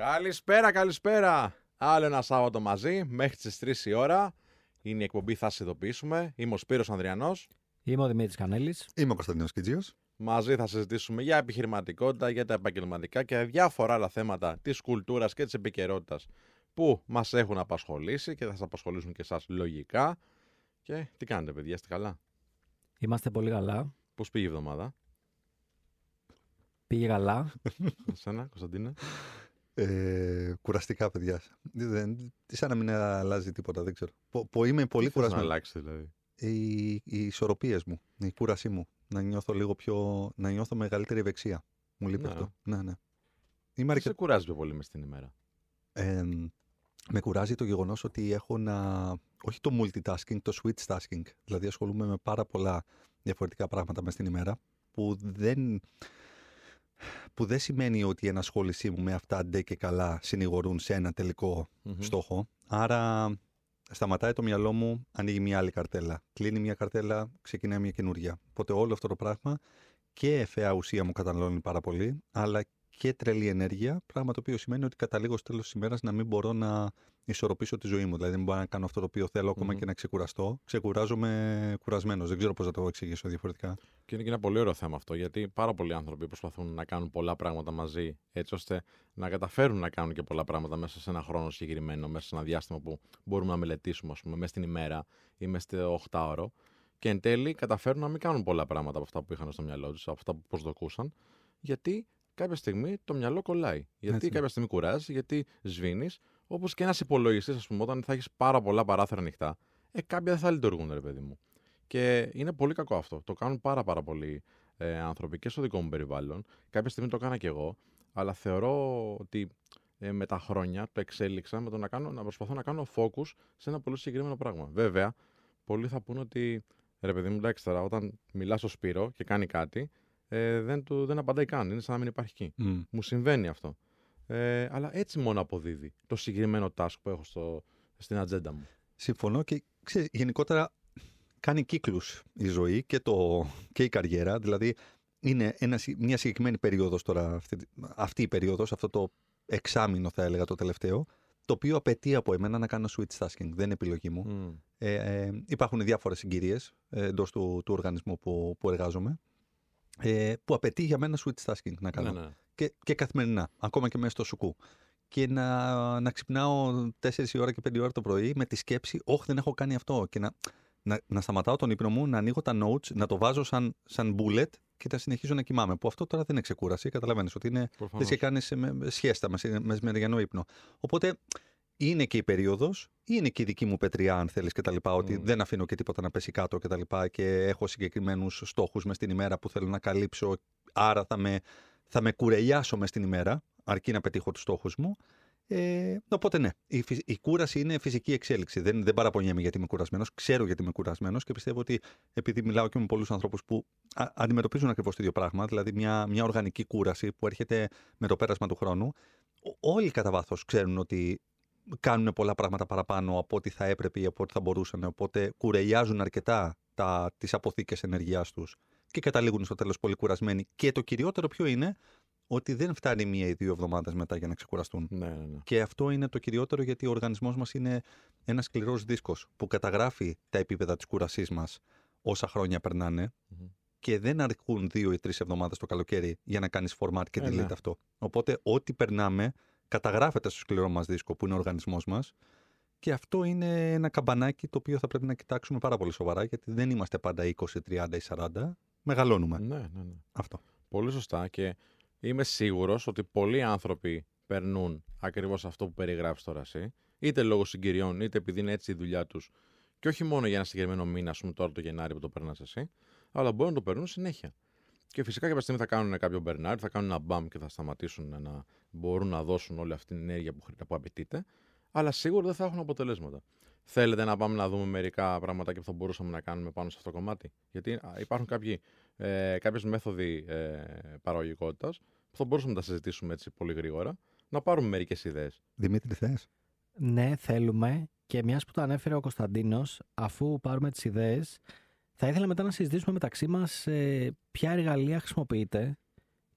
Καλησπέρα, καλησπέρα. Άλλο ένα Σάββατο μαζί, μέχρι τις 3 η ώρα. Είναι η εκπομπή Θα σε ειδοποιήσουμε. Είμαι ο Σπύρος Ανδριανός. Είμαι ο Δημήτρης Κανέλης. Είμαι ο Κωνσταντίνος Κιτζίος. Μαζί θα συζητήσουμε για επιχειρηματικότητα, για τα επαγγελματικά και διάφορα άλλα θέματα της κουλτούρας και της επικαιρότητας που μας έχουν απασχολήσει και θα σας απασχολήσουν και εσάς λογικά. Και τι κάνετε, παιδιά, είστε καλά; Είμαστε πολύ καλά. Πώς πήγε η εβδομάδα, Πήγε καλά. Εσένα, Κωνσταντίνε; Ε, κουραστικά, παιδιά. Δεν, σαν να μην αλλάζει τίποτα, δεν ξέρω. Που, που είμαι πολύ Τι θες να κουρασμένος. αλλάξεις, δηλαδή; Οι, οι ισορροπίες μου, η κούρασή μου. Να νιώθω λίγο πιο. να νιώθω μεγαλύτερη ευεξία. Μου λείπει Ναι. αυτό. Ναι, ναι. Είμαι Τι σε αρκετά. κουράζει πιο πολύ μες στην ημέρα. Ε, με κουράζει το γεγονός ότι έχω να. Όχι το multitasking, το switch tasking. Δηλαδή ασχολούμαι με πάρα πολλά διαφορετικά πράγματα μέσα στην ημέρα που δεν. Που δεν σημαίνει ότι η ενασχόλησή μου με αυτά ντε και καλά συνηγορούν σε ένα τελικό Μμμ. στόχο. Άρα σταματάει το μυαλό μου, ανοίγει μια άλλη καρτέλα. Κλείνει μια καρτέλα, ξεκινάει μια καινούρια. Οπότε όλο αυτό το πράγμα και εφαία ουσία μου καταναλώνει πάρα πολύ, αλλά και τρελή ενέργεια, πράγμα το οποίο σημαίνει ότι καταλήγω στο τέλος της ημέρας να μην μπορώ να ισορροπήσω τη ζωή μου. Δηλαδή, δεν μπορώ να κάνω αυτό το οποίο θέλω ακόμα Μμμ. και να ξεκουραστώ. Ξεκουράζομαι κουρασμένος. Δεν ξέρω πώς να το εξηγήσω διαφορετικά. Και είναι και ένα πολύ ωραίο θέμα αυτό, γιατί πάρα πολλοί άνθρωποι προσπαθούν να κάνουν πολλά πράγματα μαζί, έτσι ώστε να καταφέρουν να κάνουν και πολλά πράγματα μέσα σε ένα χρόνο συγκεκριμένο, μέσα σε ένα διάστημα που μπορούμε να μελετήσουμε, ας πούμε, μέσα στην ημέρα ή μέσα στο 8ωρο. Και εν τέλει καταφέρουν να μην κάνουν πολλά πράγματα από αυτά που είχαν στο μυαλό τους, από αυτά που προσδοκούσαν, γιατί κάποια στιγμή το μυαλό κολλάει. Γιατί Έτσι. κάποια στιγμή κουράζεις, γιατί σβήνεις, όπως και ένας υπολογιστής, ας πούμε, όταν θα έχεις πάρα πολλά παράθυρα ανοιχτά, ε, κάποια δεν θα λειτουργούν, ρε παιδί μου. Και είναι πολύ κακό αυτό. Το κάνουν πάρα πάρα πολλοί ε, άνθρωποι και στο δικό μου περιβάλλον. Κάποια στιγμή το έκανα κι εγώ, αλλά θεωρώ ότι ε, με τα χρόνια το εξέλιξα με το να, κάνω, να προσπαθώ να κάνω focus σε ένα πολύ συγκεκριμένο πράγμα. Βέβαια, πολλοί θα πούνε ότι ρε παιδί μου, εντάξει τώρα, όταν μιλάς στο Σπύρο και κάνει κάτι, ε, δεν, του, δεν απαντάει καν. Είναι σαν να μην υπάρχει εκεί. Μμ. Μου συμβαίνει αυτό. Ε, αλλά έτσι μόνο αποδίδει το συγκεκριμένο task που έχω στο, στην ατζέντα μου. Συμφωνώ και ξέρεις, γενικότερα κάνει κύκλους η ζωή και, το, και η καριέρα. Δηλαδή είναι ένα, συ- μια συγκεκριμένη περίοδος τώρα, αυτή, αυτή η περίοδος, αυτό το εξάμηνο θα έλεγα το τελευταίο, το οποίο απαιτεί από εμένα να κάνω switch tasking. Δεν είναι επιλογή μου. Μμ. Ε, ε, υπάρχουν διάφορες συγκυρίες ε, εντός του, του οργανισμού που, που εργάζομαι ε, που απαιτεί για μένα switch tasking να κάνω Ναι, ναι. και, και καθημερινά, ακόμα και μέσα στο σουκού. Και να, να ξυπνάω 4 η ώρα και 5 η ώρα το πρωί με τη σκέψη, Όχι, δεν έχω κάνει αυτό. Και να, να, να σταματάω τον ύπνο μου, να ανοίγω τα notes, να το βάζω σαν, σαν bullet και να συνεχίζω να κοιμάμαι. Που αυτό τώρα δεν είναι ξεκούραση. Καταλαβαίνει ότι είναι Προφανώς. θες και κάνει με, με σχέστα, με μεσημεριανό ύπνο. Οπότε είναι και η περίοδος, είναι και η δική μου πετριά, αν θέλεις, κτλ. Ότι Μμ. δεν αφήνω και τίποτα να πέσει κάτω κτλ. Και, και έχω συγκεκριμένους στόχους μες στην ημέρα που θέλω να καλύψω. Άρα θα με, θα με κουρελιάσω μες στην ημέρα, αρκεί να πετύχω τους στόχους μου. Ε, οπότε ναι, η, φυ- η κούραση είναι φυσική εξέλιξη. Δεν, δεν παραπονιέμαι γιατί είμαι κουρασμένος. Ξέρω γιατί είμαι κουρασμένος και πιστεύω ότι επειδή μιλάω και με πολλούς ανθρώπους που α, αντιμετωπίζουν ακριβώς το ίδιο πράγμα, δηλαδή μια, μια οργανική κούραση που έρχεται με το πέρασμα του χρόνου, ό- όλοι κατά βάθος ξέρουν ότι κάνουν πολλά πράγματα παραπάνω από ό,τι θα έπρεπε ή από ό,τι θα μπορούσαν. Οπότε κουρελιάζουν αρκετά τα, τις αποθήκες ενεργειάς τους και καταλήγουν στο τέλος πολύ κουρασμένοι. Και το κυριότερο ποιο είναι ότι δεν φτάνει μία ή δύο εβδομάδες μετά για να ξεκουραστούν. Ναι, ναι, ναι. Και αυτό είναι το κυριότερο γιατί ο οργανισμός μας είναι ένας σκληρός δίσκος που καταγράφει τα επίπεδα της κουρασής μας όσα χρόνια περνάνε Μμμ. και δεν αρκούν δύο ή τρεις εβδομάδες το καλοκαίρι για να κάνεις format και Ε, delete ναι. αυτό. Οπότε ό,τι περνάμε καταγράφεται στο σκληρό μας δίσκο που είναι ο οργανισμός μας και αυτό είναι ένα καμπανάκι το οποίο θα πρέπει να κοιτάξουμε πάρα πολύ σοβαρά γιατί δεν είμαστε πάντα 20, 30 ή 40. Μεγαλώνουμε. Ναι, ναι, ναι. Αυτό. Πολύ σωστά και είμαι σίγουρος ότι πολλοί άνθρωποι περνούν ακριβώς αυτό που περιγράφεις τώρα εσύ, είτε λόγω συγκυριών, είτε επειδή είναι έτσι η δουλειά τους και όχι μόνο για ένα συγκεκριμένο μήνα, ας πούμε τώρα το Γενάρη που το περνάς εσύ, αλλά μπορούν να το περνούν συνέχεια. Και φυσικά κάποια στιγμή θα κάνουν κάποιο μπερνάρ, θα κάνουν ένα μπαμ και θα σταματήσουν να μπορούν να δώσουν όλη αυτή την ενέργεια που, χρει- που απαιτείται, αλλά σίγουρα δεν θα έχουν αποτελέσματα. Θέλετε να πάμε να δούμε μερικά πράγματα που θα μπορούσαμε να κάνουμε πάνω σε αυτό το κομμάτι; Γιατί α, υπάρχουν κάποιοι, ε, κάποιες μέθοδοι ε, παραγωγικότητας που θα μπορούσαμε να τα συζητήσουμε έτσι πολύ γρήγορα, να πάρουμε μερικές ιδέες. Δημήτρη, θες; Ναι, θέλουμε. Και μιας που το ανέφερε ο Κωνσταντίνος, αφού πάρουμε τις ιδέες, θα ήθελα μετά να συζητήσουμε μεταξύ μας ποια εργαλεία χρησιμοποιείτε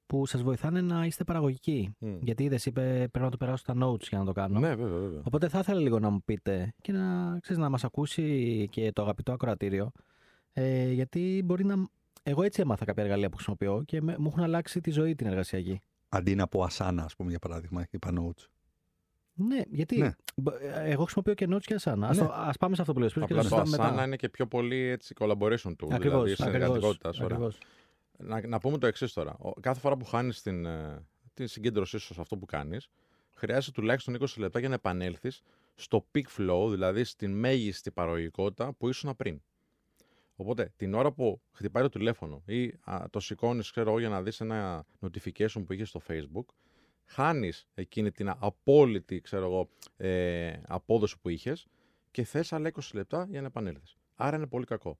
που σας βοηθάνε να είστε παραγωγικοί. Μμ. Γιατί είδες, είπε πρέπει να το περάσω στα notes για να το κάνω. Ναι, βέβαια, βέβαια. Οπότε θα ήθελα λίγο να μου πείτε και να, ξέρεις, να μας ακούσει και το αγαπητό ακροατήριο. Ε, γιατί μπορεί να... Εγώ έτσι έμαθα κάποια εργαλεία που χρησιμοποιώ και με- μου έχουν αλλάξει τη ζωή την εργασιακή. Αντί να πω Ασάνα, ας πούμε, για παράδειγμα, είπα notes. Ναι, γιατί Ναι. μπ- ε, εγώ χρησιμοποιώ και notes και Asana. Ας, Ναι. το- ας πάμε σε αυτό που λες πριν και Απλά το το συζητάμε Asana μετά. είναι και πιο πολύ έτσι collaboration tool, δηλαδή Ακριβώς, ακριβώς, συνεργατικότητα. Ωραία. ακριβώς. Να, να πούμε το εξής τώρα. Ο- Κάθε φορά που χάνεις την, ε, την συγκέντρωσή σου σε αυτό που κάνεις, χρειάζεται τουλάχιστον 20 λεπτά για να επανέλθεις στο peak flow, δηλαδή στην μέγιστη παραγωγικότητα που ήσουν πριν. Οπότε την ώρα που χτυπάει το τηλέφωνο ή α, το σηκώνεις, ξέρω εγώ, για να δεις ένα notification που είχε στο Facebook, χάνεις εκείνη την απόλυτη, ξέρω εγώ, ε, απόδοση που είχες και θες άλλα 20 λεπτά για να επανέλθεις. Άρα είναι πολύ κακό.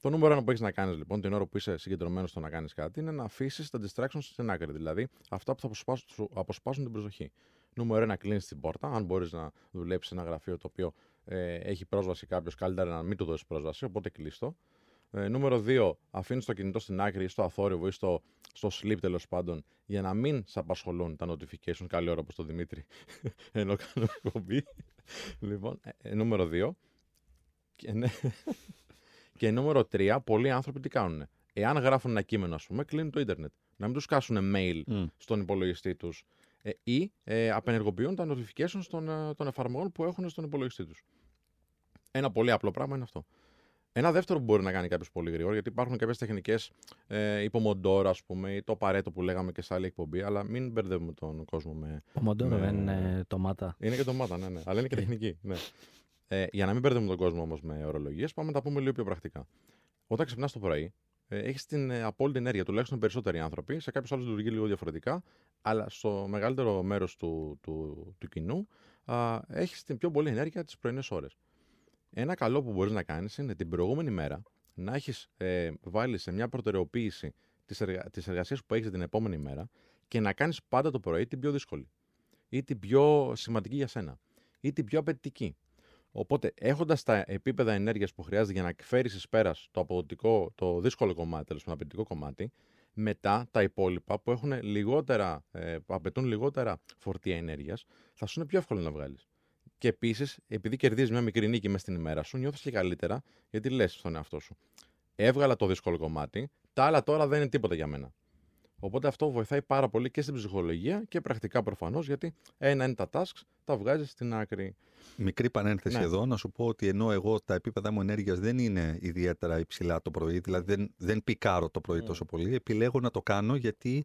Το νούμερο ένα που έχεις να κάνεις λοιπόν την ώρα που είσαι συγκεντρωμένος στο να κάνεις κάτι είναι να αφήσεις τα distractions στην άκρη. Δηλαδή αυτά που θα αποσπάσουν, σου αποσπάσουν την προσοχή. Νούμερο ένα, κλείνεις την πόρτα. Αν μπορείς να δουλέψεις σε ένα γραφείο το οποίο ε, έχει πρόσβαση κάποιος, καλύτερα να μην του δώσεις πρόσβαση, οπότε κλείστο. Ε, νούμερο 2, αφήνεις το κινητό στην άκρη ή στο αθόρυβο ή στο, στο sleep τέλος πάντων για να μην σε απασχολούν τα notifications. Καλή ώρα όπως το Δημήτρη, ενώ κάνω εκπομπή. λοιπόν, ε, ε, νούμερο 2. Και, ναι. και νούμερο 3, πολλοί άνθρωποι τι κάνουν. Εάν γράφουν ένα κείμενο, ας πούμε, κλείνουν το ίντερνετ. Να μην τους κάσουν mail Μμ. στον υπολογιστή τους ε, ή ε, απενεργοποιούν τα notifications των, ε, των εφαρμογών που έχουν στον υπολογιστή τους. Ένα πολύ απλό πράγμα είναι αυτό. Ένα δεύτερο που μπορεί να κάνει κάποιος πολύ γρήγορα, γιατί υπάρχουν κάποιες τεχνικές ε, υπομοντόρα, ας πούμε, ή το παρέτο που λέγαμε και σε άλλη εκπομπή, αλλά μην μπερδεύουμε τον κόσμο με. Πομοντόρο Ναι. δεν είναι τομάτα. Είναι και ντομάτα, ναι, ναι. Αλλά είναι και τεχνική. Ναι. Ε, για να μην μπερδεύουμε τον κόσμο όμως με ορολογίες, πάμε να τα πούμε λίγο πιο πρακτικά. Όταν ξυπνάς το πρωί, ε, έχεις την ε, απόλυτη ενέργεια, τουλάχιστον περισσότεροι άνθρωποι. Σε κάποιους άλλους λειτουργεί λίγο διαφορετικά, αλλά στο μεγαλύτερο μέρος του, του, του κοινού έχεις την πιο πολύ ενέργεια τις πρωινές ώρες. Ένα καλό που μπορείς να κάνεις είναι την προηγούμενη μέρα να έχεις ε, βάλει σε μια προτεραιοποίηση τη εργα... της εργασία που έχεις την επόμενη μέρα και να κάνεις πάντα το πρωί την πιο δύσκολη ή την πιο σημαντική για σένα ή την πιο απαιτητική. Οπότε, έχοντας τα επίπεδα ενέργειας που χρειάζεται για να φέρει εις πέρας το αποδοτικό, το δύσκολο κομμάτι, τέλος πάντων, απαιτητικό κομμάτι, μετά τα υπόλοιπα που έχουν λιγότερα, ε, που απαιτούν λιγότερα φορτία ενέργειας, θα σου είναι πιο εύκολο να βγάλεις. Και επίσης, επειδή κερδίζεις μια μικρή νίκη μέσα στην ημέρα σου, νιώθεις και καλύτερα, γιατί λες στον εαυτό σου. Έβγαλα το δύσκολο κομμάτι, τα άλλα τώρα δεν είναι τίποτα για μένα. Οπότε αυτό βοηθάει πάρα πολύ και στην ψυχολογία και πρακτικά προφανώς, γιατί ένα είναι τα tasks, τα βγάζεις στην άκρη. Μικρή παρένθεση Ναι. εδώ, να σου πω ότι ενώ εγώ τα επίπεδα μου ενέργειας δεν είναι ιδιαίτερα υψηλά το πρωί, δηλαδή δεν, δεν πικάρω το πρωί Mm. τόσο πολύ, επιλέγω να το κάνω γιατί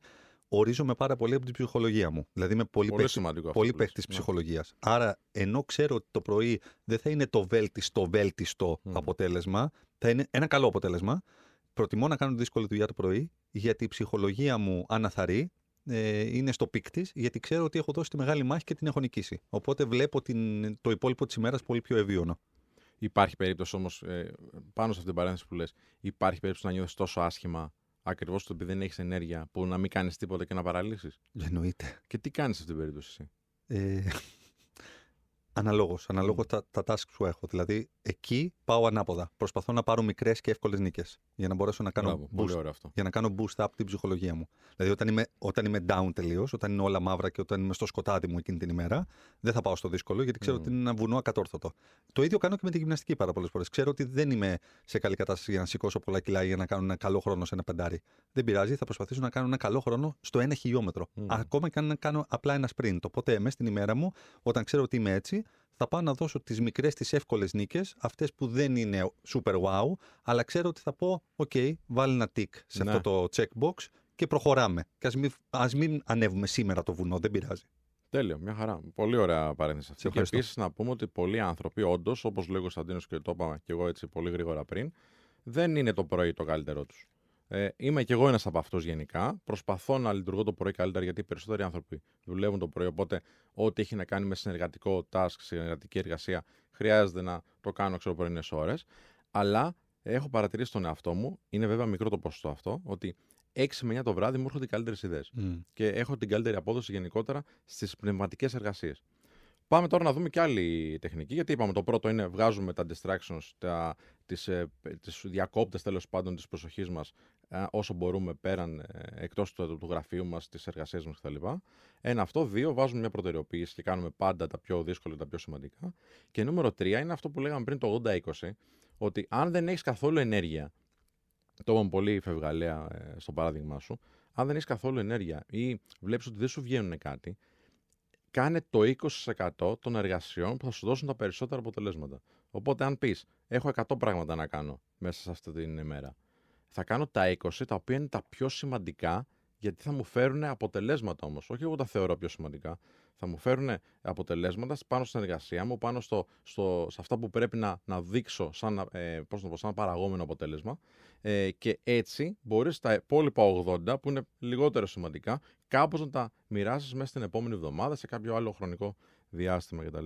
ορίζομαι πάρα πολύ από την ψυχολογία μου. Δηλαδή είμαι πολύ, Πολύ παίκτη- σημαντικό αυτό. πολύ που λες. παίκτη Ναι. ψυχολογίας. Άρα, ενώ ξέρω ότι το πρωί δεν θα είναι το βέλτιστο βέλτιστο Μμ. αποτέλεσμα, θα είναι ένα καλό αποτέλεσμα. Προτιμώ να κάνω τη δύσκολη δουλειά το πρωί, γιατί η ψυχολογία μου αναθαρεί, ε, είναι στο peak της, γιατί ξέρω ότι έχω δώσει τη μεγάλη μάχη και την έχω νικήσει. Οπότε βλέπω την, το υπόλοιπο της ημέρας πολύ πιο ευοίωνο. Υπάρχει περίπτωση όμως, ε, πάνω σε αυτή την παρένθεση που λες, υπάρχει περίπτωση να νιώθεις τόσο άσχημα ακριβώς επειδή δεν έχεις ενέργεια που να μην κάνεις τίποτα και να παραλύσεις. Εννοείται. Και τι κάνεις σε αυτή την περίπτωση εσύ; Ε, αναλόγως, αναλόγως τα, τα tasks που έχω. Δηλαδή, εκεί πάω ανάποδα. Προσπαθώ να πάρω μικρές και εύκολες νίκες για να μπορέσω να κάνω Μπράβο, πολύ boost ωραίο αυτό. για να κάνω boost up την ψυχολογία μου. Δηλαδή, όταν είμαι, όταν είμαι down τελείως, όταν είναι όλα μαύρα και όταν είμαι στο σκοτάδι μου εκείνη την ημέρα, δεν θα πάω στο δύσκολο γιατί ξέρω Μμμ. ότι είναι ένα βουνό ακατόρθωτο. Το ίδιο κάνω και με τη γυμναστική πάρα πολλές φορές. Ξέρω ότι δεν είμαι σε καλή κατάσταση για να σηκώσω πολλά κιλά ή για να κάνω ένα καλό χρόνο σε ένα πεντάρι. Δεν πειράζει, θα προσπαθήσω να κάνω ένα καλό χρόνο στο ένα χιλιόμετρο. Μμμ. Ακόμα και αν κάνω απλά ένα sprint. Οπότε, μέσα στην ημέρα μου, όταν ξέρω ότι είμαι έτσι, θα πάω να δώσω τις μικρές, τις εύκολες νίκες, αυτές που δεν είναι super wow, αλλά ξέρω ότι θα πω, OK, βάλει ένα tick σε Ναι. αυτό το checkbox και προχωράμε. Και ας μην, ας μην ανέβουμε σήμερα το βουνό, δεν πειράζει. Τέλειο, μια χαρά. Πολύ ωραία παρένθεση αυτή. Σε Και ευχαριστώ. επίσης να πούμε ότι πολλοί άνθρωποι, όντως, όπως λέει ο Κωνσταντίνος και το είπα και εγώ έτσι πολύ γρήγορα πριν, δεν είναι το πρωί το καλύτερό τους. Ε, είμαι κι εγώ ένας από αυτούς γενικά. Προσπαθώ να λειτουργώ το πρωί καλύτερα γιατί οι περισσότεροι άνθρωποι δουλεύουν το πρωί. Οπότε, ό,τι έχει να κάνει με συνεργατικό task, συνεργατική εργασία, χρειάζεται να το κάνω ξέρω πρωινές ώρες. Αλλά έχω παρατηρήσει τον εαυτό μου, είναι βέβαια μικρό το ποσοστό αυτό, ότι 6 με 9 το βράδυ μου έρχονται οι καλύτερες ιδέες και έχω την καλύτερη απόδοση γενικότερα στις πνευματικές εργασίες. Πάμε τώρα να δούμε και άλλη τεχνική, γιατί είπαμε το πρώτο είναι βγάζουμε τα distractions, τα, τις, ε, τις διακόπτες τέλος πάντων της προσοχής μας ε, όσο μπορούμε πέραν, ε, εκτός του, του γραφείου μας, της εργασίας μας κτλ. Ένα αυτό, δύο, βάζουμε μια προτεραιοποίηση και κάνουμε πάντα τα πιο δύσκολα και τα πιο σημαντικά. Και νούμερο τρία είναι αυτό που λέγαμε πριν το 80-20, ότι αν δεν έχεις καθόλου ενέργεια, το είπαμε πολύ φευγαλέα ε, στο παράδειγμά σου, αν δεν έχεις καθόλου ενέργεια ή βλέπεις ότι δεν σου βγαίνουν κάτι, κάνε το 20% των εργασιών που θα σου δώσουν τα περισσότερα αποτελέσματα. Οπότε, αν πεις, έχω 100 πράγματα να κάνω μέσα σε αυτή την ημέρα, θα κάνω τα 20, τα οποία είναι τα πιο σημαντικά, γιατί θα μου φέρουν αποτελέσματα όμως. Όχι εγώ τα θεωρώ πιο σημαντικά. Θα μου φέρουν αποτελέσματα πάνω στην εργασία μου, πάνω στο, στο, σε αυτά που πρέπει να, να δείξω σαν, ε, πώς να πω, σαν παραγόμενο αποτέλεσμα. Ε, και έτσι μπορείς τα υπόλοιπα 80, που είναι λιγότερο σημαντικά, κάπως να τα μοιράσεις μέσα στην επόμενη εβδομάδα, σε κάποιο άλλο χρονικό διάστημα κτλ.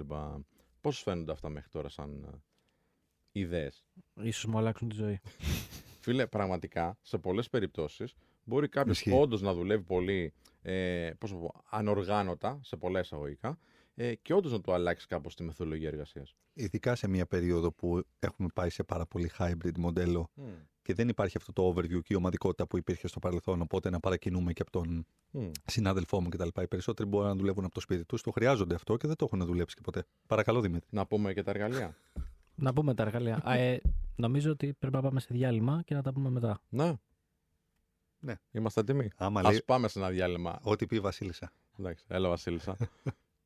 Πώς φαίνονται αυτά μέχρι τώρα σαν ε, ιδέες; Ίσως μου αλλάξουν τη ζωή. Φίλε, πραγματικά σε πολλές περιπτώσεις μπορεί κάποιος Ισχύει. όντως να δουλεύει πολύ ε, πώς να πω, ανοργάνωτα, σε πολλά εισαγωγικά, ε, και όντως να του αλλάξει κάπως τη μεθοδολογία εργασίας. Ειδικά σε μια περίοδο που έχουμε πάει σε πάρα πολύ hybrid μοντέλο και δεν υπάρχει αυτό το overview και η ομαδικότητα που υπήρχε στο παρελθόν. Οπότε να παρακινούμε και από τον συνάδελφό μου κτλ. Οι περισσότεροι μπορούν να δουλεύουν από το σπίτι τους, το χρειάζονται αυτό και δεν το έχουν δουλέψει και ποτέ. Παρακαλώ, Δημήτρη. Να πούμε και τα εργαλεία. να πούμε τα εργαλεία. Α, ε, νομίζω ότι πρέπει να πάμε σε διάλειμμα και να τα πούμε μετά. ναι. Ναι. Είμαστε έτοιμοι. Άμα Α λέει πάμε σε ένα διάλειμμα. ό,τι πει η Βασίλισσα. Εντάξει, έλα Βασίλισσα.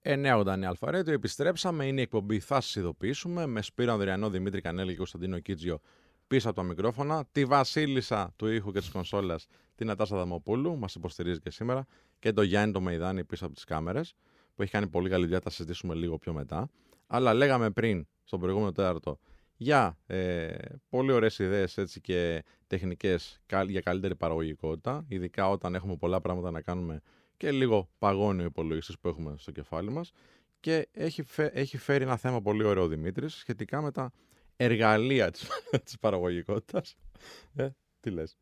989 Αλφαρέτιο, επιστρέψαμε. Είναι η εκπομπή Θα σας ειδοποιήσουμε με Σπύρο Ανδριανό, Δημήτρη Κανέλη και Κωνσταντίνο Κίτζιο πίσω από τα μικρόφωνα. Τη Βασίλισσα του ήχου και της κονσόλας, την Ατάσα Δαμοπούλου, μας υποστηρίζει και σήμερα. Και το Γιάννη το Μεϊδάνη πίσω από τις κάμερες, που έχει κάνει πολύ καλή δουλειά. Θα συζητήσουμε λίγο πιο μετά. Αλλά λέγαμε πριν, στον προηγούμενο τέταρτο, για ε, πολύ ωραίες ιδέες έτσι, και τεχνικές καλ- για καλύτερη παραγωγικότητα, ειδικά όταν έχουμε πολλά πράγματα να κάνουμε και λίγο παγώνει ο υπολογιστής που έχουμε στο κεφάλι μας και έχει, φε- έχει φέρει ένα θέμα πολύ ωραίο ο Δημήτρης σχετικά με τα εργαλεία της, της παραγωγικότητας. Ε, τι λες;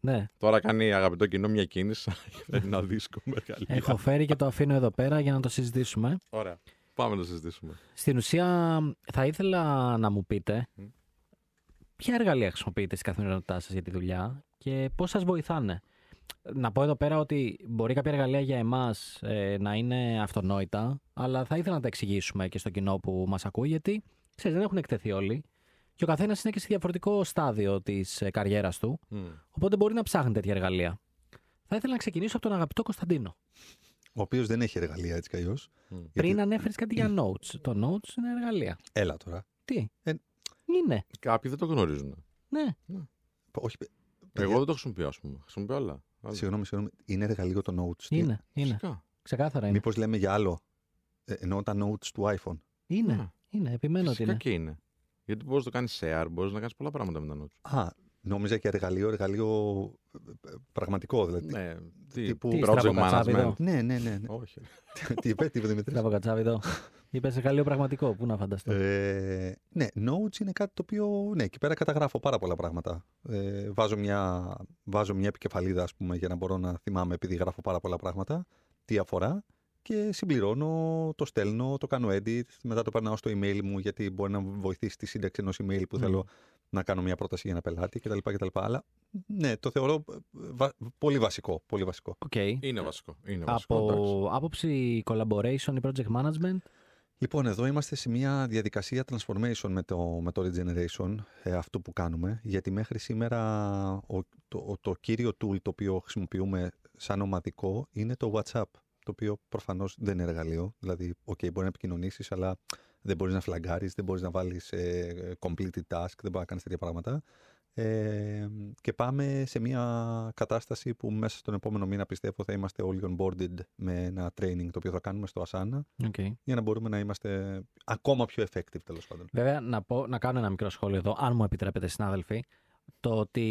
Ναι, Τώρα κάνει αγαπητό κοινό μια κίνηση σαν να έχει φέρει ένα δίσκο με εργαλεία. έχω φέρει και το αφήνω εδώ πέρα για να το συζητήσουμε. Ωραία. Πάμε να το συζητήσουμε. Στην ουσία, θα ήθελα να μου πείτε Μμ. ποια εργαλεία χρησιμοποιείτε στην καθημερινότητάς σας για τη δουλειά και πώς σας βοηθάνε; Να πω εδώ πέρα ότι μπορεί κάποια εργαλεία για εμάς ε, να είναι αυτονόητα, αλλά θα ήθελα να τα εξηγήσουμε και στο κοινό που μας ακούει, γιατί ξέρεις, δεν έχουν εκτεθεί όλοι και ο καθένας είναι και σε διαφορετικό στάδιο της ε, καριέρας του, Μμ. οπότε μπορεί να ψάχνει τέτοια εργαλεία. Θα ήθελα να ξεκινήσω από τον αγαπητό Κωνσταντίνο. Ο οποίος δεν έχει εργαλεία έτσι κι αλλιώς. Μμ. Πριν ανέφερες κάτι για notes. Το notes είναι εργαλεία. Έλα τώρα. Τι; Ε, Είναι. Κάποιοι δεν το γνωρίζουν. Ναι. Όχι, Εγώ δεν το χρησιμοποιώ, ας πούμε. Χρησιμοποιώ άλλα. Άλλα. συγγνώμη, συγγνώμη. Είναι εργαλείο το Notes. Τι- Είναι. Είναι. Φυσικά. Ξεκάθαρα είναι. Μήπως λέμε για άλλο. Ε, εννοώ τα Notes του iPhone. Είναι. Α, Είναι. Επιμένω ότι Φυσικά είναι. και είναι. Γιατί μπορείς να το κάνεις share, μπορείς να κάνεις πολλά πράγματα με τα notes. Α, νόμιζα και εργαλείο, εργαλείο ε, ε, πραγματικό δηλαδή. Ναι, τι, τύπου- Τι, project στραβοκατσάβιδο. management. Ναι, ναι, ναι. ναι. Όχι. τι είπε, τι είπε Δημήτρης; Μπράβο, Κατσάβιδο. Είπες εργαλείο πραγματικό. Πού να φανταστώ. Ε, ναι, Notes είναι κάτι το οποίο, ναι, εκεί πέρα καταγράφω πάρα πολλά πράγματα. Ε, βάζω, μια, βάζω μια επικεφαλίδα, ας πούμε, για να μπορώ να θυμάμαι, επειδή γράφω πάρα πολλά πράγματα, τι αφορά και συμπληρώνω, το στέλνω, το κάνω edit, μετά το περνάω στο email μου, γιατί μπορεί να βοηθήσει τη σύνταξη ενός email που Μμ. θέλω να κάνω μια πρόταση για ένα πελάτη κτλ. κτλ. Αλλά ναι, το θεωρώ ε, βα- πολύ βασικό, πολύ βασικό. Οκ. Είναι βασικό. Είναι βασικό. εντάξει. Από άποψη collaboration ή project management; Λοιπόν, εδώ είμαστε σε μια διαδικασία transformation με το, με το regeneration, ε, αυτό που κάνουμε, γιατί μέχρι σήμερα ο, το, ο- το κύριο tool το οποίο χρησιμοποιούμε σαν ομαδικό είναι το WhatsApp, το οποίο προφανώς δεν είναι εργαλείο, δηλαδή, ok, μπορεί να επικοινωνήσεις, αλλά δεν μπορείς να φλαγκάρεις, δεν μπορείς να βάλεις ε, completed task, δεν μπορείς να κάνεις τέτοια πράγματα. Ε, και πάμε σε μια κατάσταση που μέσα στον επόμενο μήνα πιστεύω θα είμαστε όλοι onboarded με ένα training το οποίο θα κάνουμε στο Asana Okay. για να μπορούμε να είμαστε ακόμα πιο effective τέλος πάντων. Βέβαια, να, πω, να κάνω ένα μικρό σχόλιο εδώ, αν μου επιτρέπετε, συνάδελφοι. Το ότι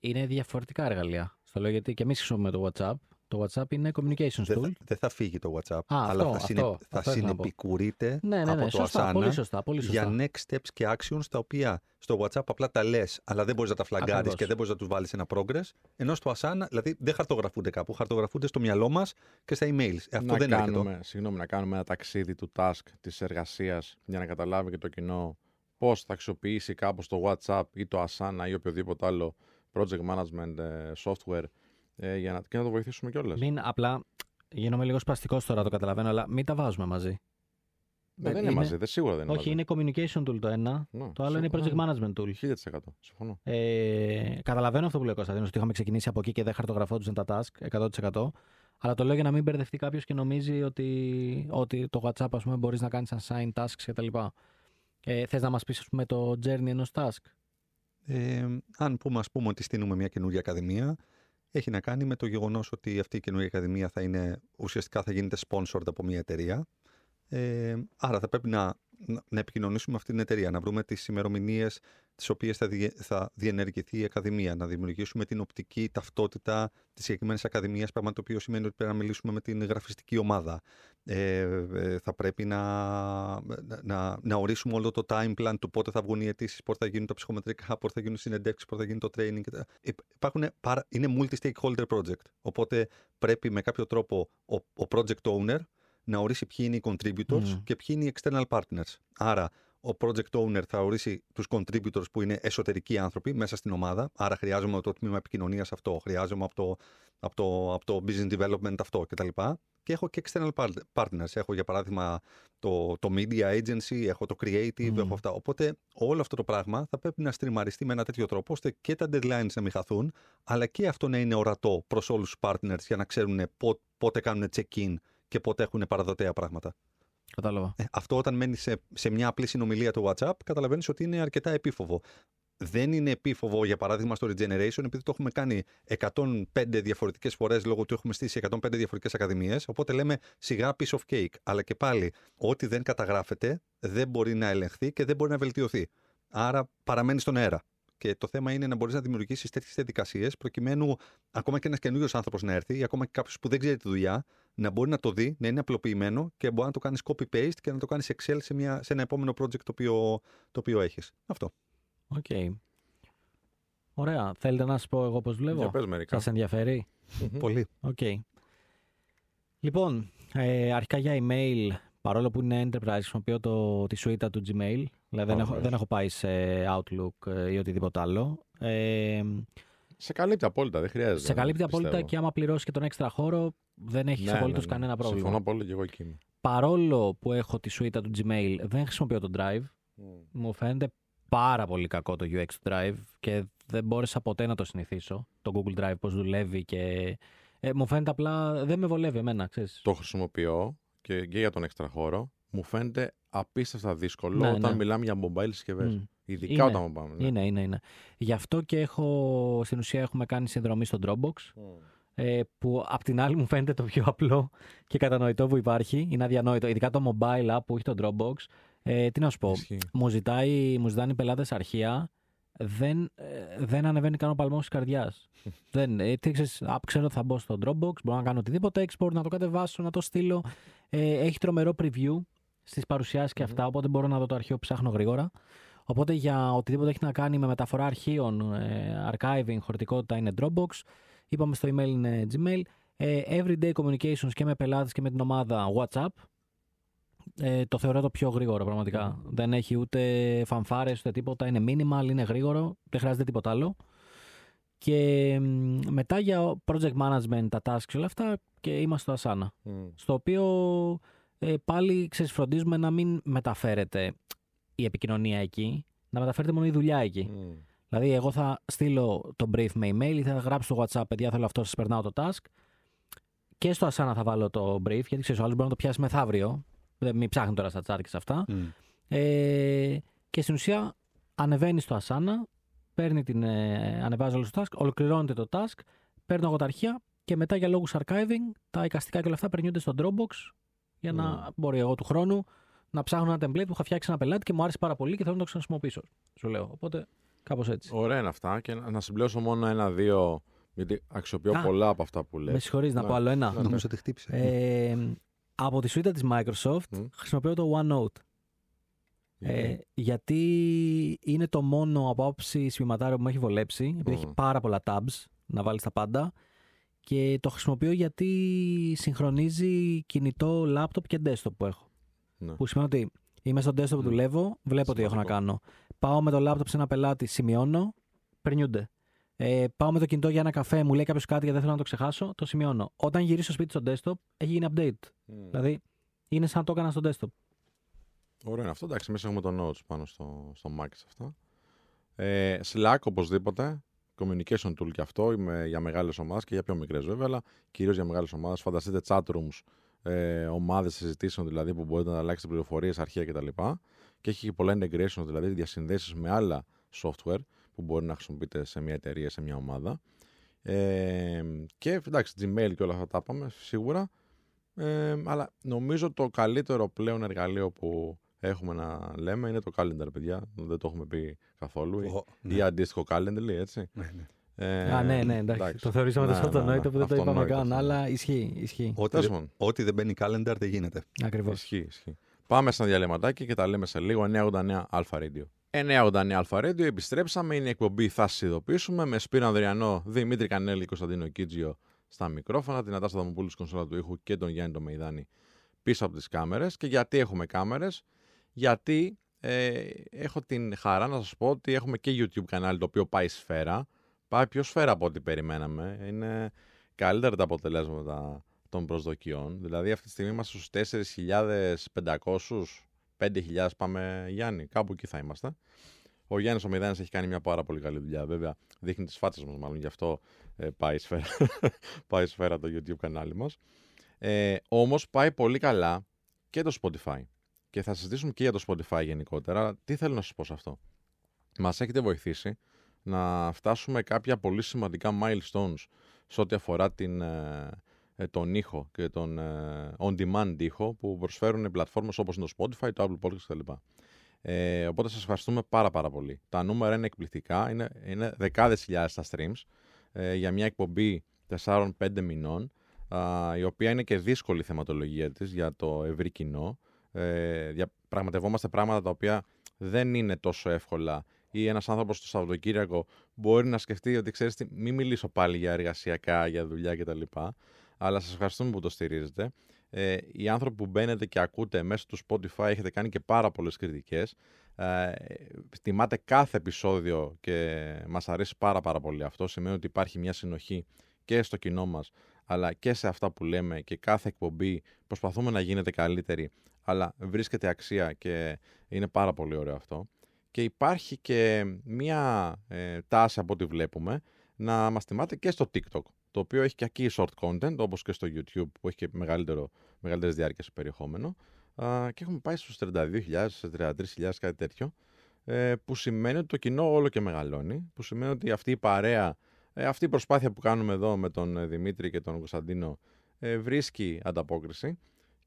είναι διαφορετικά εργαλεία. Στο λέω γιατί και εμείς χρησιμοποιούμε το WhatsApp. Το WhatsApp είναι communications Δεν tool. θα, δεν θα φύγει το WhatsApp, Α, αλλά αυτό, θα, συνε, αυτό, θα αυτό ήθελα να πω. συνεπικουρείται Ναι, ναι, από ναι. το Σωστά, Asana πολύ σωστά. Πολύ σωστά. για next steps και actions τα οποία στο WhatsApp απλά τα λες, αλλά δεν μπορείς να τα φλαγκάρεις Ακριβώς. και δεν μπορείς να τους βάλεις ένα progress. Ενώ στο Asana, δηλαδή δεν χαρτογραφούνται κάπου, χαρτογραφούνται στο μυαλό μας και στα emails. Ε, Αυτό να δεν είναι αρκετό. κάνουμε, συγγνώμη, να κάνουμε ένα ταξίδι του task της εργασίας για να καταλάβει και το κοινό πώς θα αξιοποιήσει κάπως το WhatsApp ή το Asana ή οποιοδήποτε άλλο project management ε, software ε, για να, και να το βοηθήσουμε κιόλας. Μην απλά. Γίνομαι λίγο σπαστικός τώρα, το καταλαβαίνω, αλλά μην τα βάζουμε μαζί. δεν είναι, είναι- μαζί, δεν, σίγουρα δεν είναι Όχι, μαζί. είναι communication tool το ένα, Ναι, το άλλο είναι συμφωνώ. project management tool. 1000%. Συμφωνώ. Ε, καταλαβαίνω αυτό που λέει ο Κωνσταντίνος, ότι είχαμε ξεκινήσει από εκεί και δεν χαρτογραφόντουσαν τα task 100%. Αλλά το λέω για να μην μπερδευτεί κάποιος και νομίζει ότι, ότι το WhatsApp ας πούμε, μπορείς να κάνεις assign tasks κτλ. Ε, Θες να μας πεις, πούμε, το journey ενός task; Ε, αν πούμε, ας πούμε ότι στείλουμε μια καινούργια ακαδημία, έχει να κάνει με το γεγονός ότι αυτή η καινούργια ακαδημία θα είναι, ουσιαστικά θα γίνεται sponsored από μια εταιρεία. Ε, άρα θα πρέπει να, να, να επικοινωνήσουμε με αυτή την εταιρεία, να βρούμε τις ημερομηνίες τις οποίες θα, διε- θα διενεργηθεί η ακαδημία, να δημιουργήσουμε την οπτική ταυτότητα της συγκεκριμένης ακαδημίας, πράγμα το οποίο σημαίνει ότι πρέπει να μιλήσουμε με την γραφιστική ομάδα. Ε, ε, θα πρέπει να, να, να, να ορίσουμε όλο το time plan του πότε θα βγουν οι αιτήσεις, πότε θα γίνουν τα ψυχομετρικά, πότε θα γίνουν οι συνεντεύξεις, πότε θα γίνει το training. και τα- Υπ- Υπάρχουν πάρα, είναι multi-stakeholder project. Οπότε πρέπει με κάποιο τρόπο ο, ο project owner να ορίσει ποιοι είναι οι contributors Μμμ. και ποιοι είναι οι external partners. Άρα, ο project owner θα ορίσει τους contributors που είναι εσωτερικοί άνθρωποι μέσα στην ομάδα. Άρα, χρειάζομαι το τμήμα επικοινωνίας αυτό, χρειάζομαι από το, από το, από το business development αυτό κτλ. Και έχω και external part- partners. Έχω για παράδειγμα το, το media agency, έχω το creative, Μμμ. έχω αυτά. Οπότε όλο αυτό το πράγμα θα πρέπει να στριμαριστεί με ένα τέτοιο τρόπο ώστε και τα deadlines να μην χαθούν, αλλά και αυτό να είναι ορατό προς όλους τους partners για να ξέρουν πό- πότε κάνουν check-in και πότε έχουν παραδοτέα πράγματα. Κατάλαβα. Ε, αυτό όταν μένεις σε, σε μια απλή συνομιλία του WhatsApp, καταλαβαίνεις ότι είναι αρκετά επίφοβο. Δεν είναι επίφοβο, για παράδειγμα, στο Regeneration, επειδή το έχουμε κάνει 105 διαφορετικές φορές λόγω του έχουμε στήσει 105 διαφορετικές ακαδημίες. Οπότε λέμε σιγά piece of cake. Αλλά και πάλι, ό,τι δεν καταγράφεται δεν μπορεί να ελεγχθεί και δεν μπορεί να βελτιωθεί. Άρα παραμένει στον αέρα. Και το θέμα είναι να μπορείς να δημιουργήσεις τέτοιες διαδικασίες προκειμένου ακόμα και ένας καινούριος άνθρωπος να έρθει ή ακόμα και κάποιος που δεν ξέρει τη δουλειά να μπορεί να το δει, να είναι απλοποιημένο και μπορεί να το κάνεις copy-paste και να το κάνεις Excel σε, μια, σε ένα επόμενο project το οποίο, το οποίο έχεις. Αυτό. Οκ. Ωραία. Θέλετε να σας πω εγώ πώς Για δουλεύω. πες μερικά. Σας ενδιαφέρει; Μμμ. Πολύ. Οκ. Λοιπόν, ε, αρχικά για email, παρόλο που είναι enterprise, χρησιμοποιώ το, τη suite του Gmail. Δηλαδή δεν, έχω, Ωραίος. δεν έχω πάει σε Outlook ε, ή οτιδήποτε άλλο. Ε, Σε καλύπτει απόλυτα, δεν χρειάζεται. σε καλύπτει απόλυτα πιστεύω. και άμα πληρώσεις και τον έξτρα χώρο, δεν έχεις Ναι, απολύτως ναι, ναι. κανένα πρόβλημα. Συμφωνώ πολύ και εγώ εκεί είμαι. Παρόλο που έχω τη suite του Gmail, δεν χρησιμοποιώ το Drive. Μου φαίνεται πάρα πολύ κακό το UX του Drive και δεν μπόρεσα ποτέ να το συνηθίσω. Το Google Drive πώς δουλεύει και... Ε, μου φαίνεται απλά δεν με βολεύει εμένα, ξέρεις. Το χρησιμοποιώ και, και για τον έξτρα χώρο. Μου φαίνεται απίστευτα δύσκολο Ναι, όταν ναι. μιλάμε για mobile συσκευές. Μμ. Ειδικά Είναι. όταν πάμε. ναι. Είναι, είναι, είναι. Γι' αυτό και έχω, στην ουσία έχουμε κάνει συνδρομή στο Dropbox, ε, που απ' την άλλη μου φαίνεται το πιο απλό και κατανοητό που υπάρχει. Είναι αδιανόητο. Ειδικά το mobile app που έχει το Dropbox. Ε, τι να σου πω, Ισχύει. μου, ζητάει, μου ζητάνε οι πελάτες αρχεία, δεν, ε, δεν ανεβαίνει καν ο παλμός της καρδιάς. δεν, ε, τι ξέρεις, α, ξέρω ότι θα μπω στο Dropbox, μπορώ να κάνω οτιδήποτε export, να το κατεβάσω, να το στείλω. Ε, έχει τρομερό preview στις παρουσιάσεις και αυτά, οπότε μπορώ να δω το αρχείο που ψάχνω γρήγορα. Οπότε για οτιδήποτε έχει να κάνει με μεταφορά αρχείων, ε, archiving, χωρητικότητα είναι Dropbox. Είπαμε στο email είναι Gmail. Ε, everyday communications και με πελάτες και με την ομάδα WhatsApp. Ε, το θεωρώ το πιο γρήγορο πραγματικά. Δεν έχει ούτε φανφάρες ούτε τίποτα. Είναι minimal, είναι γρήγορο. Δεν χρειάζεται τίποτα άλλο. Και μ, μετά για project management, τα tasks και όλα αυτά και είμαστε στο Asana. Μμ. Στο οποίο ε, πάλι ξέρεις, φροντίζουμε να μην μεταφέρεται η επικοινωνία εκεί, να μεταφέρεται μόνο η δουλειά εκεί. Μμ. Δηλαδή, εγώ θα στείλω το brief με email ή θα γράψω στο WhatsApp, παιδιά, θέλω αυτό, σας περνάω το task. Και στο Asana θα βάλω το brief, γιατί ξέρεις, ο άλλος μπορεί να το πιάσει μεθαύριο. Δεν μην ψάχνει τώρα στα chat και σε αυτά. Μμ. Ε, και στην ουσία ανεβαίνει στο Asana, παίρνει την, ε, ανεβάζει όλο το task, ολοκληρώνεται το task, παίρνω εγώ τα αρχεία και μετά για λόγους archiving τα εικαστικά και όλα αυτά περνιούνται στο Dropbox για να Mm. μπορεί εγώ του χρόνου να ψάχνω ένα template που είχα φτιάξει ένα πελάτη και μου άρεσε πάρα πολύ και θέλω να το ξαναχρησιμοποιήσω. Σου λέω. Οπότε κάπως έτσι. Ωραία είναι αυτά και να, να συμπληρώσω μόνο ένα-δύο. Γιατί αξιοποιώ Α, πολλά από αυτά που λες. Με συγχωρείς να Ναι. πω άλλο ένα. Ναι. Νομίζω ότι χτύπησε. Ε, από τη σουίτα της Microsoft Μμ. χρησιμοποιώ το OneNote. Ε, γιατί είναι το μόνο από άποψη σχηματάριο που με έχει βολέψει, επειδή Μμμ. έχει πάρα πολλά tabs να βάλεις τα πάντα και το χρησιμοποιώ γιατί συγχρονίζει κινητό, laptop και desktop που έχω. Ναι. Που σημαίνει ότι είμαι στο desktop που Μμ. δουλεύω, βλέπω τι έχω να Σημαντικό. κάνω. Πάω με το laptop σε ένα πελάτη, σημειώνω, περνιούνται. Ε, πάω με το κινητό για ένα καφέ, μου λέει κάποιος κάτι και δεν θέλω να το ξεχάσω, το σημειώνω. Όταν γυρίσω στο σπίτι στο desktop, έχει γίνει update. Δηλαδή, είναι σαν να το έκανα στο desktop. Ωραίο είναι αυτό. Εντάξει, εμείς έχουμε το Notes πάνω στο, στο Mac σε αυτά. Ε, Slack οπωσδήποτε. Communication tool και αυτό είμαι για μεγάλες ομάδες και για πιο μικρές βέβαια, αλλά κυρίως για μεγάλες ομάδες. Φανταστείτε chat rooms, ε, ομάδες συζητήσεων δηλαδή που μπορείτε να αλλάξετε πληροφορίες, αρχεία κτλ. Και έχει και πολλά integration, δηλαδή διασυνδέσεις με άλλα software που μπορεί να χρησιμοποιείτε σε μια εταιρεία, σε μια ομάδα. Ε, και εντάξει, Gmail και όλα αυτά τα πάμε σίγουρα. Ε, αλλά νομίζω το καλύτερο πλέον εργαλείο που έχουμε να λέμε είναι το calendar, παιδιά. Δεν το έχουμε πει καθόλου. Ω, Ή ναι. αντίστοιχο calendar, έτσι. Ναι, ναι. Ε, Α, ναι, ναι, εντάξει. Το θεωρήσαμε Ναι, τόσο ναι, ναι. αυτονόητο που δεν το είπαμε Αυτονόητο καν, αυτό. αλλά ισχύει. ισχύει. Ό,τι, Τέλος δεν- πάντων. ό,τι δεν μπαίνει calendar δεν γίνεται. Ακριβώς. Ισχύει, ισχύει. Πάμε σε ένα διαλυματάκι και τα λέμε σε λίγο. 989 Αλφα Radio. 989 Αλφα Radio, επιστρέψαμε. Είναι η εκπομπή Θα σα ειδοποιήσουμε με Σπύρο Ανδριανό, Δημήτρη Κανέλη, Κωνσταντίνο Κίτζιο στα μικρόφωνα, την Ατάστα Δαμοπούλου στην κονσόλα του ήχου και τον Γιάννη τον Μεϊδάνη πίσω από τις κάμερες. Και γιατί έχουμε κάμερες, γιατί ε, έχω την χαρά να σας πω ότι έχουμε και YouTube κανάλι το οποίο πάει σφαίρα. Πάει πιο σφαίρα από ό,τι περιμέναμε. Είναι καλύτερα τα αποτελέσματα των προσδοκιών. Δηλαδή αυτή τη στιγμή είμαστε στους 4.500, 5.000 πάμε Γιάννη, κάπου εκεί θα είμαστε. Ο Γιάννης ο Μηδάνης έχει κάνει μια πάρα πολύ καλή δουλειά. Βέβαια, δείχνει τις φάτσες μας μάλλον, γι' αυτό ε, πάει, σφαίρα, πάει σφαίρα το YouTube κανάλι μας. Ε, όμως πάει πολύ καλά και το Spotify. Και θα συζητήσουμε και για το Spotify γενικότερα. Τι θέλω να σας πω σε αυτό. Μας έχετε βοηθήσει να φτάσουμε κάποια πολύ σημαντικά milestones σε ό,τι αφορά την, ε, ε, τον ήχο και τον ε, on-demand ήχο που προσφέρουν οι πλατφόρμες όπως είναι το Spotify, το Apple Podcast κτλ. Ε, οπότε σας ευχαριστούμε πάρα πάρα πολύ. Τα νούμερα είναι εκπληκτικά, είναι, είναι δεκάδες χιλιάδες τα streams ε, για μια εκπομπή 4-5 μηνών α, η οποία είναι και δύσκολη η θεματολογία της για το ευρύ κοινό. Ε, διαπραγματευόμαστε πράγματα τα οποία δεν είναι τόσο εύκολα ή ένας άνθρωπος το Σαββατοκύριακο μπορεί να σκεφτεί ότι ξέρεις τι, μην μιλήσω πάλι για εργασιακά, για δουλειά κτλ. Αλλά σας ευχαριστούμε που το στηρίζετε. Ε, οι άνθρωποι που μπαίνετε και ακούτε μέσω του Spotify έχετε κάνει και πάρα πολλές κριτικές. Ε, τιμάτε κάθε επεισόδιο και μας αρέσει πάρα πάρα πολύ αυτό. Σημαίνει ότι υπάρχει μια συνοχή και στο κοινό μας αλλά και σε αυτά που λέμε και κάθε εκπομπή προσπαθούμε να γίνεται καλύτερη αλλά βρίσκεται αξία και είναι πάρα πολύ ωραίο αυτό. Και υπάρχει και μία ε, τάση από ό,τι βλέπουμε να μας τιμάτε και στο TikTok το οποίο έχει και εκεί short content όπως και στο YouTube που έχει και μεγαλύτερο, μεγαλύτερες διάρκειες περιεχόμενο α, και έχουμε πάει στους 32.000, στους 33.000 κάτι τέτοιο ε, που σημαίνει ότι το κοινό όλο και μεγαλώνει που σημαίνει ότι αυτή η παρέα ε, αυτή η προσπάθεια που κάνουμε εδώ με τον ε, Δημήτρη και τον Κωνσταντίνο ε, βρίσκει ανταπόκριση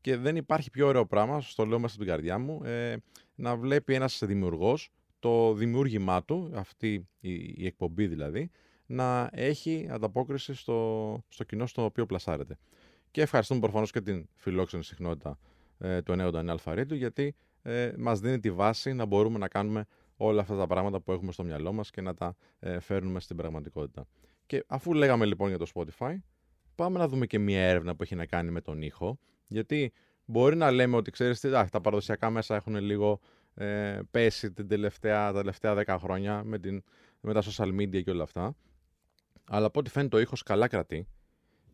και δεν υπάρχει πιο ωραίο πράγμα, σας το λέω μέσα στην καρδιά μου, ε, να βλέπει ένας δημιουργός το δημιούργημά του, αυτή η, η εκπομπή δηλαδή, να έχει ανταπόκριση στο, στο κοινό στο οποίο πλασάρεται. Και ευχαριστούμε προφανώς και την φιλόξενη συχνότητα ε, του 90 Αλφαρίτου, γιατί ε, μας δίνει τη βάση να μπορούμε να κάνουμε όλα αυτά τα πράγματα που έχουμε στο μυαλό μας και να τα ε, φέρνουμε στην πραγματικότητα. Και αφού λέγαμε λοιπόν για το Spotify, πάμε να δούμε και μια έρευνα που έχει να κάνει με τον ήχο, γιατί μπορεί να λέμε ότι ξέρεις τι, α, τα παραδοσιακά μέσα έχουν λίγο ε, πέσει την τελευταία, τα τελευταία 10 χρόνια με, την, με τα social media και όλα αυτά. Αλλά από ό,τι φαίνεται ο ήχος καλά κρατεί,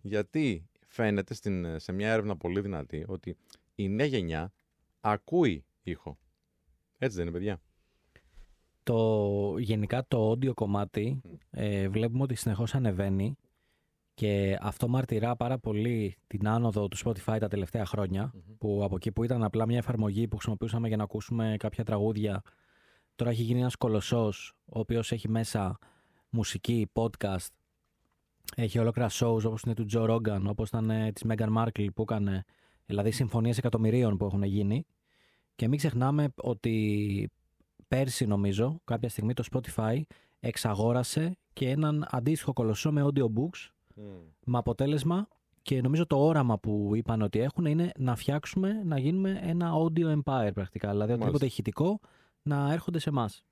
γιατί φαίνεται στην, σε μια έρευνα πολύ δυνατή ότι η νέα γενιά ακούει ήχο. Έτσι δεν είναι, παιδιά. Το, γενικά το audio κομμάτι ε, βλέπουμε ότι συνεχώς ανεβαίνει και αυτό μαρτυρά πάρα πολύ την άνοδο του Spotify τα τελευταία χρόνια που από εκεί που ήταν απλά μια εφαρμογή που χρησιμοποιούσαμε για να ακούσουμε κάποια τραγούδια τώρα έχει γίνει ένας κολοσσός ο οποίος έχει μέσα μουσική, podcast έχει ολόκληρα shows όπως είναι του Joe Rogan όπως ήταν ε, της Meghan Markle που έκανε δηλαδή συμφωνίες εκατομμυρίων που έχουν γίνει και μην ξεχνάμε ότι πέρσι νομίζω κάποια στιγμή το Spotify εξαγόρασε και έναν αντίστοιχο κολοσσό με audiobooks με αποτέλεσμα και νομίζω το όραμα που είπαν ότι έχουν είναι να φτιάξουμε, να γίνουμε ένα audio empire πρακτικά. Δηλαδή οτιδήποτε Μάλιστα. ηχητικό να έρχονται σε εμάς.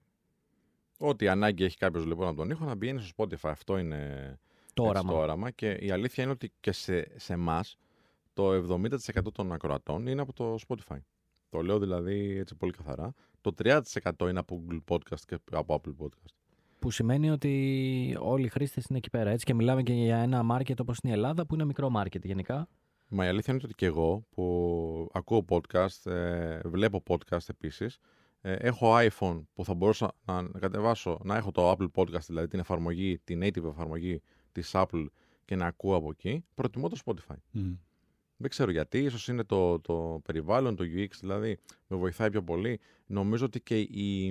Ό,τι ανάγκη έχει κάποιος λοιπόν από τον ήχο να πηγαίνει στο Spotify. Αυτό είναι Το έτσι, όραμα. το όραμα. Και η αλήθεια είναι ότι και σε, σε εμάς το 70% των ακροατών είναι από το Spotify. Το λέω δηλαδή έτσι πολύ καθαρά. Το 30% είναι από Google Podcast και από Apple Podcast. Που σημαίνει ότι όλοι οι χρήστες είναι εκεί πέρα. Έτσι και μιλάμε και για ένα market όπως είναι η Ελλάδα, που είναι μικρό market γενικά. Μα η αλήθεια είναι ότι και εγώ που ακούω podcast, ε, βλέπω podcast επίσης, ε, έχω iPhone που θα μπορούσα να κατεβάσω, να έχω το Apple Podcast, δηλαδή την εφαρμογή, την native εφαρμογή της Apple και να ακούω από εκεί, προτιμώ το Spotify. Δεν ξέρω γιατί, ίσως είναι το, το περιβάλλον, το UX, δηλαδή με βοηθάει πιο πολύ. Νομίζω ότι και οι,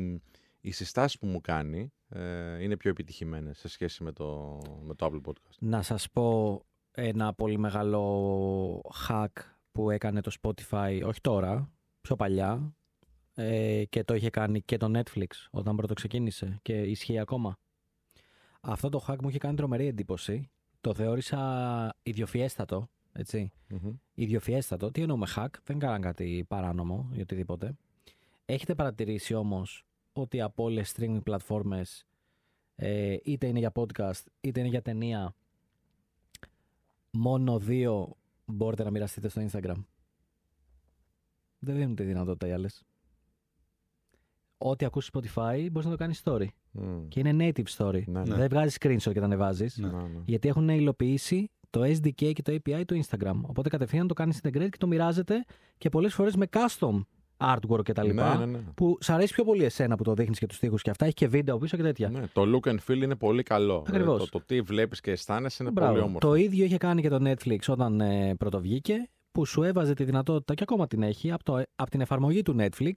οι συστάσεις που μου κάνει ε, είναι πιο επιτυχημένες σε σχέση με το, με το Apple Podcast. Να σας πω ένα πολύ μεγάλο hack που έκανε το Spotify, όχι τώρα, πιο παλιά, ε, και το είχε κάνει και το Netflix όταν πρώτο ξεκίνησε και ισχύει ακόμα. Αυτό το hack μου είχε κάνει τρομερή εντύπωση. Το θεώρησα ιδιοφιέστατο, έτσι. Ιδιοφιέστατο. Τι εννοούμε hack, δεν κάναν κάτι παράνομο ή οτιδήποτε. Έχετε παρατηρήσει όμως ότι από όλες streaming πλατφόρμες ε, είτε είναι για podcast είτε είναι για ταινία μόνο δύο μπορείτε να μοιραστείτε στο Instagram; Δεν δίνουν τη δυνατότητα οι άλλες. Ό,τι ακούσει Spotify μπορείς να το κάνεις story. Μμ. Και είναι native story. Ναι, ναι. Δεν βγάζεις screenshot και τα ανεβάζεις. Ναι. Ναι, ναι. Γιατί έχουν υλοποιήσει το SDK και το API του Instagram. Οπότε κατευθείαν το κάνεις integrate και το μοιράζεται και πολλές φορές με custom artwork κτλ. Ναι, ναι, ναι. Που σ' αρέσει πιο πολύ εσένα που το δείχνεις και τους τοίχου και αυτά. Έχει και βίντεο πίσω και τέτοια. Ναι, το look and feel είναι πολύ καλό. Ακριβώς. Δηλαδή, το, το τι βλέπεις και αισθάνεσαι είναι Μπράβο. πολύ όμορφο. Το ίδιο είχε κάνει και το Netflix όταν ε, πρωτοβγήκε, που σου έβαζε τη δυνατότητα και ακόμα την έχει από, το, από την εφαρμογή του Netflix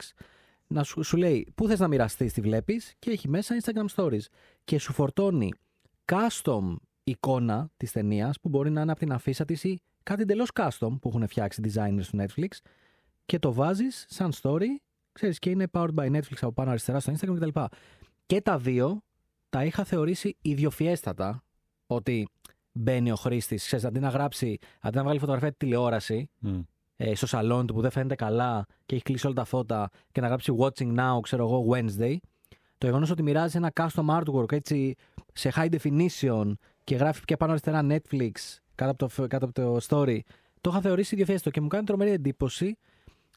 να σου, σου λέει πού θες να μοιραστείς τη βλέπεις; Και έχει μέσα Instagram Stories και σου φορτώνει custom εικόνα της ταινίας που μπορεί να είναι από την αφίσα της ή κάτι εντελώς custom που έχουν φτιάξει designers του Netflix και το βάζεις σαν story, ξέρεις και είναι powered by Netflix από πάνω αριστερά στο Instagram κτλ. Και τα δύο τα είχα θεωρήσει ιδιοφιέστατα ότι μπαίνει ο χρήστης, ξέρεις, αντί να γράψει, αντί να βγάλει φωτογραφία τη τηλεόραση Μμ. Ε, στο σαλόνι του που δεν φαίνεται καλά και έχει κλείσει όλα τα φώτα και να γράψει Watching Now, ξέρω εγώ, Wednesday. Το γεγονός ότι μοιράζει ένα custom artwork έτσι σε high definition και γράφει και πάνω αριστερά Netflix κάτω από το, κάτω από το story, το είχα θεωρήσει ιδιοφιέστατο και μου κάνει τρομερή εντύπωση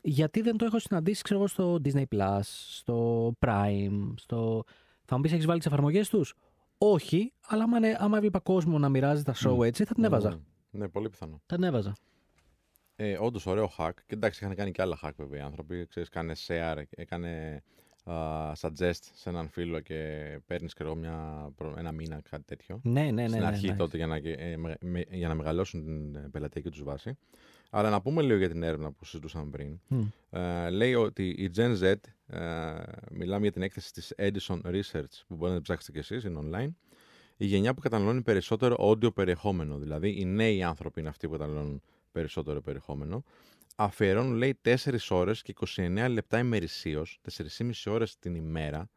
γιατί δεν το έχω συναντήσει, ξέρω εγώ, στο Disney Plus, στο Prime, στο. Θα μου πεις, έχεις βάλει τις εφαρμογές τους; Όχι, αλλά άμα, είναι- άμα έβλεπα κόσμο να μοιράζει τα show Μμ. έτσι, θα την έβαζα. Ναι, ναι, πολύ πιθανό. Θα την έβαζα. Ε, Όντως, ωραίο hack. Και εντάξει, είχαν κάνει και άλλα hack βέβαια οι άνθρωποι. Ξέρεις, κάνε share, έκανε α, suggest σε έναν φίλο και παίρνεις μια, προ- ένα μήνα, κάτι τέτοιο. Ναι, ναι, ναι. Στην ναι, αρχή ναι. τότε για να, ε, με- με- για να μεγαλώσουν την ε, πελατειακή τους βάση. Αλλά να πούμε λίγο για την έρευνα που συζητούσαμε πριν. Μμ. Ε, λέει ότι η Gen Z, ε, μιλάμε για την έκθεση της Edison Research που μπορείτε να την ψάξετε κι εσείς, είναι online, η γενιά που καταναλώνει περισσότερο audio περιεχόμενο, δηλαδή οι νέοι άνθρωποι είναι αυτοί που καταναλώνουν περισσότερο περιεχόμενο, αφιερώνουν λέει 4 ώρες και 29 λεπτά ημερησίως, 4,5 ώρες την ημέρα,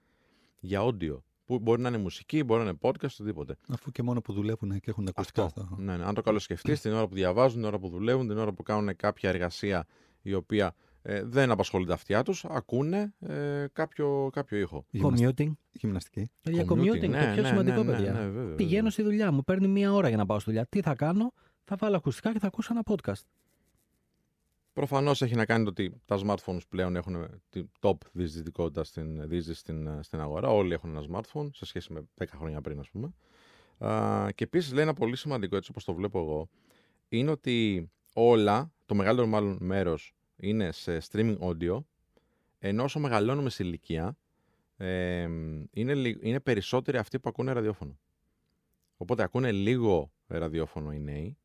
για audio. Που μπορεί να είναι μουσική, μπορεί να είναι podcast, οτιδήποτε. Αφού και μόνο που δουλεύουν και έχουν τα ακουστικά Αυτό. αυτά. Ναι, ναι. Αν το καλοσκεφτείς, την ώρα που διαβάζουν, την ώρα που δουλεύουν, την ώρα που κάνουν κάποια εργασία η οποία ε, δεν απασχολεί τα αυτιά τους, ακούνε ε, κάποιο, κάποιο ήχο. Commuting. Γυμναστική. Για commuting, ναι, το πιο ναι, σημαντικό, ναι, ναι, παιδιά. ναι, βέβαια, Πηγαίνω βέβαια. στη δουλειά μου, παίρνει μία ώρα για να πάω στη δουλειά. Τι θα κάνω, θα βάλω ακουστικά και θα ακούσω ένα podcast. Προφανώς έχει να κάνει το ότι τα smartphones πλέον έχουν την top διεισδυτικότητα στην, διείσδυση στην, στην αγορά. Όλοι έχουν ένα smartphone σε σχέση με 10 χρόνια πριν, ας πούμε. Α, και επίσης λέει ένα πολύ σημαντικό, έτσι όπως το βλέπω εγώ, είναι ότι όλα, το μεγαλύτερο μάλλον μέρος, είναι σε streaming audio, ενώ όσο μεγαλώνουμε σε ηλικία, ε, είναι, λι- είναι περισσότεροι αυτοί που ακούνε ραδιόφωνο. Οπότε ακούνε λίγο ραδιόφωνο οι νέοι,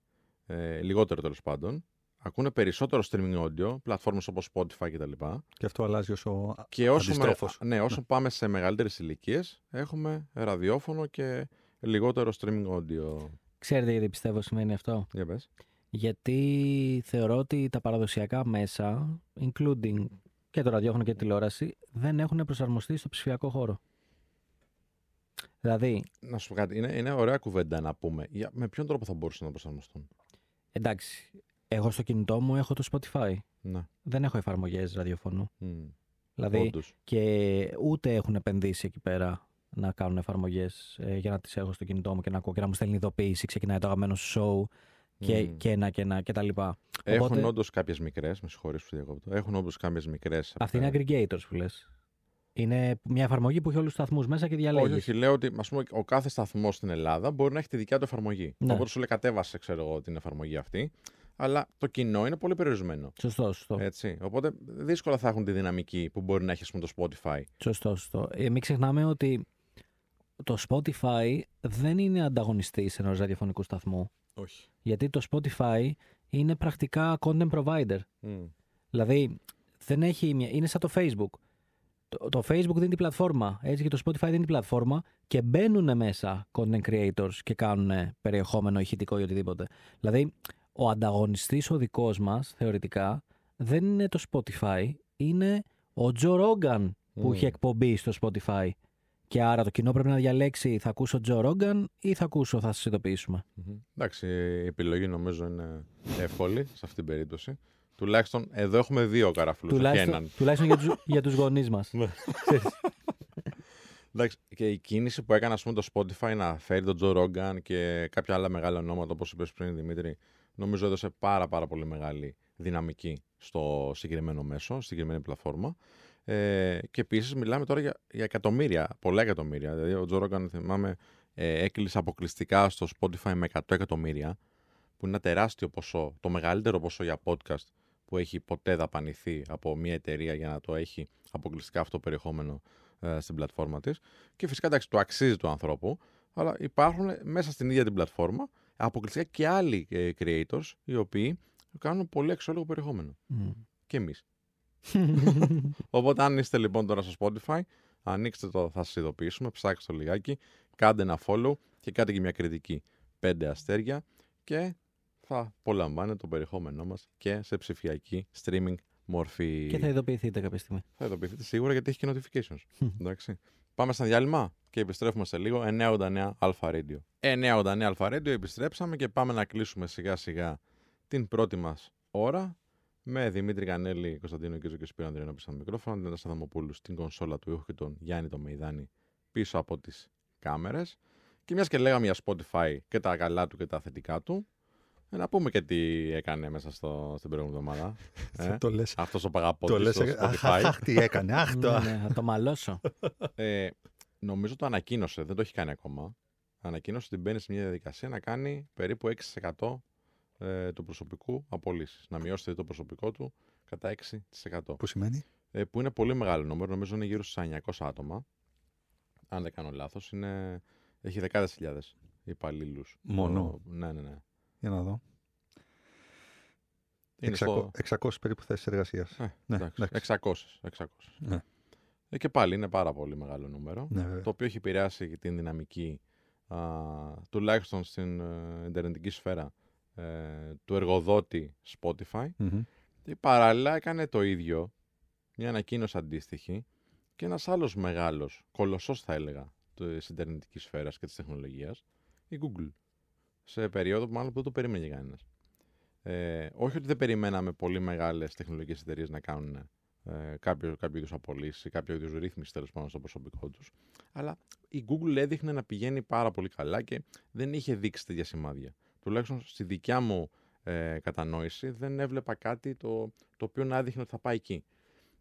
ε, λιγότερο τέλος πάντων, ακούνε περισσότερο streaming audio, πλατφόρμες όπως Spotify κτλ. Και αυτό αλλάζει όσο. Και όσο, με- Αντιστρόφως. ναι, όσο πάμε σε μεγαλύτερες ηλικίες, έχουμε ραδιόφωνο και λιγότερο streaming audio. Ξέρετε γιατί πιστεύω σημαίνει αυτό; Για πες. Γιατί θεωρώ ότι τα παραδοσιακά μέσα, including και το ραδιόφωνο και τη τηλεόραση, δεν έχουν προσαρμοστεί στο ψηφιακό χώρο. Δηλαδή, Να σου πω κάτι, είναι, είναι ωραία κουβέντα να πούμε. Για, με ποιον τρόπο θα μπορούσαν να προσαρμοστούν; Εντάξει, εγώ στο κινητό μου έχω το Spotify. Ναι. Δεν έχω εφαρμογές ραδιοφωνού. Mm. Δηλαδή, Όντως. και ούτε έχουν επενδύσει εκεί πέρα να κάνουν εφαρμογές για να τις έχω στο κινητό μου και να ακούω και να μου στέλνει ειδοποίηση. Ξεκινάει το αγαπημένο σου show και, Μμ. και ένα και ένα και τα λοιπά. Έχουν Οπότε- όντως κάποιες μικρές, με συγχωρείς που διακόπτω. Έχουν όντως κάποιες μικρές. Αυτή είναι aggregators που λες. Είναι μια εφαρμογή που έχει όλους τους σταθμούς μέσα και διαλέγεις. Όχι, όχι, λέω ότι ας πούμε, ο κάθε σταθμός στην Ελλάδα μπορεί να έχει τη δικιά του εφαρμογή. Ναι. Οπότε σου λέει κατέβασε, ξέρω εγώ, την εφαρμογή αυτή. Αλλά το κοινό είναι πολύ περιορισμένο. Σωστό, σωστό. Έτσι. Οπότε δύσκολα θα έχουν τη δυναμική που μπορεί να έχει ας πούμε, το Spotify. Σωστό, σωστό. Ε, μην ξεχνάμε ότι το Spotify δεν είναι ανταγωνιστής ενός ραδιοφωνικού σταθμού. Όχι. Γιατί το Spotify είναι πρακτικά content provider. Δηλαδή, δεν έχει μια... είναι σαν το Facebook. Το, το Facebook δίνει την πλατφόρμα, έτσι και το Spotify δίνει την πλατφόρμα και μπαίνουν μέσα content creators και κάνουν περιεχόμενο ηχητικό ή οτιδήποτε. Δηλαδή, ο ανταγωνιστής ο δικός μας, θεωρητικά, δεν είναι το Spotify, είναι ο Joe Rogan που Μμμ. έχει εκπομπή στο Spotify. Και άρα το κοινό πρέπει να διαλέξει θα ακούσω Joe Rogan ή θα ακούσω θα σας ειδοποιήσουμε. Μμμ. Εντάξει, η επιλογή νομίζω είναι εύκολη σε αυτήν την περίπτωση. Τουλάχιστον εδώ έχουμε δύο καραφλούς, όχι Τουλάχιστον, έναν. τουλάχιστον για, τους, για τους γονείς μας. Ναι. Εντάξει, και η κίνηση που έκανε ας πούμε, το Spotify να φέρει τον Joe Rogan και κάποια άλλα μεγάλα ονόματα όπως είπες πριν Δημήτρη, νομίζω έδωσε πάρα πάρα πολύ μεγάλη δυναμική στο συγκεκριμένο μέσο, στη συγκεκριμένη πλατφόρμα. Ε, και επίσης μιλάμε τώρα για, για εκατομμύρια, πολλά εκατομμύρια. Δηλαδή ο Joe Rogan, θυμάμαι, ε, έκλεισε αποκλειστικά στο Spotify με 100 εκατομμύρια, που είναι ένα τεράστιο ποσό, το μεγαλύτερο ποσό για podcast που έχει ποτέ δαπανηθεί από μια εταιρεία για να το έχει αποκλειστικά αυτό το περιεχόμενο ε, στην πλατφόρμα της. Και φυσικά εντάξει, το αξίζει του ανθρώπου, αλλά υπάρχουν μέσα στην ίδια την πλατφόρμα αποκλειστικά και άλλοι ε, creators οι οποίοι κάνουν πολύ εξώλογο περιεχόμενο. Μμ. Και εμείς. Οπότε αν είστε λοιπόν τώρα στο Spotify, ανοίξτε το, θα σας ειδοποιήσουμε, ψάξτε το λιγάκι, κάντε ένα follow και κάντε και μια κριτική. Πέντε αστέρια και θα απολαμβάνετε το περιεχόμενό μας και σε ψηφιακή streaming μορφή. Και θα ειδοποιηθείτε κάποια στιγμή. Θα ειδοποιηθείτε σίγουρα γιατί έχει και notifications. Εντάξει. Πάμε στα διάλειμμα και επιστρέφουμε σε λίγο. 989 Alpha Radio. 989 Alpha Radio επιστρέψαμε και πάμε να κλείσουμε σιγά σιγά την πρώτη μας ώρα με Δημήτρη Κανέλη, Κωνσταντίνο Κίζο και Σπύρο Ανδριανό πίσω από το μικρόφωνο, την Νατάσα Θαμοπούλου στην κονσόλα του ήχου και τον Γιάννη το Μεϊδάνη πίσω από τις κάμερες. Και μιας και λέγαμε για Spotify και τα καλά του και τα θετικά του, ε, να πούμε και τι έκανε μέσα στο, στην προηγούμενη εβδομάδα. ε; το λες. Αυτός ο Το παγαπότης λες. στο Αχ, Spotify. αχ, τι έκανε. Αχ, το. ναι, ναι, θα το μαλώσω. Ε, νομίζω το ανακοίνωσε, δεν το έχει κάνει ακόμα. Ανακοίνωσε ότι μπαίνει σε μια διαδικασία να κάνει περίπου 6% ε, του προσωπικού απολύσεις. Να μειώσει δηλαδή το προσωπικό του κατά 6%. Που σημαίνει; Ε, που είναι πολύ μεγάλο νούμερο, νομίζω είναι γύρω στους 900 άτομα. Αν δεν κάνω λάθος, είναι... έχει δεκάδες χιλιάδες υπαλλήλους. Μόνο; Ναι, ναι, ναι. Για να δω. Είναι 600, στο... 600 περίπου θέσεις εργασίας. Ε, Ναι, εντάξει, εντάξει. 600. 600. Ναι. Ε, και πάλι είναι πάρα πολύ μεγάλο νούμερο. Ναι, βέβαια. το οποίο έχει επηρεάσει και την δυναμική α, τουλάχιστον στην ε, ιντερνετική σφαίρα ε, του εργοδότη Spotify. Μμμ. Και παράλληλα έκανε το ίδιο, μια ανακοίνωση αντίστοιχη και ένας άλλος μεγάλος, κολοσσός θα έλεγα, της ιντερνετικής σφαίρας και της τεχνολογίας, η Google. Σε περίοδο που μάλλον που δεν το περίμενε κανένας. Ε, όχι ότι δεν περιμέναμε πολύ μεγάλες τεχνολογικές εταιρείες να κάνουν ε, κάποιο, κάποιο είδους απολύσεις, κάποιο είδους ρύθμιση τέλος πάντων στο προσωπικό τους. Αλλά η Google έδειχνε να πηγαίνει πάρα πολύ καλά και δεν είχε δείξει τέτοια σημάδια. Τουλάχιστον στη δικιά μου ε, κατανόηση δεν έβλεπα κάτι το, το οποίο να έδειχνε ότι θα πάει εκεί.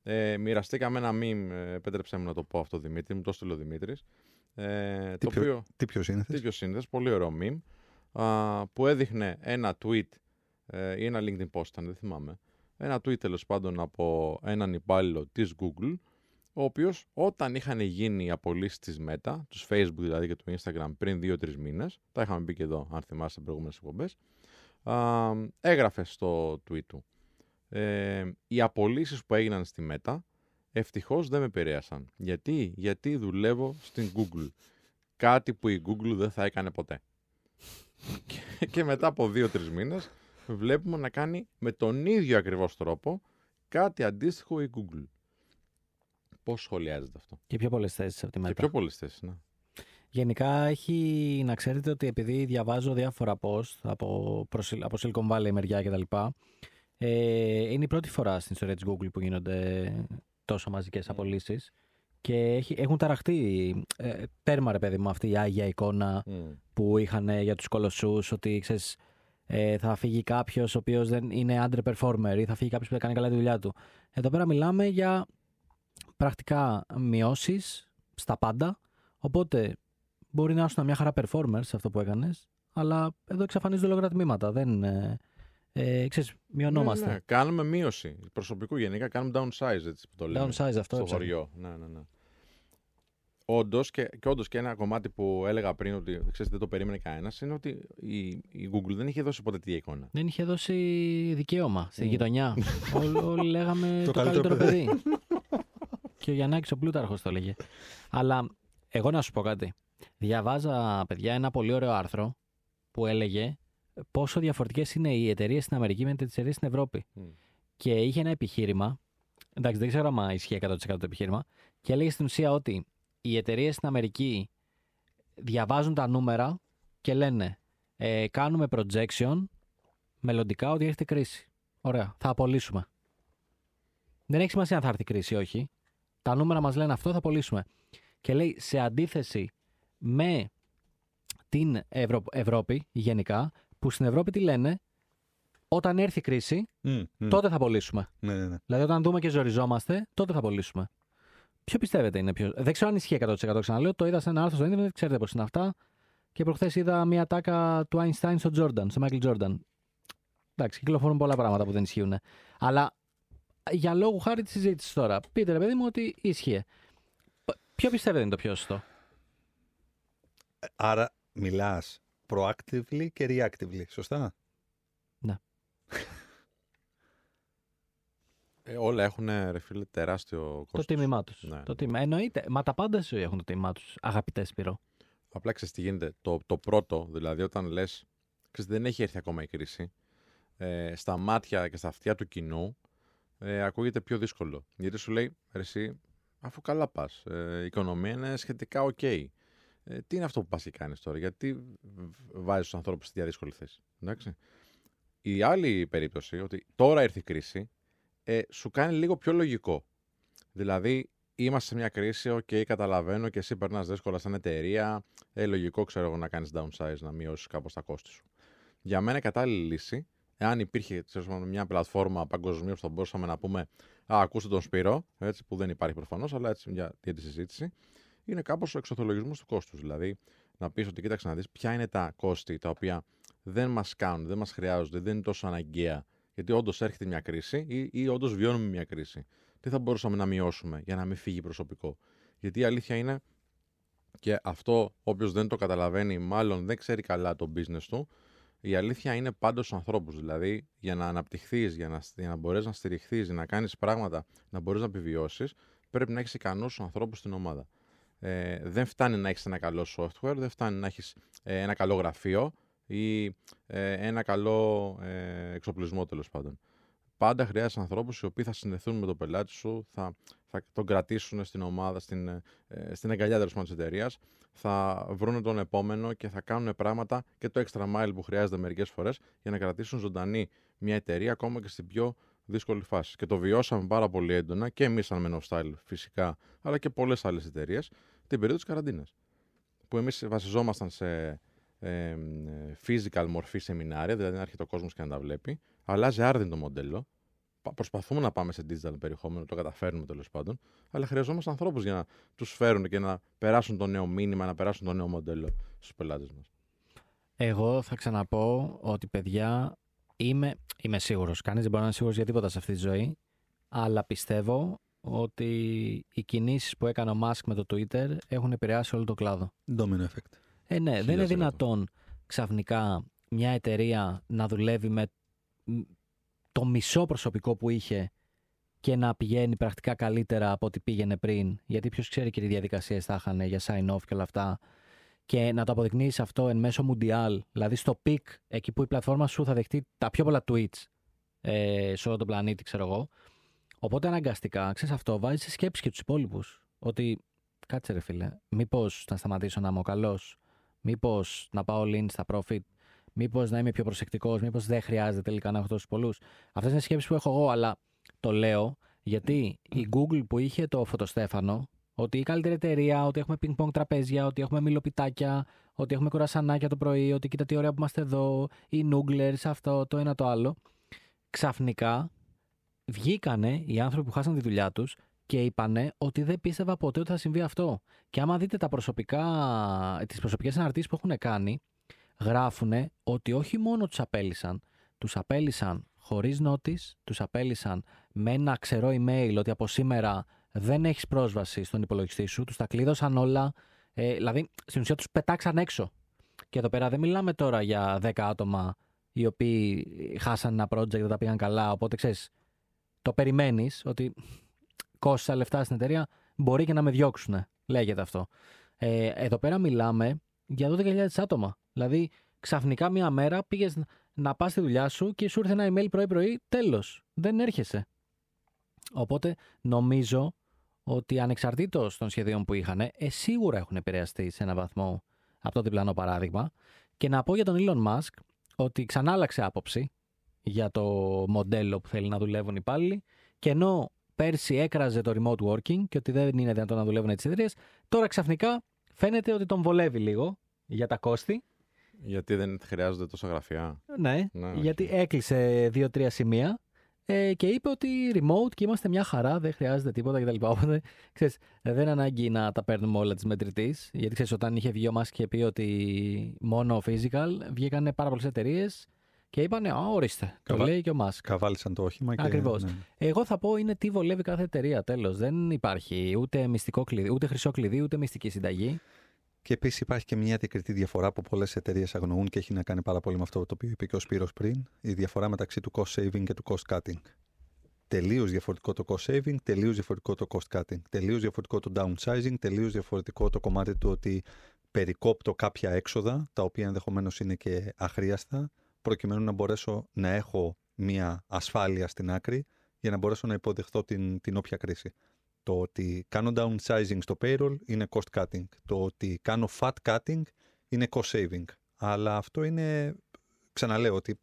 Ε, μοιραστήκαμε ένα meme, ε, επέτρεψέ μου να το πω αυτό Δημήτρη, μου το έστειλε ο Δημήτρης. Ε, Τι το πιο- οποίο, Τι πιο σύνηθες; τέτοιο σύνδεσμο, πολύ ωραίο meme, α, που έδειχνε ένα tweet ε, ή ένα LinkedIn post, ήταν, δεν θυμάμαι. Ένα tweet τέλος πάντων από έναν υπάλληλο της Google, ο οποίος όταν είχαν γίνει οι απολύσεις της Meta, τους Facebook δηλαδή και του Instagram πριν 2-3 μήνες, τα είχαμε πει και εδώ αν θυμάστε σε προηγούμενες εκπομπές, α, έγραφε στο tweet του. Ε, οι απολύσεις που έγιναν στη Meta ευτυχώς δεν με επηρέασαν. Γιατί, Γιατί δουλεύω στην Google. Κάτι που η Google δεν θα έκανε ποτέ. Και, και μετά από δύο-τρεις μήνες βλέπουμε να κάνει με τον ίδιο ακριβώς τρόπο κάτι αντίστοιχο η Google. Πώς σχολιάζεται αυτό; Και πιο πολλές θέσεις από τη Και Meta. πιο πολλές θέσεις, ναι. Γενικά έχει να ξέρετε ότι επειδή διαβάζω διάφορα post από, προς- από Silicon Valley μεριά κτλ. Ε, είναι η πρώτη φορά στην ιστορία της Google που γίνονται τόσο μαζικές απολύσεις και έχει, έχουν ταραχτεί ε, τέρμα ρε παιδί μου αυτή η άγια εικόνα που είχαν ε, για τους κολοσσούς ότι ξέρεις, ε, θα φύγει κάποιος ο οποίος δεν είναι underperformer ή θα φύγει κάποιος που θα κάνει καλά τη δουλειά του. Εδώ πέρα μιλάμε για πρακτικά μειώσεις στα πάντα. Οπότε μπορεί να ήσουν μια χαρά performers σε αυτό που έκανες, αλλά εδώ εξαφανίζονται ολόκληρα τμήματα. Δεν. Ε, ε, ξέρεις, μειωνόμαστε. Ναι, ναι. Κάνουμε μείωση προσωπικού γενικά. Κάνουμε downsize έτσι που το λέμε. Downsize αυτό στο έψαχνα. χωριό. Ναι, ναι, ναι. Όντως και, και, όντως και ένα κομμάτι που έλεγα πριν ότι ξέρεις, δεν το περίμενε κανένας είναι ότι η, η Google δεν είχε δώσει ποτέ τη εικόνα. Δεν είχε δώσει δικαίωμα στη Μμ. γειτονιά. όλοι, όλοι λέγαμε το, Το καλύτερο καλύτερο παιδί. και ο Γιαννάκης ο Πλούταρχος το έλεγε. Αλλά εγώ να σου πω κάτι. Διαβάζα, παιδιά, ένα πολύ ωραίο άρθρο που έλεγε πόσο διαφορετικές είναι οι εταιρείες στην Αμερική με τις εταιρείες στην Ευρώπη. Μμ. Και είχε ένα επιχείρημα, εντάξει δεν ξέρω αν ισχύει 100% το επιχείρημα, και έλεγε στην ουσία ότι οι εταιρείες στην Αμερική διαβάζουν τα νούμερα και λένε ε, κάνουμε projection μελλοντικά ότι έρχεται κρίση. Ωραία, θα απολύσουμε. Δεν έχει σημασία αν θα έρθει κρίση ή όχι. Τα νούμερα μας λένε αυτό, θα απολύσουμε. Και λέει σε αντίθεση με την Ευρω... Ευρώπη γενικά, που στην Ευρώπη τι λένε, όταν έρθει κρίση, Μμ, μμ. τότε θα απολύσουμε. Ναι, ναι, ναι. Δηλαδή, όταν δούμε και ζοριζόμαστε, τότε θα απολύσουμε. Ποιο πιστεύετε είναι πιο. Δεν ξέρω αν ισχύει 100% ξαναλέω. Το είδα σε ένα άρθρο στο Ιντερνετ, ξέρετε πώς είναι αυτά. Και προχθές είδα μια τάκα του Einstein στο Jordan, στο Michael Jordan. Εντάξει, κυκλοφορούν πολλά πράγματα που δεν ισχύουν. Αλλά για λόγου χάρη της συζήτησης τώρα, πείτε ρε παιδί μου ότι ίσχυε. Π- Ποιο πιστεύετε είναι το πιο σωστό; Άρα μιλάς proactively και reactively, σωστά; Ε, όλα έχουν ρε φίλε τεράστιο κόστος. Το τίμημά τους. Ναι. Το τίμημα. Εννοείται. Μα τα πάντα στη ζωή έχουν το τίμημά τους. Αγαπητέ Σπύρο. Απλά ξέρεις τι γίνεται. Το, το πρώτο, δηλαδή όταν λες, ξέρεις, δεν έχει έρθει ακόμα η κρίση, ε, στα μάτια και στα αυτιά του κοινού ε, ακούγεται πιο δύσκολο. Γιατί σου λέει, «Ρε εσύ, αφού καλά πας, ε, η οικονομία είναι σχετικά οκ. Ε, τι είναι αυτό που πας και κάνεις τώρα, γιατί β- βάζεις τους ανθρώπους στη δύσκολη θέση. Εντάξει. Η άλλη περίπτωση, ότι τώρα ήρθε η κρίση, ε, σου κάνει λίγο πιο λογικό. Δηλαδή, είμαστε σε μια κρίση, οκ, καταλαβαίνω και εσύ περνάς δύσκολα σαν εταιρεία, ε, λογικό ξέρω εγώ να κάνεις downsize, να μειώσεις κάπως τα κόστη σου. Για μένα η κατάλληλη λύση, εάν υπήρχε ξέρεις, μια πλατφόρμα παγκοσμίως που θα μπορούσαμε να πούμε Α, ακούστε τον Σπύρο, έτσι, που δεν υπάρχει προφανώς, αλλά έτσι για, για τη συζήτηση, είναι κάπως ο εξορθολογισμός του κόστους. Δηλαδή, να πεις ότι κοίταξε να δεις ποια είναι τα κόστη τα οποία δεν μας κάνουν, δεν μας χρειάζονται, δεν είναι τόσο αναγκαία, γιατί όντως έρχεται μια κρίση ή, ή όντως βιώνουμε μια κρίση. Τι θα μπορούσαμε να μειώσουμε για να μην φύγει προσωπικό; Γιατί η αλήθεια είναι και αυτό όποιος δεν το καταλαβαίνει, μάλλον δεν ξέρει καλά το business του. Η αλήθεια είναι πάντα στους ανθρώπους. Δηλαδή, για να αναπτυχθείς, για να, για να μπορέσεις να στηριχθείς, για να κάνεις πράγματα, να μπορείς να επιβιώσεις, πρέπει να έχεις ικανούς ανθρώπους στην ομάδα. Ε, δεν φτάνει να έχεις ένα καλό software, δεν φτάνει να έχεις ένα καλό γραφείο ή ε, ένα καλό ε, εξοπλισμό τέλος πάντων. Πάντα χρειάζεσαι ανθρώπους οι οποίοι θα συνδεθούν με τον πελάτη σου, θα, θα τον κρατήσουν στην ομάδα, στην, ε, στην αγκαλιά τέλος πάντων της εταιρείας, θα βρουν τον επόμενο και θα κάνουν πράγματα και το extra mile που χρειάζεται μερικές φορές για να κρατήσουν ζωντανή μια εταιρεία ακόμα και στην πιο δύσκολη φάση. Και το βιώσαμε πάρα πολύ έντονα και εμείς, σαν Men of Style φυσικά, αλλά και πολλές άλλες εταιρείες, την περίοδο της καραντίνας. Που εμείς βασιζόμασταν σε ε, physical μορφή σεμινάρια, δηλαδή να έρχεται ο κόσμος και να τα βλέπει. Αλλάζει άρδιν το μοντέλο. Πα- Προσπαθούμε να πάμε σε digital περιεχόμενο, το καταφέρνουμε τέλος πάντων. Αλλά χρειαζόμαστε ανθρώπους για να τους φέρουν και να περάσουν το νέο μήνυμα, να περάσουν το νέο μοντέλο στους πελάτες μας. Εγώ θα ξαναπώ ότι παιδιά είμαι, είμαι σίγουρος. Κανείς δεν μπορεί να είναι σίγουρος για τίποτα σε αυτή τη ζωή. Αλλά πιστεύω ότι οι κινήσεις που έκανε ο Μάσκ με το Twitter έχουν επηρεάσει όλο το κλάδο. Domino effect. Ε, ναι, δεν είναι Χίλια δυνατόν ξαφνικά μια εταιρεία να δουλεύει με μ, το μισό προσωπικό που είχε και να πηγαίνει πρακτικά καλύτερα από ό,τι πήγαινε πριν. Γιατί ποιος ξέρει και τι διαδικασίες θα είχαν για sign-off και όλα αυτά. Και να το αποδεικνύεις αυτό εν μέσω Mundial, δηλαδή στο peak, εκεί που η πλατφόρμα σου θα δεχτεί τα πιο πολλά tweets ε, σε όλο τον πλανήτη, ξέρω εγώ. Οπότε αναγκαστικά, ξέρεις αυτό, βάζεις σε σκέψη και τους υπόλοιπους. Ότι κάτσε ρε φίλε, μήπως να σταματήσω να είμαι ο καλός, μήπως να πάω lean στα profit, μήπως να είμαι πιο προσεκτικός, μήπως δεν χρειάζεται τελικά να έχω τόσους πολλούς. Αυτές είναι σκέψεις που έχω εγώ, αλλά το λέω γιατί η Google που είχε το φωτοστέφανο, ότι η καλύτερη εταιρεία, ότι έχουμε ping-pong τραπέζια, ότι έχουμε μιλοπιτάκια, ότι έχουμε κουρασανάκια το πρωί, ότι κοίτα τι ωραία που είμαστε εδώ, οι νούγκλερ, αυτό, το ένα το άλλο. Ξαφνικά βγήκανε οι άνθρωποι που χάσαν τη δουλειά τους και είπανε ότι δεν πίστευα ποτέ ότι θα συμβεί αυτό. Και άμα δείτε τα προσωπικά, τις προσωπικές αναρτήσεις που έχουν κάνει, γράφουνε ότι όχι μόνο τους απέλησαν, τους απέλησαν χωρίς νότις, τους απέλησαν με ένα ξερό email ότι από σήμερα δεν έχεις πρόσβαση στον υπολογιστή σου, τους τα κλείδωσαν όλα, ε, δηλαδή στην ουσία τους πετάξαν έξω. Και εδώ πέρα δεν μιλάμε τώρα για 10 άτομα οι οποίοι χάσαν ένα project, δεν τα πήγαν καλά, οπότε ξέρεις, το περιμένεις ότι κόστησα λεφτά στην εταιρεία, μπορεί και να με διώξουν. Λέγεται αυτό. Ε, εδώ πέρα μιλάμε για 12.000 άτομα. Δηλαδή, ξαφνικά μία μέρα πήγες να πας στη δουλειά σου και σου ήρθε ένα email πρωί-πρωί, τέλος. Δεν έρχεσαι. Οπότε νομίζω ότι ανεξαρτήτως των σχεδίων που είχαν, ε, σίγουρα έχουν επηρεαστεί σε έναν βαθμό από το διπλανό παράδειγμα. Και να πω για τον Elon Musk ότι ξανά άλλαξε άποψη για το μοντέλο που θέλει να δουλεύουν οι υπάλληλοι και ενώ πέρσι έκραζε το remote working και ότι δεν είναι δυνατόν να δουλεύουν έτσι εταιρείε, τώρα ξαφνικά φαίνεται ότι τον βολεύει λίγο για τα κόστη. Γιατί δεν χρειάζονται τόσα γραφεία. Ναι, Ναι, γιατί όχι. έκλεισε δύο-τρία σημεία ε, και είπε ότι remote και είμαστε μια χαρά, δεν χρειάζεται τίποτα κτλ. Οπότε, ξέρεις, δεν είναι ανάγκη να τα παίρνουμε όλα τη μετρητής. Γιατί ξέρεις, όταν είχε βγει ο Μάσκ και πει ότι μόνο physical, βγήκαν πάρα πολλές εταιρείες και είπαν, Α, ορίστε. Το Καβα- λέει και ο Μάσκ. Καβάλισαν το όχημα και. Ακριβώς. ναι. Εγώ θα πω είναι τι βολεύει κάθε εταιρεία. Τέλος. Δεν υπάρχει ούτε μυστικό κλειδί, ούτε χρυσό κλειδί, ούτε μυστική συνταγή. Και επίσης υπάρχει και μια διακριτή διαφορά που πολλές εταιρείες αγνοούν και έχει να κάνει πάρα πολύ με αυτό το οποίο είπε και ο Σπύρος πριν. Η διαφορά μεταξύ του cost saving και του cost cutting. Τελείως διαφορετικό το cost saving, τελείως διαφορετικό το cost cutting. Τελείως διαφορετικό το downsizing, τελείως διαφορετικό το κομμάτι του ότι περικόπτω κάποια έξοδα, τα οποία ενδεχομένως είναι και αχρίαστα, προκειμένου να μπορέσω να έχω μια ασφάλεια στην άκρη για να μπορέσω να υποδεχθώ την, την όποια κρίση. Το ότι κάνω downsizing στο payroll είναι cost cutting. Το ότι κάνω fat cutting είναι cost saving. Αλλά αυτό είναι, ξαναλέω, ότι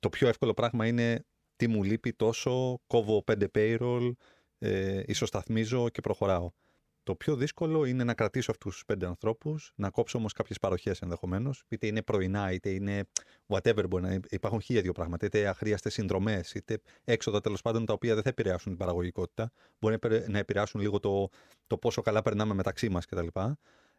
το πιο εύκολο πράγμα είναι τι μου λείπει τόσο, κόβω 5 payroll, ε, ισοσταθμίζω και προχωράω. Το πιο δύσκολο είναι να κρατήσω αυτούς τους πέντε ανθρώπους, να κόψω όμως κάποιες παροχές ενδεχομένως, είτε είναι πρωινά, είτε είναι whatever μπορεί να είναι. Υπάρχουν χίλια δύο πράγματα, είτε αχρίαστες συνδρομές, είτε έξοδα τέλος πάντων τα οποία δεν θα επηρεάσουν την παραγωγικότητα. Μπορεί να επηρε- να επηρεάσουν λίγο το, το πόσο καλά περνάμε μεταξύ μας κτλ.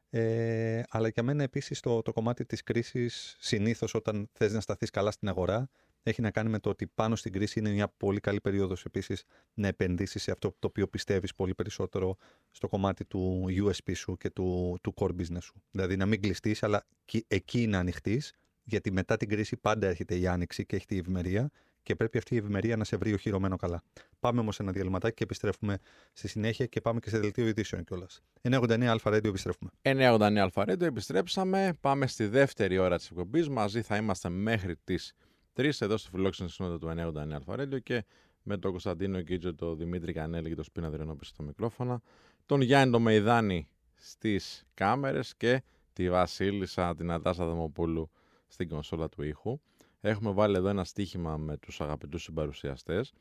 Ε, αλλά για μένα επίσης το, το κομμάτι της κρίσης, συνήθως όταν θες να σταθείς καλά στην αγορά, έχει να κάνει με το ότι πάνω στην κρίση είναι μια πολύ καλή περίοδος επίσης να επενδύσεις σε αυτό το οποίο πιστεύεις πολύ περισσότερο στο κομμάτι του USP σου και του, του core business σου. Δηλαδή να μην κλειστείς, αλλά κι- εκεί να ανοιχτείς, γιατί μετά την κρίση πάντα έρχεται η άνοιξη και έχει η ευημερία και πρέπει αυτή η ευημερία να σε βρει οχυρωμένο καλά. Πάμε όμως ένα διαλυματάκι και επιστρέφουμε στη συνέχεια και πάμε και σε δελτίο ειδήσεων κιόλας. 989 Αλφα Radio επιστρέφουμε. 989 Αλφαρέντο, επιστρέψαμε. Πάμε στη δεύτερη ώρα της εκπομπής. Μαζί θα είμαστε μέχρι τις 3 εδώ στο φιλόξενο σύνοδο του 989 Αλφαρέντο και με τον Κωνσταντίνο Κίτζο, τον Δημήτρη Κανέλη και τον Σπίνα Δρενόπη στο μικρόφωνα. Τον Γιάννη τον Μεϊδάνη στις κάμερες και τη Βασίλισσα την Ατάσα Δαμοπούλου στην κονσόλα του ήχου. Έχουμε βάλει εδώ ένα στοίχημα με τους αγαπητούς συμπαρουσιαστές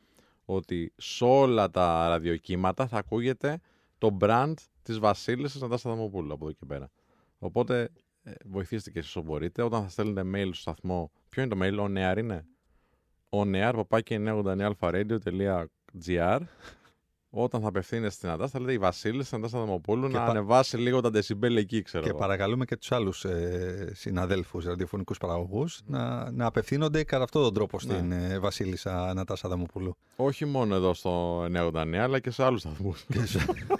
ότι σε όλα τα ραδιοκύματα θα ακούγεται το brand της Βασίλισσας Νατάσα Δαμοπούλου από εδώ και πέρα. Οπότε ε, βοηθήστε και εσείς όσο μπορείτε. Όταν θα στέλνετε mail στο σταθμό, ποιο είναι το mail, ο νεαρ είναι; ο νεαρ παπάκι 989alpha.radio.gr όταν θα απευθύνεστε στην Αντάστα, θα λέτε η Βασίλισσα Αντάστα Δαμοπούλου Και να πα- ανεβάσει λίγο τα δεσιμπέλ εκεί, ξέρω Και εγώ. παρακαλούμε και τους άλλους ε, συναδέλφους ραδιοφωνικούς παραγωγούς να, να απευθύνονται κατά αυτόν τον τρόπο Ναι. στην ε, Βασίλισσα Νατάσα Δαμοπούλου. Όχι μόνο εδώ στο 989, αλλά και σε άλλους σταθμούς.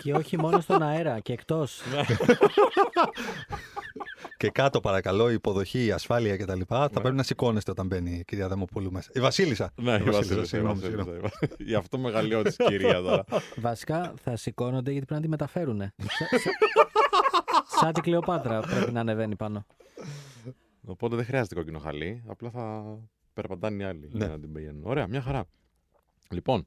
και όχι μόνο στον αέρα και εκτός. και κάτω, παρακαλώ, η υποδοχή, η ασφάλεια κτλ. Θα πρέπει να σηκώνεστε όταν μπαίνει η κυρία Δαμοπούλου μέσα. Η Βασίλισσα. ναι, η Βασίλισσα. συγγνώμη, η συγγνώμη. Βασίλισσα. Γι' αυτό μεγαλειώτης κυρία τώρα. Βασικά θα σηκώνονται γιατί πρέπει να τη μεταφέρουν. Σαν την Κλεοπάτρα πρέπει να ανεβαίνει πάνω. Οπότε δεν χρειάζεται κόκκινο χαλί, απλά θα περπατάνε οι άλλοι Ναι. για να την πηγαίνουν. Ωραία, μια χαρά. Λοιπόν,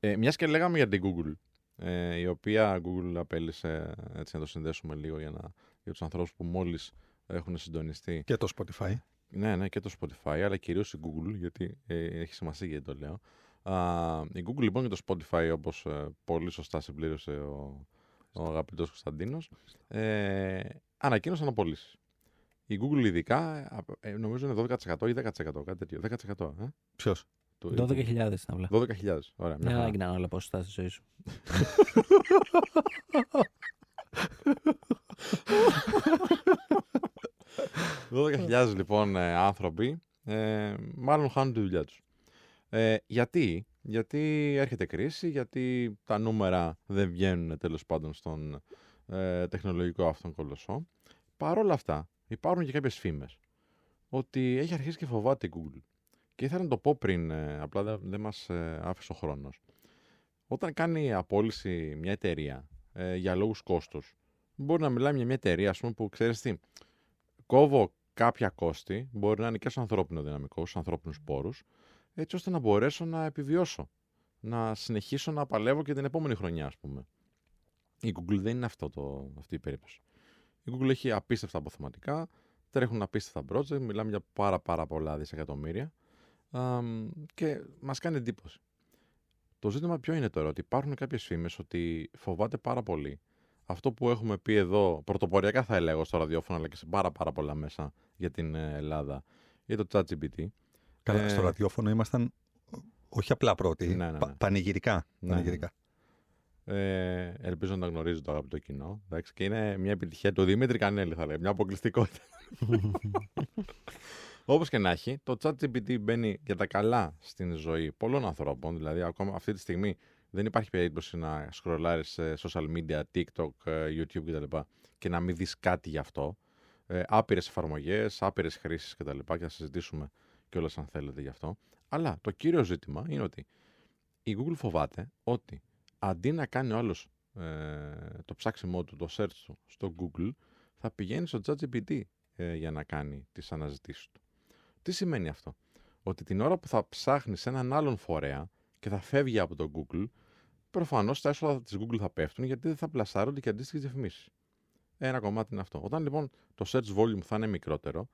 ε, μιας και λέγαμε για την Google, ε, η οποία Google απέλησε έτσι να το συνδέσουμε λίγο για, να, για τους ανθρώπους που μόλις έχουν συντονιστεί. Και το Spotify. Ναι, ναι, και το Spotify, αλλά κυρίως η Google, γιατί ε, έχει σημασία γιατί το λέω. Α, η Google λοιπόν και το Spotify, όπως ε, πολύ σωστά συμπλήρωσε ο, ο αγαπητός Κωνσταντίνος, ε, ανακοίνωσαν απολύσεις. Η Google ειδικά, ε, νομίζω είναι 12% ή 10%, κάτι τέτοιο. 10%, ε; Ποιος; του 12.000 ήταν απλά. 12.000. Ωραία. Δεν Μια χαρά. ανάγκη να είναι όλα ποσοστά στη ζωή σου. 12.000 λοιπόν ε, άνθρωποι ε, μάλλον χάνουν τη δουλειά τους. Ε, γιατί; Γιατί έρχεται κρίση, γιατί τα νούμερα δεν βγαίνουν τέλος πάντων στον ε, τεχνολογικό αυτόν κολοσσό. Παρ' όλα αυτά υπάρχουν και κάποιες φήμες ότι έχει αρχίσει και φοβάται η Google. Και ήθελα να το πω πριν, ε, απλά δεν, δεν μας ε, άφησε ο χρόνος. Όταν κάνει απόλυση μια εταιρεία ε, για λόγους κόστους, μπορεί να μιλάμε για μια εταιρεία ας πούμε, που ξέρεις τι, κόβω κάποια κόστη, μπορεί να είναι και στο ανθρώπινο δυναμικό, στους ανθρώπινους πόρους, έτσι ώστε να μπορέσω να επιβιώσω. Να συνεχίσω να παλεύω και την επόμενη χρονιά, ας πούμε. Η Google δεν είναι αυτό το, αυτή η περίπτωση. Η Google έχει απίστευτα αποθεματικά, τρέχουν απίστευτα project, μιλάμε για πάρα πάρα πολλά δισεκατομμύρια αμ, και μας κάνει εντύπωση. Το ζήτημα ποιο είναι τώρα, ότι υπάρχουν κάποιες φήμες ότι φοβάται πάρα πολύ αυτό που έχουμε πει εδώ, πρωτοποριακά θα έλεγα στο ραδιόφωνο, αλλά και σε πάρα πάρα πολλά μέσα για την ε, Ελλάδα, για το ChatGPT. Καλά, Ε, στο ραδιόφωνο ήμασταν όχι απλά πρώτοι, Ναι, ναι, πα- ναι. πανηγυρικά. Ναι, πανηγυρικά. Ε, ελπίζω να τα γνωρίζει το αγαπητό κοινό. Εντάξει, και είναι μια επιτυχία του Δημήτρη Κανέλη, θα λέει. Μια αποκλειστικότητα. Όπως και να έχει, το ChatGPT μπαίνει για τα καλά στην ζωή πολλών ανθρώπων. Δηλαδή, ακόμα αυτή τη στιγμή δεν υπάρχει περίπτωση να σκρολάρεις σε social media, TikTok, ε, YouTube κτλ. και να μην δεις κάτι γι' αυτό. Ε, άπειρες εφαρμογές, άπειρες χρήσεις κτλ. Και θα συζητήσουμε κιόλας αν θέλετε γι' αυτό. Αλλά το κύριο ζήτημα είναι ότι η Google φοβάται ότι αντί να κάνει ο άλλος ε, το ψάξιμό του, το search του στο Google, θα πηγαίνει στο ChatGPT ε, για να κάνει τις αναζητήσεις του. Τι σημαίνει αυτό; Ότι την ώρα που θα ψάχνεις σε έναν άλλον φορέα και θα φεύγει από το Google, προφανώς τα έσοδα της Google θα πέφτουν γιατί δεν θα πλασάρονται και αντίστοιχες διαφημίσεις. Ένα κομμάτι είναι αυτό. Όταν λοιπόν το search volume θα είναι μικρότερο,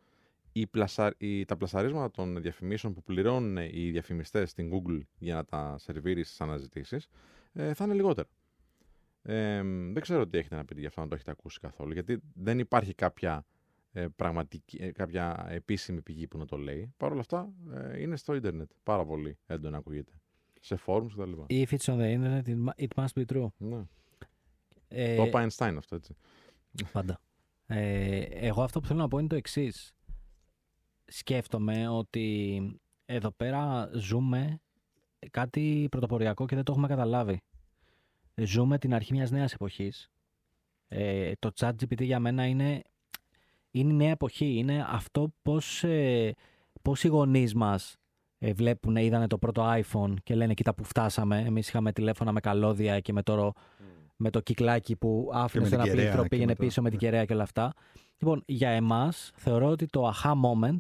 οι πλασα... οι... τα πλασαρίσματα των διαφημίσεων που πληρώνουν οι διαφημιστές στην Google για να τα σερβίρει στις αναζητήσεις ε, θα είναι λιγότερα. Ε, δεν ξέρω τι έχετε να πείτε γι' αυτό, αν το έχετε ακούσει καθόλου, γιατί δεν υπάρχει κάποια, ε, πραγματική, ε, κάποια επίσημη πηγή που να το λέει. Παρ' όλα αυτά ε, είναι στο ίντερνετ. Πάρα πολύ έντονα ακούγεται. Σε forums κτλ. If it's on the internet, it mu- it must be true. Ναι. Ε, Το είπα Einstein αυτό, έτσι. Πάντα. Ε, εγώ αυτό που θέλω να πω είναι το εξής. Σκέφτομαι ότι εδώ πέρα ζούμε κάτι πρωτοποριακό και δεν το έχουμε καταλάβει. Ζούμε την αρχή μιας νέας εποχής. Ε, το chat GPT για μένα είναι, είναι η νέα εποχή. Είναι αυτό πώς, ε, πώς οι γονείς μας ε, βλέπουν, είδανε το πρώτο iPhone και λένε κοίτα που φτάσαμε. Εμείς είχαμε τηλέφωνα με καλώδια και με το, με το κυκλάκι που άφηνε με σε την ένα κεραία πλήθρο, και πήγαινε με το- πίσω με την ναι. κεραία και όλα αυτά. Λοιπόν, για εμάς θεωρώ ότι το aha moment,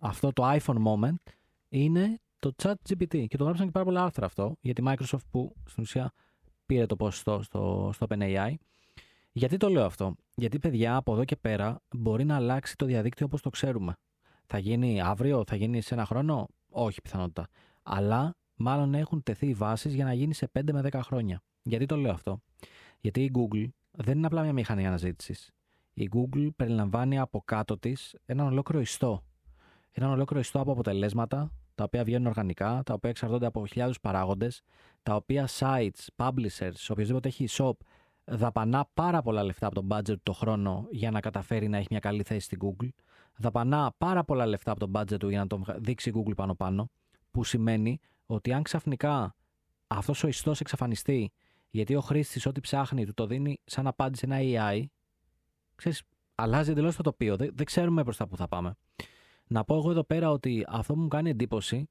αυτό το iPhone moment, είναι το chat GPT. Και το γράψαν και πάρα πολλά άρθρα αυτό για τη Microsoft που στην ουσία πήρε το ποσοστό στο, στο OpenAI. Γιατί το λέω αυτό; Γιατί παιδιά από εδώ και πέρα μπορεί να αλλάξει το διαδίκτυο όπως το ξέρουμε. Θα γίνει αύριο, θα γίνει σε ένα χρόνο; Όχι πιθανότητα. Αλλά μάλλον έχουν τεθεί οι βάσεις για να γίνει σε 5 με 10 χρόνια. Γιατί το λέω αυτό; Γιατί η Google δεν είναι απλά μια μηχανή αναζήτησης. Η Google περιλαμβάνει από κάτω της έναν ολόκληρο ιστό. Έναν ολόκληρο ιστό από αποτελέσματα, τα οποία βγαίνουν οργανικά, τα οποία εξαρτώνται από χιλιάδους παράγοντες, τα οποία sites, publishers, οποιοδήποτε έχει shop, δαπανά πάρα πολλά λεφτά από τον budget του το χρόνο για να καταφέρει να έχει μια καλή θέση στην Google. Δαπανά πάρα πολλά λεφτά από τον budget του για να τον δείξει η Google πάνω-πάνω. Που σημαίνει ότι αν ξαφνικά αυτός ο ιστός εξαφανιστεί γιατί ο χρήστης ό,τι ψάχνει του το δίνει σαν απάντηση ένα AI, ξέρεις, αλλάζει εντελώς το τοπίο. Δεν, δεν ξέρουμε προς τα που θα πάμε. Να πω εγώ εδώ πέρα ότι αυτό που μου κάνει εντύπωση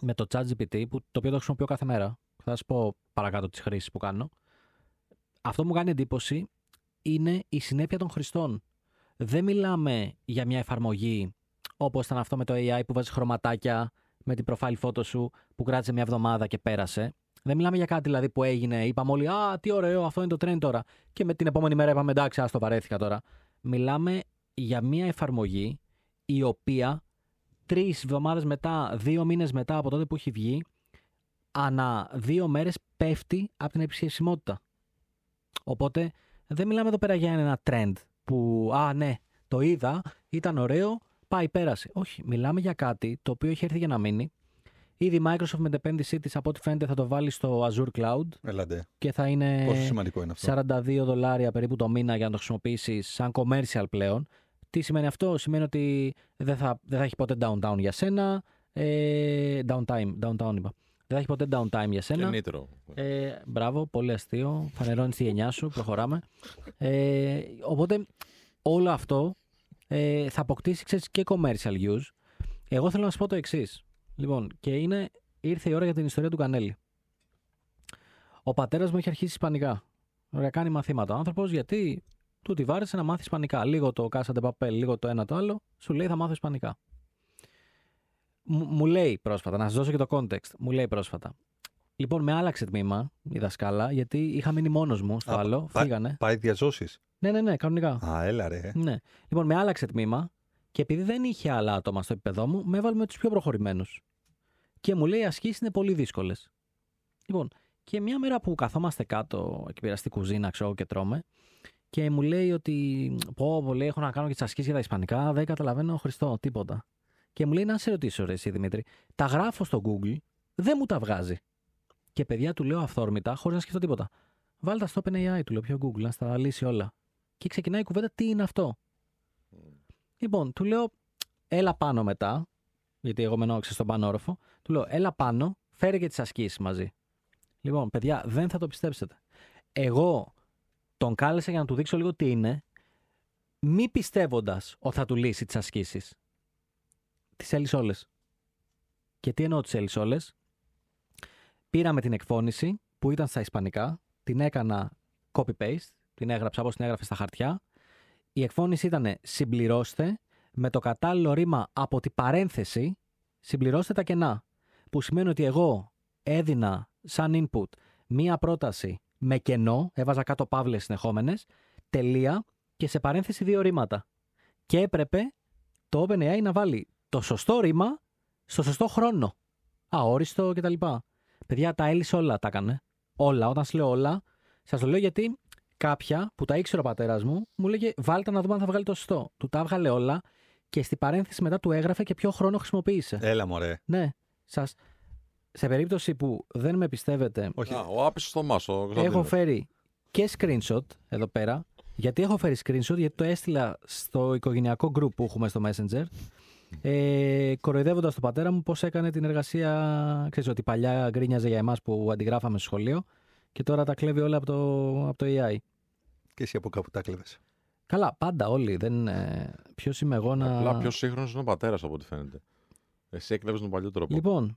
με το ChatGPT, που το οποίο το χρησιμοποιώ κάθε μέρα, θα σας πω παρακάτω τις χρήσεις που κάνω. Αυτό που μου κάνει εντύπωση είναι η συνέπεια των χρηστών. Δεν μιλάμε για μια εφαρμογή όπως ήταν αυτό με το AI που βάζεις χρωματάκια με την profile photo σου που κράτησε μια εβδομάδα και πέρασε. Δεν μιλάμε για κάτι δηλαδή που έγινε, είπαμε όλοι Α, τι ωραίο, αυτό είναι το trend τώρα. Και με την επόμενη μέρα είπαμε εντάξει, ας το βαρέθηκα τώρα. Μιλάμε για μια εφαρμογή η οποία τρεις εβδομάδες μετά, δύο μήνες μετά από τότε που έχει βγει, ανά δύο μέρες πέφτει από την επισκεψιμότητα. Οπότε δεν μιλάμε εδώ πέρα για ένα trend που, α, ναι, το είδα, ήταν ωραίο, πάει, πέρασε. Όχι, μιλάμε για κάτι το οποίο έχει έρθει για να μείνει. Ήδη η Microsoft με την επένδυσή της, από ό,τι φαίνεται, θα το βάλει στο Azure Cloud Έλατε. και θα είναι Πόσο σημαντικό είναι αυτό; 42 δολάρια περίπου το μήνα για να το χρησιμοποιήσεις σαν commercial πλέον. Τι σημαίνει αυτό, Σημαίνει ότι δεν θα, δεν θα έχει ποτέ downtown για σένα. Ε, downtime, downtown είπα. Δεν θα έχει ποτέ downtime για Και σένα. νήτρο. Ε, μπράβο, πολύ αστείο. Φανερώνεις τη γενιά σου, προχωράμε. Ε, οπότε όλο αυτό ε, θα αποκτήσει ξέρεις, και commercial use. Εγώ θέλω να σου πω το εξής. Λοιπόν, και είναι, ήρθε η ώρα για την ιστορία του Κανέλη. Ο πατέρας μου έχει αρχίσει Ισπανικά. Ωραία, κάνει μαθήματα. Ο άνθρωπος γιατί του τη βάρεσε να μάθει Ισπανικά. Λίγο το κάσατε παπέλ, λίγο το ένα το άλλο. Σου λέει θα μάθω Ισπανικά. Μου, μου λέει πρόσφατα, να σας δώσω και το context. Μου λέει πρόσφατα. Λοιπόν, με άλλαξε τμήμα η δασκάλα, γιατί είχα μείνει μόνος μου στο Α, άλλο. πα- Φύγανε. Πάει διαζώσει. Ναι, ναι, ναι, κανονικά. Α, έλα ρε. Ναι. Λοιπόν, με άλλαξε τμήμα και επειδή δεν είχε άλλα άτομα στο επίπεδό μου, με έβαλε με τους πιο προχωρημένους. Και μου λέει οι ασκήσεις είναι πολύ δύσκολες. Λοιπόν, και μια μέρα που καθόμαστε κάτω εκεί πέρα στη κουζίνα, ξέρω και τρώμε, και μου λέει ότι πω, πω λέει, έχω να κάνω και τις ασκήσεις για τα Ισπανικά, δεν καταλαβαίνω Χριστό, τίποτα. Και μου λέει να σε ρωτήσω, ρε, εσύ Δημήτρη, τα γράφω στο Google, δεν μου τα βγάζει. Και παιδιά του λέω αυθόρμητα, χωρίς να σκεφτώ τίποτα. Βάλτε τα στο OpenAI, του λέω πιο Google, να στα λύσει όλα. Και ξεκινάει η κουβέντα, τι είναι αυτό; Λοιπόν, του λέω, έλα πάνω μετά, γιατί εγώ μένω ξέρεις, στον πάνω όροφο. Του λέω, έλα πάνω, φέρε και τις ασκήσεις μαζί. Λοιπόν, παιδιά, δεν θα το πιστέψετε. Εγώ τον κάλεσα για να του δείξω λίγο τι είναι, μη πιστεύοντας ότι θα του λύσει τις ασκήσεις. Τις έλυσε όλε. Και τι εννοώ τις έλυσε όλε. Πήραμε την εκφώνηση που ήταν στα Ισπανικά, την έκανα copy-paste, την έγραψα όπως την έγραφε στα χαρτιά. Η εκφώνηση ήταν συμπληρώστε με το κατάλληλο ρήμα από την παρένθεση, συμπληρώστε τα κενά. Που σημαίνει ότι εγώ έδινα σαν input μία πρόταση με κενό, έβαζα κάτω παύλες συνεχόμενες, τελεία και σε παρένθεση δύο ρήματα. Και έπρεπε το OpenAI να βάλει το σωστό ρήμα στο σωστό χρόνο. Αόριστο κτλ. Παιδιά, τα έλυσε όλα, τα έκανε. Όλα. Όταν σας λέω όλα, σας το λέω γιατί κάποια που τα ήξερε ο πατέρας μου μου λέγε Βάλτε να δούμε αν θα βγάλει το σωστό. Του τα έβγαλε όλα και στην παρένθεση μετά του έγραφε και ποιο χρόνο χρησιμοποίησε. Έλα μωρέ. Ναι. Σας, σε περίπτωση που δεν με πιστεύετε, Όχι. Α, ο άπιστο Θωμά. Ο έχω Κωνσταντίνος. φέρει και screenshot εδώ πέρα. Γιατί έχω φέρει screenshot, γιατί το έστειλα στο οικογενειακό group που έχουμε στο Messenger. Ε, Κοροϊδεύοντας τον πατέρα μου πώς έκανε την εργασία. Ξέρεις ότι παλιά γκρίνιαζε για εμάς που αντιγράφαμε στο σχολείο και τώρα τα κλέβει όλα από το, από το AI. Και εσύ από κάπου τα κλέβες. Καλά, πάντα όλοι. Δεν, ε, Ποιος είμαι εγώ να. Απλά πιο σύγχρονος είναι ο πατέρας από ό,τι φαίνεται. Εσύ έκλεβες τον παλιό τρόπο. Λοιπόν,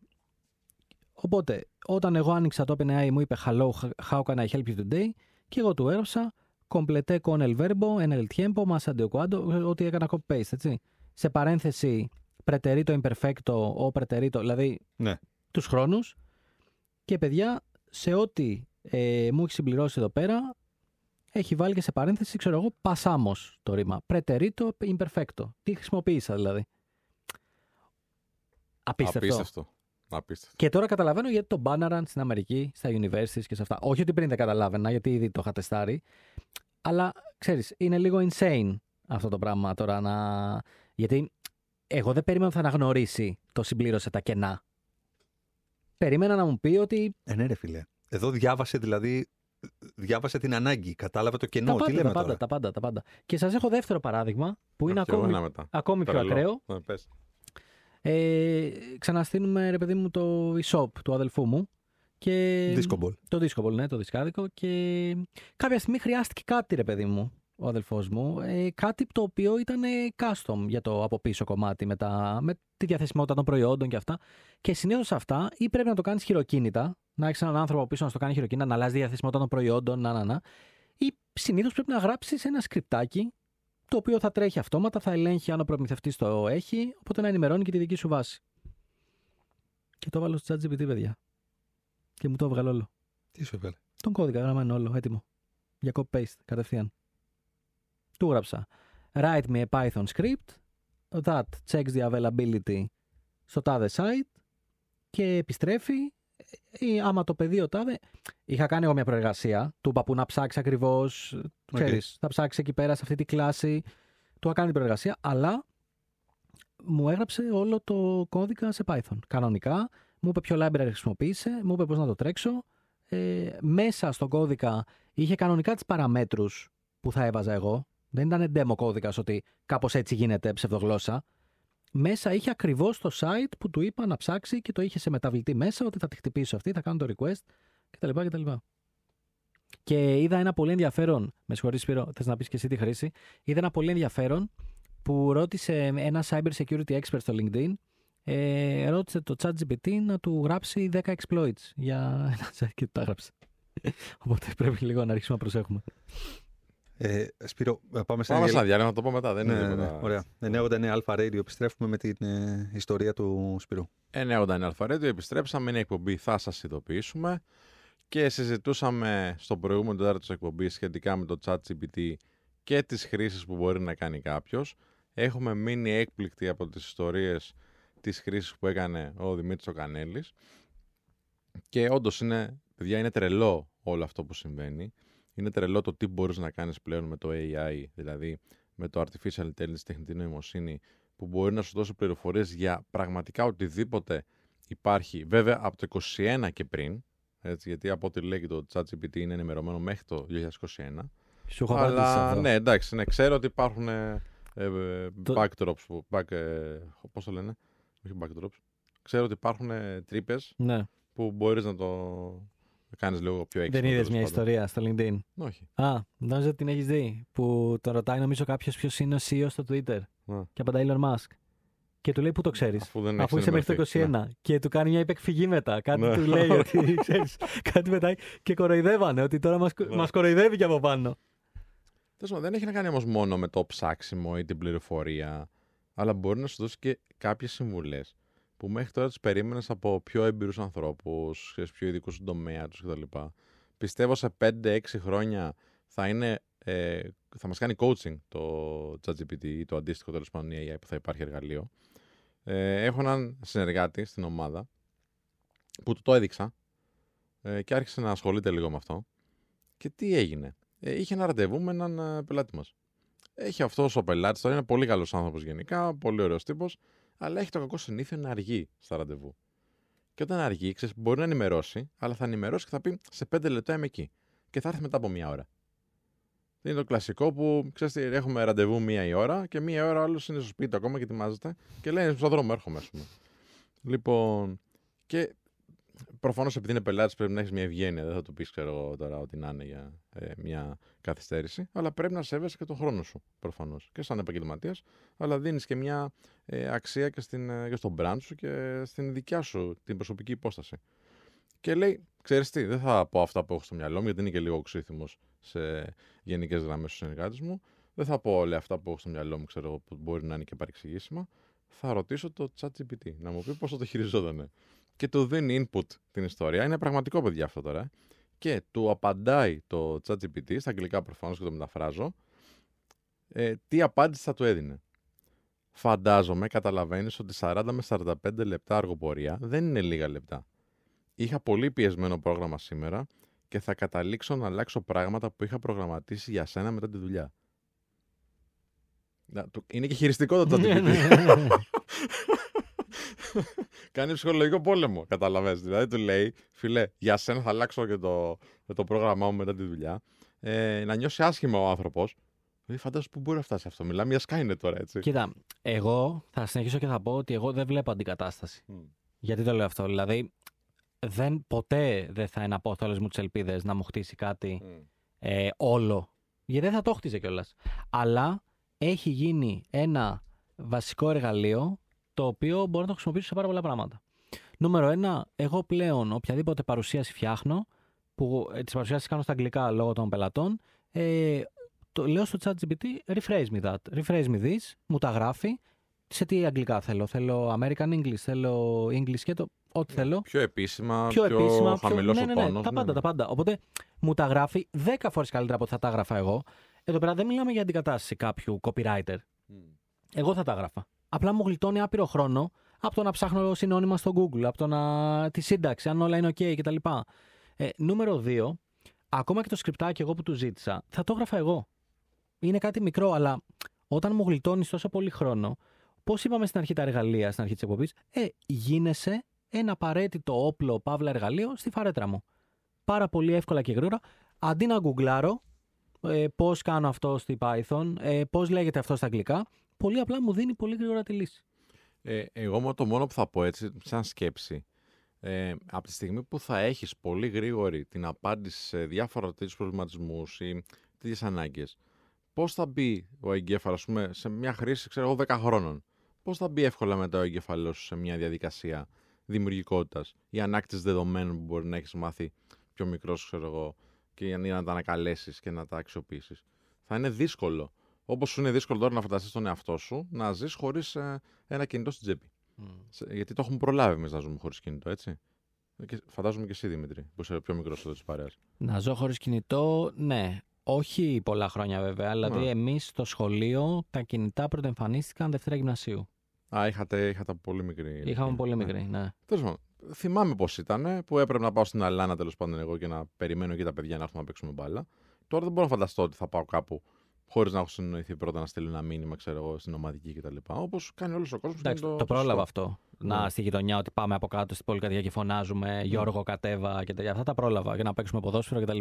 οπότε, όταν εγώ άνοιξα το OpenAI μου είπε Hello, how can I help you today; και εγώ του έγραψα complete con el verbo, en el tiempo, más adecuado, ό,τι έκανα copy-paste, έτσι. Σε παρένθεση, preterito imperfecto, ο preterito, δηλαδή Ναι. τους χρόνους και παιδιά, σε ό,τι ε, μου έχει συμπληρώσει εδώ πέρα, έχει βάλει και σε παρένθεση, ξέρω εγώ, pasamos το ρήμα. Preterito imperfecto. Τι χρησιμοποίησα δηλαδή. Απίστευτο. Απίστευτο. Απίστευτο. Και τώρα καταλαβαίνω γιατί το μπάναραν στην Αμερική, στα universities και σε αυτά. Όχι ότι πριν δεν καταλάβαινα, γιατί ήδη το είχα τεστάρει. Αλλά ξέρεις, είναι λίγο insane αυτό το πράγμα τώρα να. Γιατί εγώ δεν περίμενα ότι θα αναγνωρίσει το συμπλήρωσε τα κενά. Περίμενα να μου πει ότι. Ε, ναι, ρε φίλε. Εδώ διάβασε δηλαδή. Διάβασε την ανάγκη. Κατάλαβε το κενό. τα Τι πάντα, λέμε τα πάντα, τώρα; τα πάντα, τα πάντα. Και σας έχω δεύτερο παράδειγμα που είναι Α, και εγώ ακόμη, ένα μετά. ακόμη πιο Τρελό. ακραίο. Ναι, πες. Ε, ξαναστείνουμε, ρε παιδί μου, το e-shop του αδελφού μου. Και... Disco ball. Το disco ball, ναι, το δισκάδικο. Και κάποια στιγμή χρειάστηκε κάτι, ρε παιδί μου, ο αδελφός μου. Ε, κάτι το οποίο ήταν ε, custom για το από πίσω κομμάτι με, τα, με τη διαθεσιμότητα των προϊόντων και αυτά. Και συνήθως αυτά ή πρέπει να το κάνεις χειροκίνητα, να έχεις έναν άνθρωπο από πίσω να στο κάνει χειροκίνητα, να αλλάζει τη διαθεσιμότητα των προϊόντων, να, να, να. Ή συνήθως πρέπει να γράψεις ένα σκριπτάκι το οποίο θα τρέχει αυτόματα, θα ελέγχει αν ο προμηθευτής το έχει, οπότε να ενημερώνει και τη δική σου βάση. Και το έβαλα στο ChatGPT, παιδιά. Και μου το έβγαλε όλο. Τι σου έβγαλε; Τον κώδικα γραμμένο όλο, έτοιμο. Για copy-paste, κατευθείαν. Του γράψα. Write me a Python script that checks the availability στο τάδε site και επιστρέφει ή άμα το πεδίο τάδε. Είχα κάνει εγώ μια προεργασία. Του είπα που να ψάξει ακριβώς. Ξέρεις, θα ψάξει εκεί πέρα σε αυτή τη κλάση. Του είχα κάνει την προεργασία, αλλά μου έγραψε όλο το κώδικα σε Python. Κανονικά, μου είπε ποιο library χρησιμοποίησε, μου είπε πώς να το τρέξω. Ε, μέσα στον κώδικα είχε κανονικά τις παραμέτρους που θα έβαζα εγώ. Δεν ήταν demo κώδικας ότι κάπως έτσι γίνεται ψευδογλώσσα. Μέσα είχε ακριβώς το site που του είπα να ψάξει και το είχε σε μεταβλητή μέσα ότι θα τη χτυπήσω αυτή, θα κάνω το request κτλ. κτλ. Και είδα ένα πολύ ενδιαφέρον. Με συγχωρείς Σπύρο, θες να πεις και εσύ τη χρήση. Είδα ένα πολύ ενδιαφέρον που ρώτησε ένα cyber security expert στο LinkedIn. Ε, ρώτησε το ChatGPT να του γράψει 10 exploits για ένα site και του τα γράψε. Οπότε πρέπει λίγο να αρχίσουμε να προσέχουμε. Ε, Σπύρο, πάμε σε Πάμε ένα σαν διάλειμμα να το πω μετά. Δεν Ναι, είναι ναι, ναι, τίποτα. ωραία. 989 Αλφα Radio. Επιστρέφουμε με την ε, ιστορία του Σπύρου. 989 Αλφαρέντιο, επιστρέψαμε. Είναι εκπομπή, θα σας ειδοποιήσουμε. Και συζητούσαμε στο προηγούμενο τέταρτο της εκπομπής σχετικά με το ChatGPT και τις χρήσεις που μπορεί να κάνει κάποιος. Έχουμε μείνει έκπληκτοι από τις ιστορίες της χρήσης που έκανε ο Δημήτρης ο Κανέλης. Και όντως είναι, παιδιά, είναι τρελό όλο αυτό που συμβαίνει. Είναι τρελό το τι μπορείς να κάνεις πλέον με το AI, δηλαδή με το Artificial Intelligence, τεχνητή νοημοσύνη, που μπορεί να σου δώσει πληροφορίες για πραγματικά οτιδήποτε υπάρχει. Βέβαια, από το 2021 και πριν, έτσι, γιατί από ό,τι λέει και το ChatGPT είναι ενημερωμένο μέχρι το 2021. Σου έχω απαντήσει σε Αλλά αυτό. ναι, εντάξει, ναι, ξέρω ότι υπάρχουν ε, ε, Το- backdrops, που, back, ε, πώς το λένε, όχι backdrops. Ξέρω ότι υπάρχουν ε, τρύπες Ναι. που μπορείς να το κάνεις λίγο πιο έξυπνο. Δεν είδες τέλος μια πάντων. ιστορία στο LinkedIn; Όχι. Α, νόμιζα ότι την έχεις δει. Που το ρωτάει νομίζω κάποιος ποιος είναι ο CEO στο Twitter. Α. Και απαντάει Elon Musk. Και του λέει πού το ξέρεις; Αφού δεν Αφού έχεις είσαι μέχρι το 21. ενημερωθεί. Ναι. Και του κάνει μια υπεκφυγή μετά. Κάτι Ναι. του λέει ότι ξέρεις, κάτι πετάει. Και κοροϊδεύανε ότι τώρα μας Ναι. μας κοροϊδεύει και από πάνω. Τέλος πάντων, δεν έχει να κάνει όμως μόνο με το ψάξιμο ή την πληροφορία, αλλά μπορεί να σου δώσει και κάποιες συμβουλές που μέχρι τώρα τις περίμενες από πιο έμπειρους ανθρώπους, ξέρεις, πιο ειδικούς στον τομέα τους κτλ. Πιστεύω σε 5-6 χρόνια θα, είναι, ε, θα μας κάνει coaching το ChatGPT ή το αντίστοιχο τέλος πάντων η AI που θα υπάρχει εργαλείο. Ε, έχω έναν συνεργάτη στην ομάδα που του το έδειξα ε, και άρχισε να ασχολείται λίγο με αυτό. Και τι έγινε; Ε, είχε ένα ραντεβού με έναν ε, πελάτη μας. Έχει αυτός ο πελάτης, τώρα είναι πολύ καλός άνθρωπος γενικά, πολύ ωραίος τύπος, αλλά έχει το κακό συνήθειο να αργεί στα ραντεβού. Και όταν αργεί, ξέρεις, μπορεί να ενημερώσει, αλλά θα ενημερώσει και θα πει σε πέντε λεπτά είμαι εκεί. Και θα έρθει μετά από μία ώρα. Είναι το κλασικό που ξέρεις, τι, έχουμε ραντεβού μία η ώρα και μία ώρα ο άλλος είναι στο σπίτι ακόμα και ετοιμάζεται και λέει στον δρόμο έρχομαι, ας πούμε. Λοιπόν, και προφανώς επειδή είναι πελάτης πρέπει να έχεις μια ευγένεια. Δεν θα του πεις, ξέρω εγώ τώρα, ότι να είναι για ε, μια καθυστέρηση. Αλλά πρέπει να σέβεσαι και τον χρόνο σου προφανώς. Και σαν επαγγελματίας, αλλά δίνεις και μια ε, αξία και, στην, ε, και στον brand σου και στην δικιά σου την προσωπική υπόσταση. Και λέει, ξέρεις τι, δεν θα πω αυτά που έχω στο μυαλό μου, γιατί είναι και λίγο οξύθυμος σε γενικές γραμμές στους συνεργάτες μου. Δεν θα πω όλα αυτά που έχω στο μυαλό μου, ξέρω εγώ, που μπορεί να είναι και παρεξηγήσιμα. Θα ρωτήσω το ChatGPT να μου πει πώ θα το χειριζότανε και του δίνει input την ιστορία. Είναι πραγματικό παιδιά αυτό τώρα. Και του απαντάει το ChatGPT, στα αγγλικά προφανώς και το μεταφράζω, ε, τι απάντηση θα του έδινε. Φαντάζομαι, καταλαβαίνεις ότι 40 με 45 λεπτά αργοπορία δεν είναι λίγα λεπτά. Είχα πολύ πιεσμένο πρόγραμμα σήμερα και θα καταλήξω να αλλάξω πράγματα που είχα προγραμματίσει για σένα μετά τη δουλειά. Να, του- Είναι και χειριστικό το Ναι, ChatGPT. Κάνει ψυχολογικό πόλεμο, καταλαβαίνεις. Δηλαδή του λέει, φιλέ, για σένα θα αλλάξω και το, και το πρόγραμμά μου μετά τη δουλειά. Ε, να νιώσει άσχημα ο άνθρωπος. Δηλαδή, φαντάζομαι πού μπορεί να φτάσει αυτό. Μιλάμε για Skynet τώρα, έτσι. Κοίτα, εγώ θα συνεχίσω και θα πω ότι εγώ δεν βλέπω αντικατάσταση. Μμ. Γιατί το λέω αυτό. Δηλαδή, δεν, ποτέ δεν θα εναπόθω όλες μου τις ελπίδες να μου χτίσει κάτι Μμ. ε, όλο. Γιατί δεν θα το χτίζε κιόλας. Αλλά έχει γίνει ένα βασικό εργαλείο το οποίο μπορώ να το χρησιμοποιήσω σε πάρα πολλά πράγματα. Νούμερο ένα, εγώ πλέον οποιαδήποτε παρουσίαση φτιάχνω, που ε, τις παρουσιάσεις κάνω στα αγγλικά λόγω των πελατών, ε, το λέω στο ChatGPT rephrase me that, rephrase me this, μου τα γράφει, σε τι αγγλικά θέλω. Θέλω American English, θέλω English και το ό,τι θέλω Πιο επίσημα, πιο, πιο, επίσημα. χαμηλός ναι, ο ναι, ναι, τόνος. τα πάντα, τα πάντα. Οπότε μου τα γράφει 10 φορές καλύτερα από ό,τι θα τα έγραφα εγώ. Εδώ πέρα δεν μιλάμε για αντικατάσταση κάποιου copywriter. Μμ. Εγώ θα τα έγραφα. Απλά μου γλιτώνει άπειρο χρόνο από το να ψάχνω συνώνυμα στο Google, από το να. τη σύνταξη, αν όλα είναι OK κτλ. Ε, νούμερο 2, ακόμα και το σκριπτάκι εγώ που του ζήτησα, θα το έγραφα εγώ. Είναι κάτι μικρό, αλλά όταν μου γλιτώνεις τόσο πολύ χρόνο, πώς είπαμε στην αρχή τα εργαλεία, στην αρχή της εκπομπής, ε, γίνεσαι ένα απαραίτητο όπλο, παύλα εργαλείο στη φαρέτρα μου. Πάρα πολύ εύκολα και γρήγορα. Αντί να γκουγκλάρω ε, πώς κάνω αυτό στη Python, ε, πώς λέγεται αυτό στα αγγλικά, πολύ απλά μου δίνει πολύ γρήγορα τη λύση. Ε, εγώ μόνο το μόνο που θα πω έτσι, σαν σκέψη, ε, από τη στιγμή που θα έχεις πολύ γρήγορη την απάντηση σε διάφορα τέτοιους προβληματισμούς ή τέτοιες ανάγκες, πώς θα μπει ο εγκέφαλος, πούμε, σε μια χρήση, ξέρω εγώ, 10 χρόνων. Πώς θα μπει εύκολα μετά ο εγκέφαλος σε μια διαδικασία δημιουργικότητας ή ανάκτηση δεδομένων που μπορεί να έχεις μάθει πιο μικρός, ξέρω εγώ, και να τα ανακαλέσεις και να τα αξιοποιήσεις. Θα είναι δύσκολο. Όπως σου είναι δύσκολο τώρα να φανταστείς τον εαυτό σου να ζεις χωρίς ε, ένα κινητό στην τσέπη. Σε- Γιατί το έχουμε προλάβει εμείς να ζούμε χωρίς κινητό, έτσι. Και φαντάζομαι και εσύ Δημήτρη, που είσαι πιο μικρός εδώ τη παρέα. Να ζω χωρίς κινητό, ναι. Όχι πολλά χρόνια βέβαια. Δηλαδή, Ναι. εμείς στο σχολείο τα κινητά πρωτοεμφανίστηκαν Δευτέρα Γυμνασίου. Α, είχατε, είχατε πολύ μικρή. ηλικία. Είχαμε πολύ μικρή, ναι. Τέλος πάντων, θυμάμαι πώς ήταν που έπρεπε να πάω στην Αλάνα τέλος πάντων εγώ και να περιμένω εκεί τα παιδιά να έρθουν να παίξουμε μπάλα. Τώρα δεν μπορώ να φανταστώ ότι θα πάω κάπου χωρίς να έχω συνοηθεί πρώτα να στείλω ένα μήνυμα, ξέρω εγώ, στην ομαδική κτλ. Όπως κάνει όλος ο κόσμος. Εντάξει, το, πρόλαβα αυτό. Να Ναι. στη γειτονιά ότι πάμε από κάτω στην πολυκατοικία και φωνάζουμε Γιώργο κατέβα και τέτοια. Αυτά τα πρόλαβα για να παίξουμε ποδόσφαιρο κτλ.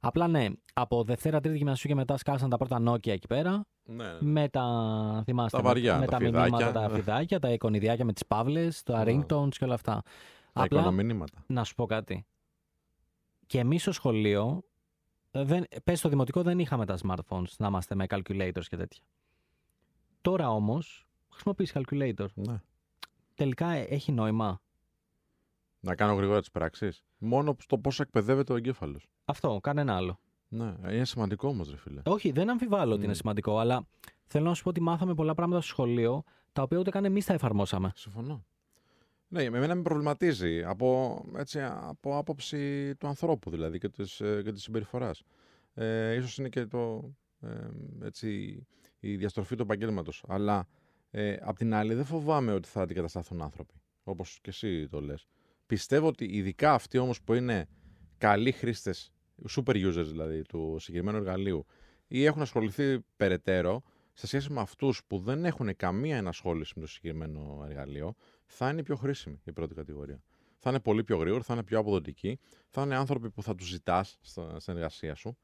Απλά ναι, από Δευτέρα Τρίτη Γυμνασίου και μετά σκάσαν τα πρώτα Nokia εκεί πέρα. Ναι, ναι. Με τα, θυμάστε, Τα με- βαριά, με τα τα μηνύματα, φιδάκια. τα φιδάκια, τα εικονιδιάκια με τις παύλες, τα Ναι. ringtones και όλα αυτά. Τα Απλά, οικονομηνύματα. να σου πω κάτι. Και εμείς στο σχολείο, ε, δεν, πες στο δημοτικό δεν είχαμε τα smartphones να είμαστε με calculators και τέτοια. Τώρα όμως, χρησιμοποιείς calculator. Ναι. Τελικά ε, έχει νόημα; Να κάνω γρήγορα τις πράξεις. Μόνο στο πώς εκπαιδεύεται ο εγκέφαλος. Αυτό, κανένα άλλο. Ναι, είναι σημαντικό όμως, ρε φίλε. Όχι, δεν αμφιβάλλω ότι είναι Mm. σημαντικό, αλλά θέλω να σου πω ότι μάθαμε πολλά πράγματα στο σχολείο, τα οποία ούτε καν εμείς τα εφαρμόσαμε. Συμφωνώ. Ναι, με εμένα με προβληματίζει από, έτσι, από άποψη του ανθρώπου δηλαδή και της, ε, και της συμπεριφοράς. Ε, ίσως είναι και το, ε, έτσι, η διαστροφή του επαγγέλματος. Αλλά ε, απ' την άλλη δεν φοβάμαι ότι θα αντικατασταθούν άνθρωποι. Όπως και εσύ το λες. Πιστεύω ότι ειδικά αυτοί όμως που είναι καλοί χρήστες, super users δηλαδή του συγκεκριμένου εργαλείου ή έχουν ασχοληθεί περαιτέρω σε σχέση με αυτούς που δεν έχουν καμία ενασχόληση με το συγκεκριμένο εργαλείο θα είναι πιο χρήσιμη η πρώτη κατηγορία. Θα είναι πολύ πιο γρήγορη, θα είναι πιο αποδοτική, θα είναι άνθρωποι που θα τους ζητάς στην εργασία σου.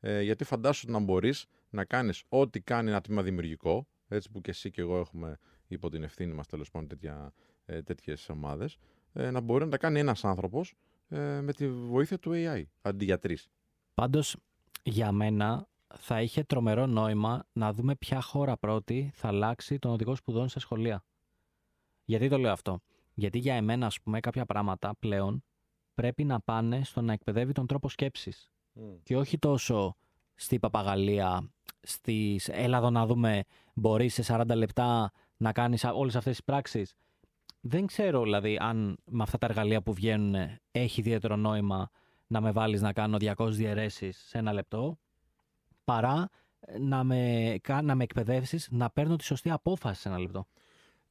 Ε, γιατί φαντάσου να μπορείς να κάνεις ό,τι κάνει ένα τμήμα δημιουργικό, έτσι που και εσύ και εγώ έχουμε υπό την ευθύνη μας τέλος πάντων ε, τέτοιες ομάδες, ε, να μπορεί να τα κάνει ένας άνθρωπος ε, με τη βοήθεια του AI αντί για τρεις. Πάντως, για μένα θα είχε τρομερό νόημα να δούμε ποια χώρα πρώτη θα αλλάξει τον οδηγό σπουδών στα σχολεία. Γιατί το λέω αυτό; Γιατί για εμένα, ας πούμε, κάποια πράγματα πλέον πρέπει να πάνε στο να εκπαιδεύει τον τρόπο σκέψης. Και όχι τόσο στη παπαγαλία, στις έλα εδώ να δούμε μπορείς σε 40 λεπτά να κάνεις α- όλες αυτές τις πράξεις. Δεν ξέρω δηλαδή αν με αυτά τα εργαλεία που βγαίνουν έχει ιδιαίτερο νόημα να με βάλεις να κάνω 200 διαιρέσεις σε ένα λεπτό παρά να με, κα- να με εκπαιδεύσεις να παίρνω τη σωστή απόφαση σε ένα λεπτό.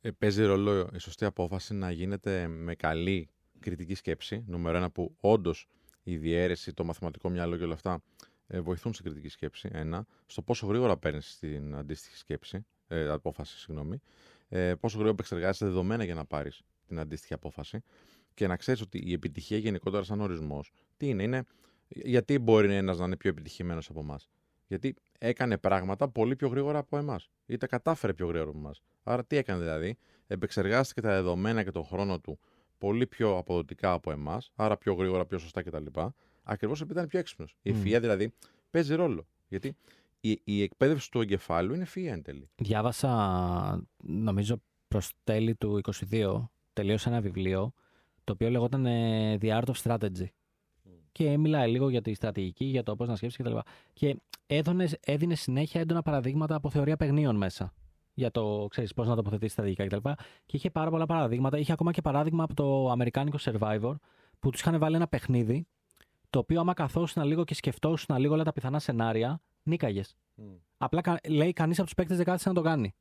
Ε, παίζει ρόλο η σωστή απόφαση να γίνεται με καλή κριτική σκέψη. Νούμερο ένα, που όντως η διαίρεση, το μαθηματικό μυαλό και όλα αυτά ε, βοηθούν στην κριτική σκέψη. Ένα. Στο πόσο γρήγορα παίρνεις την αντίστοιχη σκέψη, ε, απόφαση, συγγνώμη. Ε, πόσο γρήγορα επεξεργάζεσαι δεδομένα για να πάρεις την αντίστοιχη απόφαση. Και να ξέρεις ότι η επιτυχία γενικότερα σαν ορισμός, τι είναι, είναι γιατί μπορεί ένας να είναι πιο επιτυχημένος από εμάς. Γιατί έκανε πράγματα πολύ πιο γρήγορα από εμάς. Ή τα κατάφερε πιο γρήγορα από εμάς. Άρα τι έκανε δηλαδή, επεξεργάστηκε τα δεδομένα και τον χρόνο του πολύ πιο αποδοτικά από εμάς, άρα πιο γρήγορα, πιο σωστά κτλ. Ακριβώς επειδή ήταν πιο έξυπνος. Η Μμ. ευφυα δηλαδή παίζει ρόλο. Γιατί η, η εκπαίδευση του εγκεφάλου είναι ευφυα εν τέλει. Διάβασα, νομίζω, προς τέλη του 22, τελείωσα ένα βιβλίο, το οποίο λεγόταν ε, The Art of Strategy. Και μιλάει λίγο για τη στρατηγική, για το πώς να σκέφτεσαι κτλ. Και έδωνες, έδινες συνέχεια έντονα παραδείγματα από θεωρία παιγνίων μέσα. Για το, ξέρεις, πώς να τοποθετήσεις στρατηγικά κτλ. Και είχε πάρα πολλά παραδείγματα. Είχε ακόμα και παράδειγμα από το αμερικάνικο Survivor, που τους είχαν βάλει ένα παιχνίδι, το οποίο άμα καθόσουν λίγο και σκεφτόσουν λίγο όλα τα πιθανά σενάρια, νίκαγες. Απλά κα- λέει κανείς από τους παίκτες δεν κάθισε να το κάνει.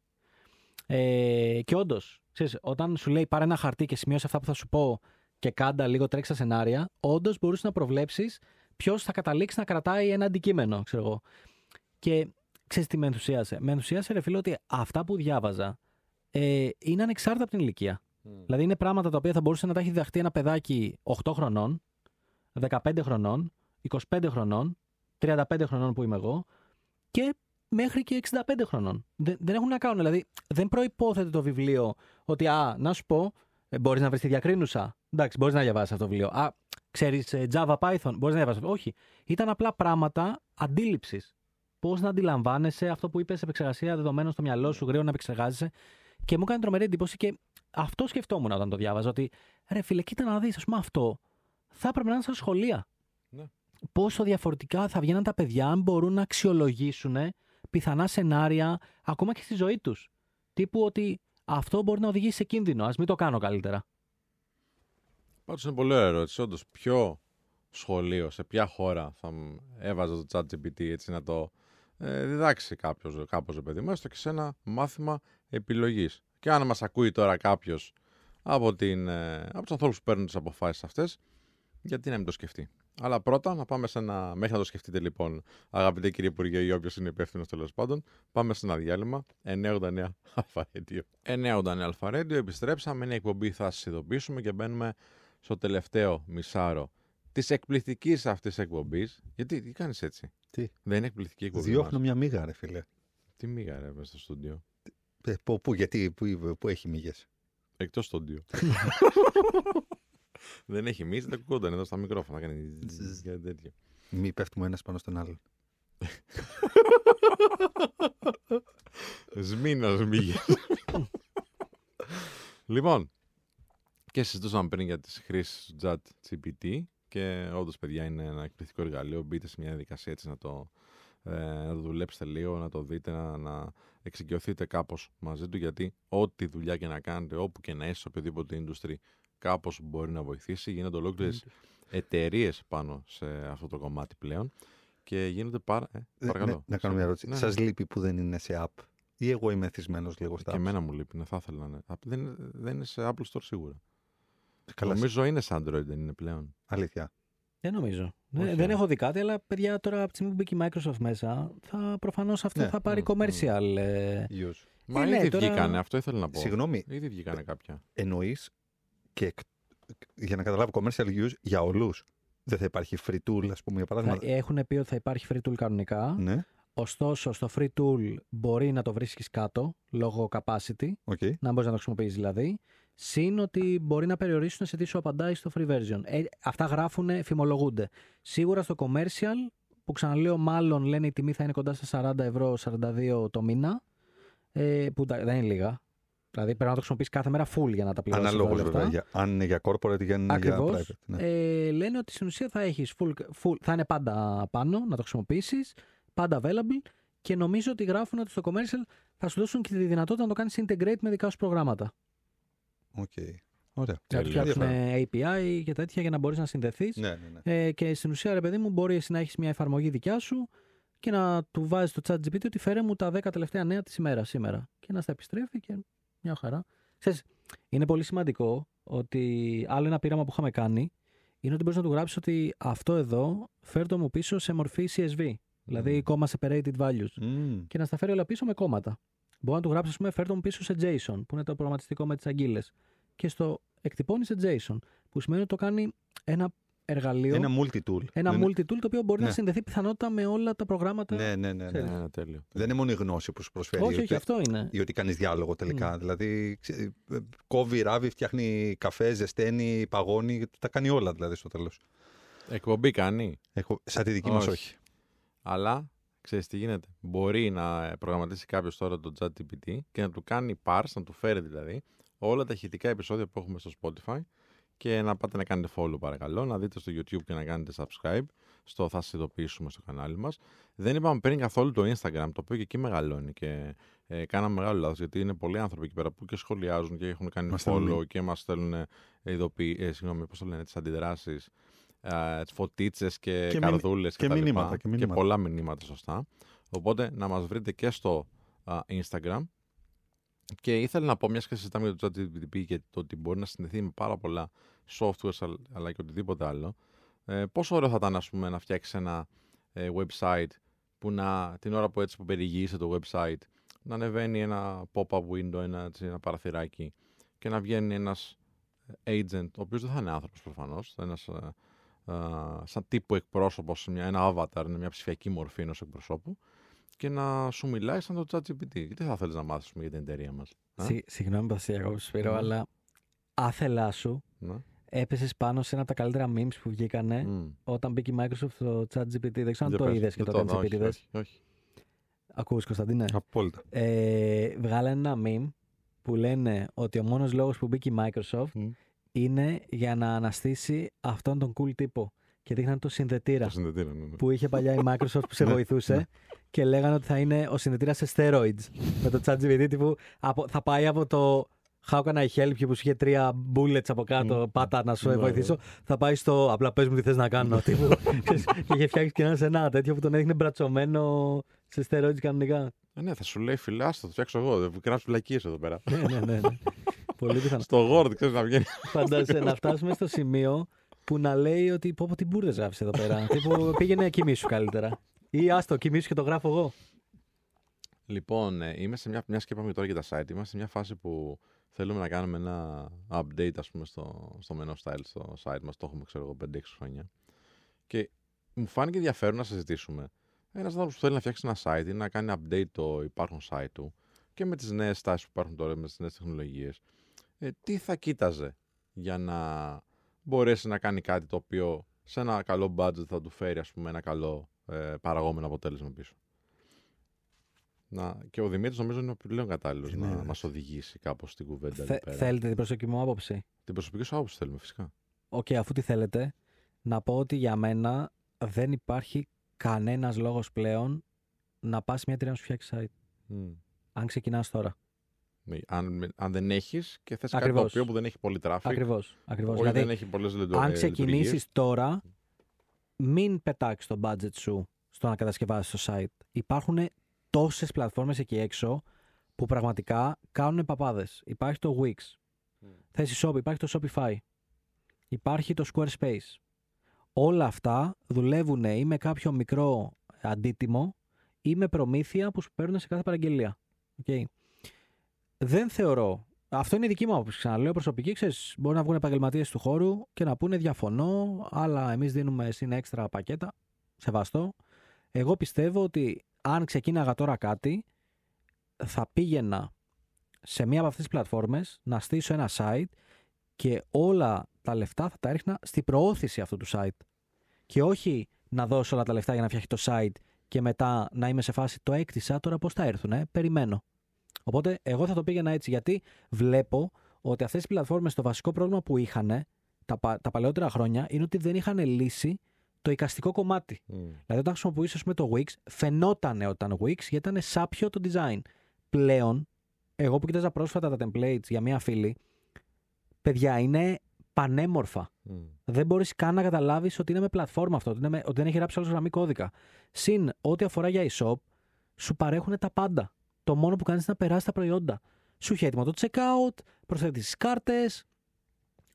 Ε, και όντως, όταν σου λέει πάρε ένα χαρτί και σημείωσε αυτά που θα σου πω και κάντα λίγο τρέξει στα σενάρια, όντως μπορούσες να προβλέψεις ποιος θα καταλήξει να κρατάει ένα αντικείμενο, ξέρω εγώ. Και ξέρεις τι με ενθουσίασε; Με ενθουσίασε, ρε φίλε, ότι αυτά που διάβαζα ε, είναι ανεξάρτητα από την ηλικία. Δηλαδή είναι πράγματα τα οποία θα μπορούσε να τα έχει διδαχτεί ένα παιδάκι 8 χρονών, 15 χρονών, 25 χρονών, 35 χρονών που είμαι εγώ και μέχρι και 65 χρονών. Δεν, δεν έχουν να κάνουν. Δηλαδή δεν προϋπόθεται το βιβλίο ότι, α, να σου πω, ε, μπορείς να βρεις τη διακρίνουσα. Εντάξει, μπορείς να διαβάσεις αυτό το βιβλίο. Α, ξέρεις Java Python, μπορείς να διαβάσεις. Όχι. Ήταν απλά πράγματα αντίληψης. Πώς να αντιλαμβάνεσαι αυτό που είπες επεξεργασία δεδομένων στο μυαλό σου, γρήγορα να επεξεργάζεσαι. Και μου έκανε τρομερή εντύπωση και αυτό σκεφτόμουν όταν το διάβαζα. Ότι ρε φίλε, κοίτα να δεις, ας πούμε αυτό θα έπρεπε να είναι στα σχολεία. Ναι. Πόσο διαφορετικά θα βγαίναν τα παιδιά αν μπορούν να αξιολογήσουν πιθανά σενάρια ακόμα και στη ζωή τους. Τύπου ότι αυτό μπορεί να οδηγήσει σε κίνδυνο. Α μην το κάνω καλύτερα. Πάντως είναι πολύ ωραία ερώτηση. Όντως, ποιο σχολείο, σε ποια χώρα θα μ- έβαζε το chat GPT έτσι να το ε, διδάξει κάποιος, κάπως ρε παιδί μου, έστω και σε ένα μάθημα επιλογής. Και αν μας ακούει τώρα κάποιος από, την, ε, από τους ανθρώπους που παίρνουν τις αποφάσεις αυτές, γιατί να μην το σκεφτεί; Αλλά πρώτα να πάμε σε ένα. Μέχρι να το σκεφτείτε λοιπόν, αγαπητέ κύριε Υπουργέ, ή όποιος είναι υπεύθυνος τέλος πάντων, πάμε σε ένα διάλειμμα. 989 Αλφαρέντιο. 989 Αλφαρέντιο, επιστρέψαμε. Είναι η εκπομπή, θα σας ειδοποιήσουμε και μπαίνουμε στο τελευταίο μισάρο της εκπληκτικής αυτής εκπομπής. Γιατί τι κάνεις έτσι; Τι; Δεν είναι εκπληκτική εκπομπή. Διώχνω μας; μια μίγα, ρε φίλε. Τι μίγα ρε μες στο στούντιο; Ε, πού, πού, γιατί, πού, πού έχει μύγες; Εκτός στούντιο. Δεν έχει μύγα, δεν ακούγονταν εδώ στα μικρόφωνα. Κάνει Ζζζ. κάτι τέτοιο. Μη πέφτουμε ένας πάνω στον άλλον. Σμήνος μύγε. λοιπόν, και συζητούσαμε πριν για τις χρήσεις του chat GPT και όντως παιδιά είναι ένα εκπληκτικό εργαλείο. Μπείτε σε μια διαδικασία έτσι να το, ε, να το δουλέψετε λίγο, να το δείτε, να, να εξοικειωθείτε κάπως μαζί του γιατί ό,τι δουλειά και να κάνετε, όπου και να είστε σε οποιοδήποτε industry, κάπως μπορεί να βοηθήσει. Γίνονται ολόκληρες εταιρείες πάνω σε αυτό το κομμάτι πλέον και γίνονται πάρα... Ε, Ε, παρακαλώ. ναι, να κάνω μια ερώτηση. Ναι. Σας λείπει που δεν είναι σε app. Ή εγώ είμαι εθισμένος λίγο στα Και apps; εμένα μου λείπει, ναι, θα ήθελα να είναι. Απ- Δεν, δεν είναι σε Apple Store σίγουρα. Καλά, Νομίζω είναι σε Android, δεν είναι πλέον. αλήθεια. Δεν νομίζω. Δεν- Όχι, δεν ε. έχω δει κάτι, αλλά παιδιά τώρα από τη στιγμή που μπήκε η Microsoft μέσα, θα προφανώς αυτό Ναι. θα πάρει Μμ, μμ. commercial. ε, Use. Μα ναι, ήδη τώρα- βγήκανε, αυτό ήθελα να πω. Συγγνώμη, Ήδη βγήκανε κάποια. εννοείς και εκ- για να καταλάβω commercial use για όλους. Δεν θα υπάρχει free tool, ας πούμε, για θα, παράδειγμα. έχουν πει ότι θα υπάρχει free tool κανονικά. Ναι, Ωστόσο, στο free tool μπορεί να το βρίσκεις κάτω λόγω capacity, οκ. να μπορείς να το χρησιμοποιήσει δηλαδή. Συν ότι μπορεί να περιορίσουν σε τι σου απαντάει στο free version. Ε, αυτά γράφουν, φημολογούνται. Σίγουρα στο commercial, που ξαναλέω, μάλλον λένε η τιμή θα είναι κοντά στα 40 ευρώ, 42 το μήνα. Ε, που τα- δεν είναι λίγα. Δηλαδή πρέπει να το χρησιμοποιήσει κάθε μέρα full για να τα πληρώσεις. Αναλόγως βέβαια, για, αν είναι για corporate ή για, για Ακριβώς. private. Ναι. Ε, λένε ότι στην ουσία θα έχεις full, full, θα είναι πάντα πάνω να το χρησιμοποιήσεις, πάντα available και νομίζω ότι γράφουν ότι στο commercial θα σου δώσουν και τη δυνατότητα να το κάνεις integrate με δικά σου προγράμματα. Οκ. Ωραία. Να του Τέλεια. φτιάξουν API και τέτοια για να μπορείς να συνδεθείς. Ναι, ναι, ναι. Ε, και στην ουσία, ρε παιδί μου, μπορεί εσύ να έχεις μια εφαρμογή δικιά σου και να του βάζεις το chat GPT ότι φέρε μου τα 10 τελευταία νέα της ημέρας σήμερα. Και να στα επιστρέφει και μια χαρά. Ξέρεις, είναι πολύ σημαντικό ότι άλλο ένα πείραμα που είχαμε κάνει είναι ότι μπορείς να του γράψεις ότι αυτό εδώ φέρ το μου πίσω σε μορφή CSV. Δηλαδή, comma separated values. Μμμ. Και να στα φέρει όλα πίσω με κόμματα. Μπορείς να του γράψεις, ας πούμε, φέρ το μου πίσω σε JSON, που είναι το προγραμματιστικό με τις αγγείλες. Και στο εκτυπώνει σε JSON, που σημαίνει ότι το κάνει ένα εργαλείο, Ένα multi-tool. ένα Δεν είναι- multi-tool το οποίο μπορεί να Ναι. συνδεθεί πιθανότητα με όλα τα προγράμματα. Ναι, ναι, ναι. ναι. Ξέρεις. Ναι, ναι, τέλειο. Δεν είναι μόνο η γνώση που σου προσφέρει. όχι, όχι, ότι- αυτό είναι. ή ότι κάνεις διάλογο τελικά. Δηλαδή, ξε- ε, κόβει ράβει, φτιάχνει καφέ, ζεσταίνει, παγώνει. Τα κάνει όλα δηλαδή στο τέλος. Εκπομπή κάνει, Έχω, σαν τη δική μας Όχι. όχι. αλλά ξέρεις τι γίνεται. Μπορεί να προγραμματίσει κάποιος τώρα το chat GPT και να του κάνει parse, να του φέρει δηλαδή όλα τα ηχητικά επεισόδια που έχουμε στο Spotify και να πάτε να κάνετε follow παρακαλώ, να δείτε στο YouTube και να κάνετε subscribe στο θα σας ειδοποιήσουμε στο κανάλι μας. Δεν είπαμε πριν καθόλου το Instagram, το οποίο και εκεί μεγαλώνει και ε, κάναμε μεγάλο λάθος γιατί είναι πολλοί άνθρωποι εκεί πέρα που και σχολιάζουν και έχουν κάνει Μας follow στέλνουν. και μας στέλνουν ε, ειδοποιη... ε, συγγνώμη, πώς το λένε, τις αντιδράσεις, ε, τις φωτίτσες και, Και μηνύ- καρδούλες και τα λοιπά. μηνύματα, και μηνύματα. πολλά μηνύματα σωστά. Οπότε να μας βρείτε και στο α, Instagram και ήθελα να πω, μιας και συζητάμε για το ChatGPT και το ότι μπορεί να συνδεθεί με πάρα πολλά software αλλά- αλλά και οτιδήποτε άλλο, ε, πόσο ωραίο θα ήταν ας πούμε, να φτιάξεις ένα ε, website που να, την ώρα που έτσι που περιηγείσαι το website να ανεβαίνει ένα pop-up window, ένα, έτσι, ένα παραθυράκι και να βγαίνει ένας agent, ο οποίος δεν θα είναι άνθρωπος προφανώς, θα είναι ένας, ε, ε, σαν τύπου εκπρόσωπος, ένα avatar, είναι μια ψηφιακή μορφή ενός εκπροσώπου και να σου μιλάει σαν το ChatGPT. Γιατί θα θέλεις να μάθεις για την εταιρεία μας. Συ, συγγνώμη που θα σε διακόψω, Σπύρο, αλλά άθελά σου Ναι. έπεσες πάνω σε ένα από τα καλύτερα memes που βγήκανε Μμ. όταν μπήκε η Microsoft στο ChatGPT. Δεν ξέρω αν Για το πες. είδες και Δεν το είδα, όχι, ChatGPT. όχι, όχι. Ακούς Κωνσταντίνε; Απόλυτα. Ε, βγάλανε ένα meme που λένε ότι ο μόνος λόγος που μπήκε η Microsoft Μμ. είναι για να αναστήσει αυτόν τον cool τύπο. Και δείχναν το συνδετήρα Το συνδετήρα, ναι, ναι. που είχε παλιά η Microsoft που σε Ναι, βοηθούσε ναι. και λέγανε ότι θα είναι ο συνδετήρας σε steroids. με το ChatGPT τύπου από, θα πάει από το How can I help you που σου είχε τρία bullets από κάτω, Μμ. πάτα να σου Ναι, βοηθήσω. ναι. Θα πάει στο απλά πες μου τι θες να κάνω. τύπου. και είχε φτιάξει και ένα σε ένα τέτοιο που τον έδειχνε μπρατσωμένο σε steroids κανονικά. Ε, ναι, θα σου λέει φιλά, θα το φτιάξω εγώ. Δεν γράψω φυλακίε εδώ πέρα. ναι, ναι, ναι, ναι. Πολύ πιθανό. Στο Word, ξέρεις να βγαίνει. Φαντάζεσαι να φτάσουμε στο σημείο που να λέει ότι πω πω τι μπουρδες γράφεις εδώ πέρα. Τύπου πήγαινε κοιμήσου καλύτερα. Ή άστο, κοιμήσου και το γράφω εγώ. Λοιπόν, ε, είμαι σε μια, μιας και είπαμε τώρα για τα site, είμαστε σε μια φάση που θέλουμε να κάνουμε ένα update ας πούμε στο, στο menu style στο site μας, το έχουμε ξέρω εγώ 5-6 χρόνια και μου φάνηκε ενδιαφέρον να συζητήσουμε ένας άνθρωπος που θέλει να φτιάξει ένα site ή να κάνει update το υπάρχον site του και με τις νέες τάσεις που υπάρχουν τώρα, με τις νέες τεχνολογίες ε, τι θα κοίταζε για να μπορέσει να κάνει κάτι το οποίο σε ένα καλό budget θα του φέρει ας πούμε ένα καλό ε, παραγόμενο αποτέλεσμα πίσω. Να, και ο Δημήτρης νομίζω είναι ο πλέον κατάλληλος Είναι, να ναι. μας οδηγήσει κάπως στην κουβέντα Θε- εδώ πέρα. θέλετε την προσωπική μου άποψη; Την προσωπική σου άποψη θέλουμε, φυσικά. Οκ, αφού τι θέλετε, να πω ότι για μένα δεν υπάρχει κανένας λόγος πλέον να πας μια εταιρεία να σου φτιάξει site. Μμ. Αν ξεκινάς τώρα. Ναι, Αν, αν δεν έχεις και θες κάτι το Ακριβώς. οποίο που δεν έχει πολύ traffic, Ακριβώς. ακριβώς. όχι Δηλαδή, δεν έχει πολλές λειτουργίε. αν ξεκινήσεις τώρα, μην πετάξεις το budget σου στο να κατασκευάσεις το site. Υπάρχουν τόσες πλατφόρμες εκεί έξω που πραγματικά κάνουν παπάδες. Υπάρχει το Wix. Θέση shop, υπάρχει το Shopify. Υπάρχει το Squarespace. Όλα αυτά δουλεύουν ή με κάποιο μικρό αντίτιμο ή με προμήθεια που σου παίρνουν σε κάθε παραγγελία. Okay. Δεν θεωρώ. Αυτό είναι η δική μου άποψη. Ξαναλέω προσωπική. Ξέρεις, μπορεί να βγουν επαγγελματίες του χώρου και να πούνε διαφωνώ, αλλά εμείς δίνουμε συν έξτρα πακέτα. Σεβαστό. Εγώ πιστεύω ότι αν ξεκίναγα τώρα κάτι, θα πήγαινα σε μία από αυτές τις πλατφόρμες να στήσω ένα site και όλα τα λεφτά θα τα έριχνα στην προώθηση αυτού του site. Και όχι να δώσω όλα τα λεφτά για να φτιάξει το site και μετά να είμαι σε φάση το έκτισα, τώρα πώς θα έρθουν, ε; περιμένω. Οπότε εγώ θα το πήγαινα έτσι γιατί βλέπω ότι αυτές οι πλατφόρμες το βασικό πρόβλημα που είχαν τα, πα- τα παλαιότερα χρόνια είναι ότι δεν είχαν λύσει το εικαστικό κομμάτι. Μμ. Δηλαδή, όταν χρησιμοποιούσες ας πούμε, το Wix, φαινόταν όταν Wix γιατί ήταν σάπιο το design. Πλέον, εγώ που κοίταζα πρόσφατα τα templates για μία φίλη, παιδιά είναι πανέμορφα. Μμ. Δεν μπορείς καν να καταλάβεις ότι είναι με πλατφόρμα αυτό, ότι, είναι με, ότι δεν έχει γράψει άλλο γραμμή κώδικα. Συν, ό,τι αφορά για e-shop, σου παρέχουν τα πάντα. Το μόνο που κάνεις είναι να περάσεις τα προϊόντα. Σου έχει έτοιμο το checkout, προσθέτεις τις κάρτες.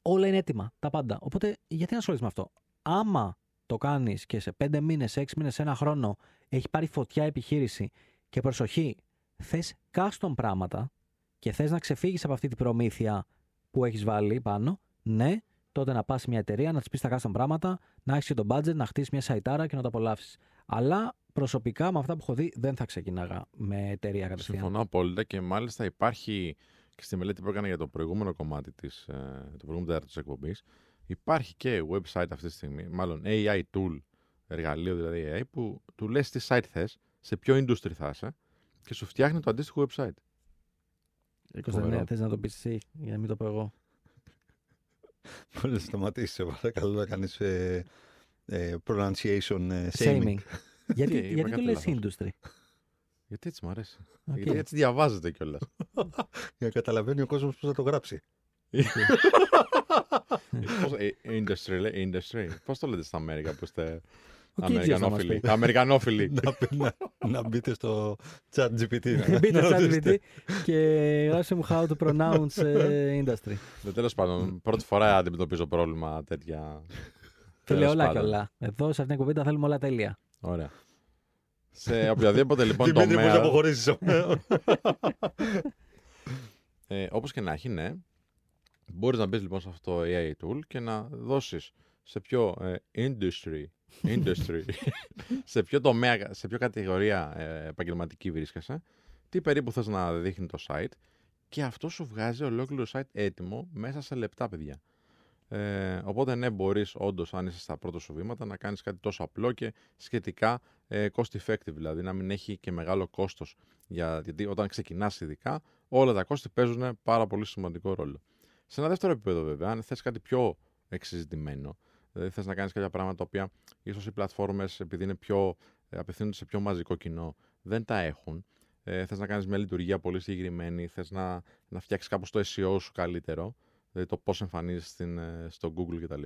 Όλα είναι έτοιμα. Τα πάντα. Οπότε, γιατί να ασχολείσαι με αυτό; Άμα το κάνεις και σε 5 μήνες, 6 μήνες, ένα χρόνο έχει πάρει φωτιά επιχείρηση και προσοχή, θες custom πράγματα και θες να ξεφύγεις από αυτή την προμήθεια που έχεις βάλει πάνω, ναι, τότε να πας σε μια εταιρεία, να της πεις τα custom πράγματα, να έχεις και το budget, να χτίσεις μια σαϊτάρα και να το απολαύσεις. Αλλά προσωπικά με αυτά που έχω δει δεν θα ξεκινάγα με εταιρεία κατευθείαν. Συμφωνώ απόλυτα και μάλιστα υπάρχει και στη μελέτη που έκανα για το προηγούμενο κομμάτι της, ε, το προηγούμενο τέταρτο της εκπομπής, υπάρχει και website αυτή τη στιγμή, μάλλον AI tool, εργαλείο δηλαδή AI, που του λες τι site θες, σε ποιο industry θα είσαι και σου φτιάχνει το αντίστοιχο website. Κωνσταντίνε, Φοβερό. θες να το πεις εσύ, για να μην το πω εγώ. Μπορεί να σταματήσει, σε παρακαλώ, να κάνεις ε, ε, pronunciation ε, shaming. Shaming. γιατί Τι, είπα γιατί το κάτι λες λάθος. industry; Γιατί έτσι μου αρέσει. Οκ. Γιατί έτσι διαβάζεται κιόλας. Για να καταλαβαίνει ο κόσμος πώς θα το γράψει. industry, λέει, industry. Πώς το λέτε στα Αμέρικα που είστε Ο Κίτζιος θα μας Αμερικανόφιλοι; πει. Αμερικανόφιλοι. να, να, να μπείτε στο chat GPT. να- Μπείτε να στο ρωτήσετε. ChatGPT και γράψτε μου how to pronounce ε, industry. Ναι, τέλος πάντων, πρώτη φορά αντιμετωπίζω πρόβλημα τέτοια. Φίλε, Τέλος όλα και πάντων. όλα. Εδώ σε αυτήν την κουβέντα θέλουμε όλα τέλεια. Ωραία. Σε οποιαδήποτε λοιπόν Δημήτρη, πώς τομέα. αποχωρήσεις. Ε, Όπως και να έχει, ναι. Μπορείς να μπεις λοιπόν σε αυτό το AI tool και να δώσεις σε ποιο ε, industry, industry σε ποιο τομέα, σε ποιο κατηγορία ε, επαγγελματική βρίσκεσαι, τι περίπου θες να δείχνει το site και αυτό σου βγάζει ολόκληρο site έτοιμο μέσα σε λεπτά, παιδιά. Ε, οπότε ναι, μπορείς όντως αν είσαι στα πρώτα σου βήματα να κάνεις κάτι τόσο απλό και σχετικά ε, cost effective, δηλαδή να μην έχει και μεγάλο κόστος. Για, γιατί όταν ξεκινάς ειδικά, όλα τα κόστη παίζουν πάρα πολύ σημαντικό ρόλο. Σε ένα δεύτερο επίπεδο βέβαια, αν θες κάτι πιο εξειδικευμένο, δηλαδή θες να κάνεις κάποια πράγματα τα οποία ίσως οι πλατφόρμες επειδή είναι πιο, ε, απευθύνονται σε πιο μαζικό κοινό, δεν τα έχουν, ε, θες να κάνεις μια λειτουργία πολύ συγκεκριμένη, θες να, να φτιάξεις κάπως το SEO σου καλύτερο, δηλαδή το πώς εμφανίζεις ε, στο Google κτλ.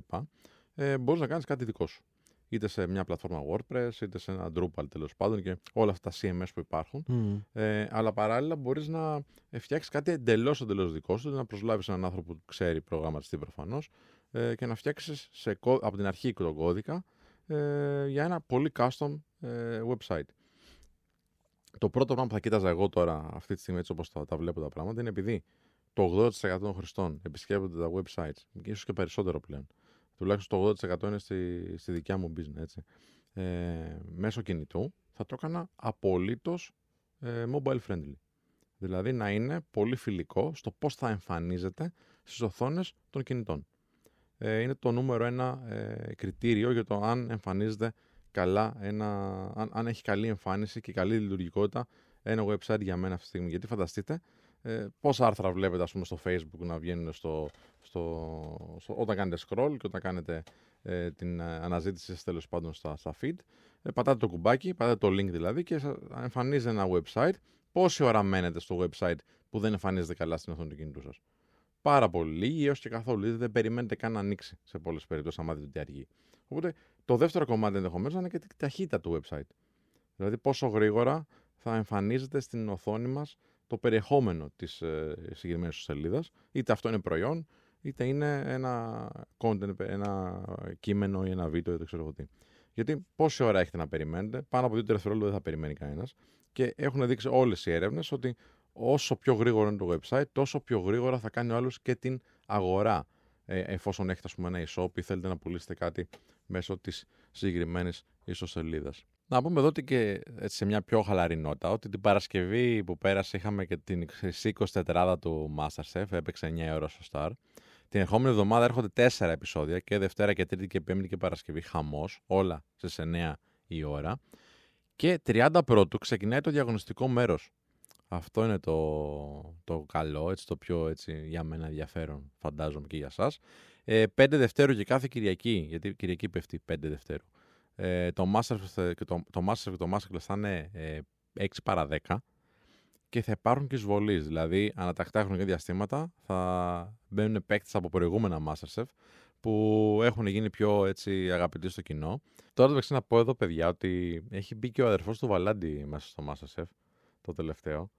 Ε, μπορείς να κάνεις κάτι δικό σου. Είτε σε μια πλατφόρμα WordPress, είτε σε ένα Drupal τέλος πάντων και όλα αυτά τα CMS που υπάρχουν. Ε, αλλά παράλληλα μπορείς να φτιάξεις κάτι εντελώς εντελώς δικό σου, να προσλάβεις έναν άνθρωπο που ξέρει προγραμματιστή προφανώς ε, και να φτιάξεις από την αρχή τον κώδικα ε, για ένα πολύ custom ε, website. Το πρώτο πράγμα που θα κοίταζα εγώ τώρα, αυτή τη στιγμή, έτσι όπως τα, τα βλέπω τα πράγματα, είναι επειδή το 80% των χρηστών επισκέπτονται τα websites, ίσως και περισσότερο πλέον. Τουλάχιστον το 80% είναι στη, στη δικιά μου business. Έτσι. Ε, μέσω κινητού θα το έκανα απολύτως ε, mobile friendly. Δηλαδή να είναι πολύ φιλικό στο πώς θα εμφανίζεται στις οθόνες των κινητών. Ε, είναι το νούμερο ένα ε, κριτήριο για το αν εμφανίζεται καλά, ένα, αν, αν έχει καλή εμφάνιση και καλή λειτουργικότητα ένα website για μένα αυτή τη στιγμή. Γιατί φανταστείτε ε, πόσα άρθρα βλέπετε ας πούμε, στο facebook να βγαίνουν στο, στο, στο, όταν κάνετε scroll και όταν κάνετε ε, την αναζήτηση τέλος πάντων στα, στα feed. Ε, πατάτε το κουμπάκι, πατάτε το link δηλαδή και εμφανίζει ένα website. Πόση ώρα μένετε στο website που δεν εμφανίζεται καλά στην οθόνη του κινητού σας; Πάρα πολύ λίγοι έως και καθόλου. Δεν περιμένετε καν να ανοίξει σε πολλές περιπτώσεις, αν δείτε ότι αργεί. Οπότε το δεύτερο κομμάτι ενδεχομένως είναι και τη ταχύτητα του website. Δηλαδή πόσο γρήγορα θα εμφανίζεται στην οθόνη μας το περιεχόμενο της ε, συγκεκριμένης σελίδας. Είτε αυτό είναι προϊόν, είτε είναι ένα content, ένα κείμενο ή ένα βίντεο ή δεν ξέρω εγώ τι. Γιατί πόση ώρα έχετε να περιμένετε, πάνω από δύο δευτερόλεπτα δεν θα περιμένει κανένας. Και έχουν δείξει όλες οι έρευνες ότι όσο πιο γρήγορο είναι το website, τόσο πιο γρήγορα θα κάνει ο άλλος και την αγορά. Ε, εφόσον έχετε, ας πούμε, ένα e-shop ή θέλετε να πουλήσετε κάτι μέσω της συγκεκριμένης ιστοσελίδα. Να πούμε εδώ ότι και έτσι, σε μια πιο χαλαρή νότα, ότι την Παρασκευή που πέρασε είχαμε και την 24 του Masterchef, έπαιξε 9 ώρα στο Star. Την ερχόμενη εβδομάδα έρχονται 4 επεισόδια και Δευτέρα και Τρίτη και Πέμπτη και Παρασκευή. Χαμός, όλα στις 9 η ώρα. Και 30 πρώτου ξεκινάει το διαγωνιστικό μέρος. Αυτό είναι το, το καλό, έτσι, το πιο έτσι, για μένα ενδιαφέρον, φαντάζομαι και για εσά. Ε, 5 Δευτέρου και κάθε Κυριακή, γιατί Κυριακή πέφτει 5 Δευτέρου. Ε, το Masterchef και το, το, Master, το Masterclass θα είναι ε, 6 παρα 10 και θα υπάρχουν και εισβολεί. Δηλαδή, ανατακτά χρονικά διαστήματα θα μπαίνουν παίκτες από προηγούμενα Masterchef που έχουν γίνει πιο έτσι, αγαπητοί στο κοινό. Τώρα το να πω εδώ, παιδιά, ότι έχει μπει και ο αδερφός του Βαλάντι μέσα στο Masterchef, το τελευταίο.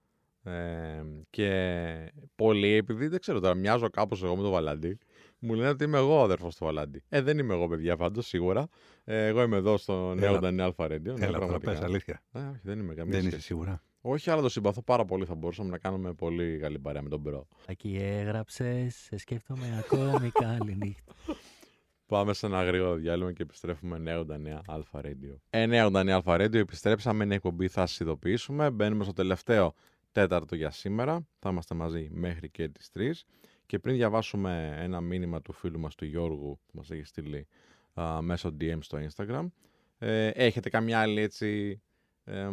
Ε, και πολλοί, επειδή δεν ξέρω τώρα, μοιάζω κάπως εγώ με τον Βαλάντι, μου λένε ότι είμαι εγώ ο αδερφός του Βαλάντι. Ε, δεν είμαι εγώ, παιδιά, πάντως σίγουρα. Ε, εγώ είμαι εδώ στο νέο Ντανιάλ Φαρέντιο. Έλα, ναι, πες, αλήθεια. Ε, όχι, δεν είμαι καμία Δεν είσαι σίγουρα. Όχι, αλλά το συμπαθώ πάρα πολύ. Θα μπορούσαμε να κάνουμε πολύ καλή παρέα με τον Μπρο. Εκεί έγραψε, σε σκέφτομαι ακόμη καλή νύχτα. Πάμε σε ένα γρήγορο διάλειμμα και επιστρέφουμε νέο Ντανία Αλφα Radio. Ε, νέο Ντανία Αλφα Radio, επιστρέψαμε, είναι εκπομπή, θα σας ειδοποιήσουμε. Μπαίνουμε στο τελευταίο τέταρτο για σήμερα. Θα είμαστε μαζί μέχρι και τις 3. Και πριν διαβάσουμε ένα μήνυμα του φίλου μας του Γιώργου που μας έχει στείλει α, μέσω DM στο Instagram, ε, έχετε καμιά άλλη έτσι, ε,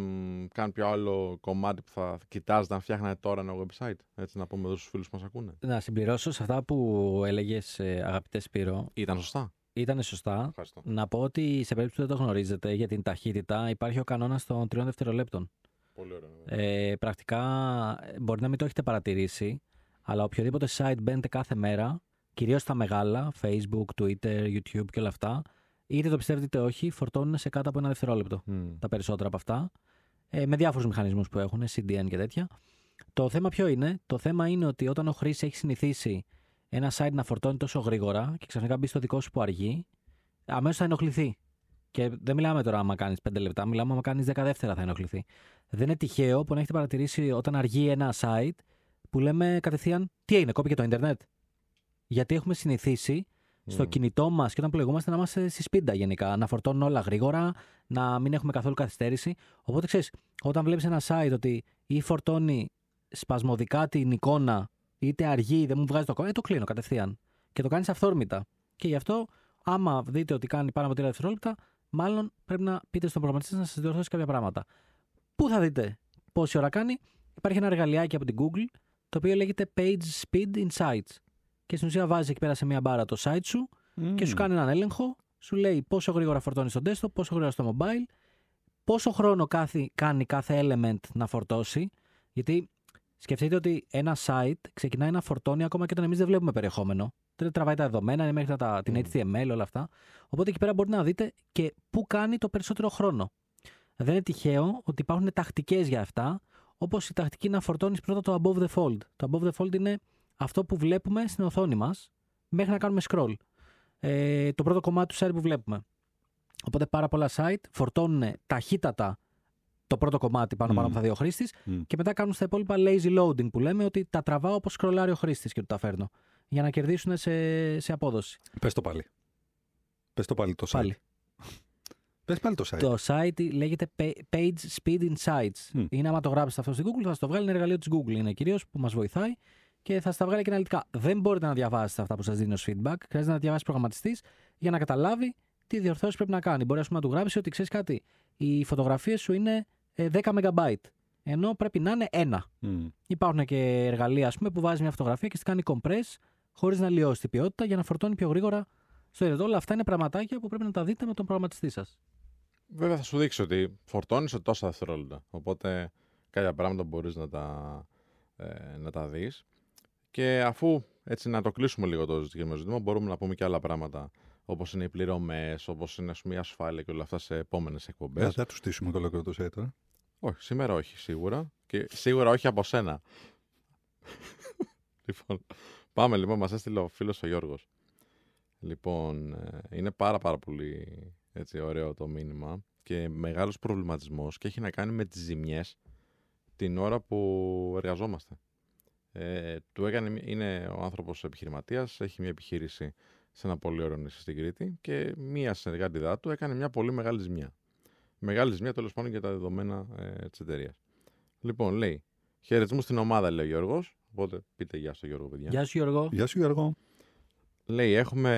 κάποιο άλλο κομμάτι που θα κοιτάζετε να φτιάχνετε τώρα ένα website, έτσι να πούμε εδώ στους φίλους που μας ακούνε; Να συμπληρώσω σε αυτά που έλεγες ε, αγαπητέ Σπύρο. Ήταν σωστά. Ήταν σωστά. Ευχαριστώ. Να πω ότι σε περίπτωση που δεν το γνωρίζετε για την ταχύτητα υπάρχει ο κανόνας των τριών δευτερολέπτων. Πολύ ωραίο. ναι. Ε, πρακτικά ε, μπορεί να μην το έχετε παρατηρήσει, αλλά οποιοδήποτε site μπαίνετε κάθε μέρα, κυρίως τα μεγάλα, Facebook, Twitter, YouTube και όλα αυτά, είτε το πιστεύετε είτε όχι, φορτώνουν σε κάτω από ένα δευτερόλεπτο Μμ. τα περισσότερα από αυτά, ε, με διάφορους μηχανισμούς που έχουν, CDN και τέτοια. Το θέμα ποιο είναι, το θέμα είναι ότι όταν ο χρήστης έχει συνηθίσει ένα site να φορτώνει τόσο γρήγορα και ξαφνικά μπει στο δικό σου που αργεί, αμέσως θα ενοχληθεί. Και δεν μιλάμε τώρα άμα κάνεις 5 λεπτά, μιλάμε άμα κάνεις 10 δεύτερα θα ενοχληθεί. Δεν είναι τυχαίο που να έχετε παρατηρήσει όταν αργεί ένα site που λέμε κατευθείαν τι έγινε, κόπηκε το Ιντερνετ. Γιατί έχουμε συνηθίσει στο Μμμ. κινητό μας και όταν πλοηγούμαστε να είμαστε στη σπίντα γενικά. Να φορτώνουν όλα γρήγορα, να μην έχουμε καθόλου καθυστέρηση. Οπότε ξέρεις, όταν βλέπεις ένα site ότι ή φορτώνει σπασμωδικά την εικόνα, είτε αργεί, δεν μου βγάζει το κόμμα, ε, το κλείνω κατευθείαν. Και το κάνεις αυθόρμητα. Και γι' αυτό, άμα δείτε ότι κάνει πάνω από 3 δευτερόλεπτα, μάλλον πρέπει να πείτε στον προγραμματιστή σας να σας διορθώσει κάποια πράγματα. Πού θα δείτε πόση ώρα κάνει, υπάρχει ένα εργαλειάκι από την Google, το οποίο λέγεται Page Speed Insights. Και στην ουσία βάζεις εκεί πέρα σε μια μπάρα το site σου και σου κάνει έναν έλεγχο, σου λέει πόσο γρήγορα φορτώνεις στο desktop, πόσο γρήγορα στο mobile, πόσο χρόνο κάθε, κάνει κάθε element να φορτώσει. Γιατί σκεφτείτε ότι ένα site ξεκινάει να φορτώνει ακόμα και όταν εμείς δεν βλέπουμε περιεχόμενο. Δεν τραβάει τα δεδομένα, είναι μέχρι τα, την HTML, όλα αυτά. Οπότε εκεί πέρα μπορείτε να δείτε και πού κάνει το περισσότερο χρόνο. Δεν είναι τυχαίο ότι υπάρχουν τακτικές για αυτά, όπως η τακτική να φορτώνεις πρώτα το above the fold. Το above the fold είναι αυτό που βλέπουμε στην οθόνη μας μέχρι να κάνουμε scroll. Ε, το πρώτο κομμάτι του site που βλέπουμε. Οπότε πάρα πολλά site φορτώνουν ταχύτατα το πρώτο κομμάτι πάνω πάνω Μμμ. από τα δύο χρήστης Μμ. και μετά κάνουν στα υπόλοιπα lazy loading που λέμε ότι τα τραβάω όπως σκρολάρει ο χρήστης και του τα φέρνω. Για να κερδίσουν σε, σε απόδοση. Πες το πάλι. Πες το πάλι το site. Πάλι. Πες πάλι το site. Το site λέγεται Pa- Page Speed Insights. Μμ. Είναι άμα το γράψετε αυτό στην Google, θα σας το βγάλει ένα εργαλείο της Google. Είναι κυρίως που μας βοηθάει και θα σα τα βγάλει και αναλυτικά. Δεν μπορείτε να διαβάσετε αυτά που σας δίνει ως feedback. Χρειάζεται να τα διαβάσει προγραμματιστής για να καταλάβει τι διορθώσεις πρέπει να κάνει. Μπορεί ας πούμε, να του γράψει ότι ξέρεις κάτι, οι φωτογραφίες σου είναι ε, 10 MB. Ενώ πρέπει να είναι ένα. Μμ. Υπάρχουν και εργαλεία ας πούμε, που βάζει μια φωτογραφία και στη κάνει compress χωρίς να λιώσει την ποιότητα για να φορτώνει πιο γρήγορα στο ίντερνετ. Όλα αυτά είναι πραγματάκια που πρέπει να τα δείτε με τον προγραμματιστή σας. Βέβαια θα σου δείξει ότι φορτώνεις σε τόσα δευτερόλεπτα. Οπότε κάποια πράγματα μπορείς να τα, ε, να τα δεις. Και αφού έτσι να το κλείσουμε λίγο το συγκεκριμένο ζήτημα, μπορούμε να πούμε και άλλα πράγματα όπως είναι οι πληρωμές, όπως είναι ας πούμε, η ασφάλεια και όλα αυτά σε επόμενες εκπομπές. Δεν θα τους στήσουμε το ολόκληρο το site τώρα. Όχι, σήμερα όχι, σίγουρα. Και σίγουρα όχι από σένα. λοιπόν, πάμε λοιπόν, μας έστειλε ο φίλος ο Γιώργος. Λοιπόν, ε, είναι πάρα πάρα πολύ έτσι, ωραίο το μήνυμα και μεγάλος προβληματισμός και έχει να κάνει με τις ζημιές την ώρα που εργαζόμαστε. Ε, του έκανε, μια- είναι ο άνθρωπος επιχειρηματίας, έχει μια επιχείρηση σε ένα πολύ ωραίο νησί στην Κρήτη και μία συνεργάτηδά του έκανε μια πολύ μεγάλη ζημιά. Μεγάλη ζημιά τέλος πάντων για τα δεδομένα ε, της εταιρείας. Λοιπόν, λέει, χαιρετισμού στην ομάδα, λέει ο Γιώργος. Οπότε πείτε γεια στο Γιώργο, παιδιά. Γεια σου Γιώργο. Γεια σου Γιώργο. Λέει, έχουμε.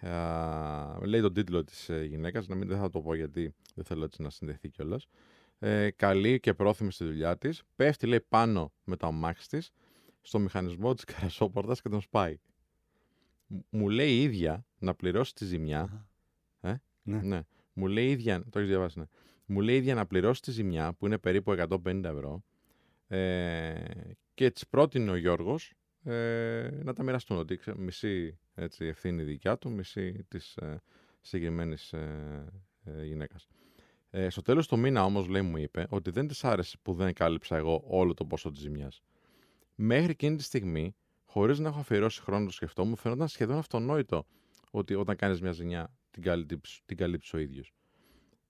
Α, λέει τον τίτλο της ε, γυναίκας, να μην δεν θα το πω γιατί δεν θέλω έτσι να συνδεθεί κιόλας. Ε, καλή και πρόθυμη στη δουλειά της. Πέφτει, λέει, πάνω με το αμάξι της στο μηχανισμό της καρασόπορτας και τον σπάει. Μ- Μου λέει η ίδια να πληρώσει τη ζημιά. Ε; Ναι. ναι. Μου λέει η ίδια. Το έχεις διαβάσει, ναι. Μου λέει η ίδια να πληρώσει τη ζημιά που είναι περίπου 150 ευρώ. Ε, και της πρότεινε ο Γιώργος ε, να τα μοιραστούν. Ότι ξέ- μισή έτσι, ευθύνη δικιά του, μισή της ε, συγκεκριμένης ε, ε, γυναίκας. Ε, στο τέλος του μήνα όμως, λέει, μου είπε ότι δεν της άρεσε που δεν κάλυψα εγώ όλο το ποσό της ζημιάς. Μέχρι εκείνη τη στιγμή, χωρίς να έχω αφιερώσει χρόνο να το σκεφτώ, μου φαίνονταν σχεδόν αυτονόητο ότι όταν κάνεις μια ζημιά την καλύψει, την καλύψεις ο ίδιος.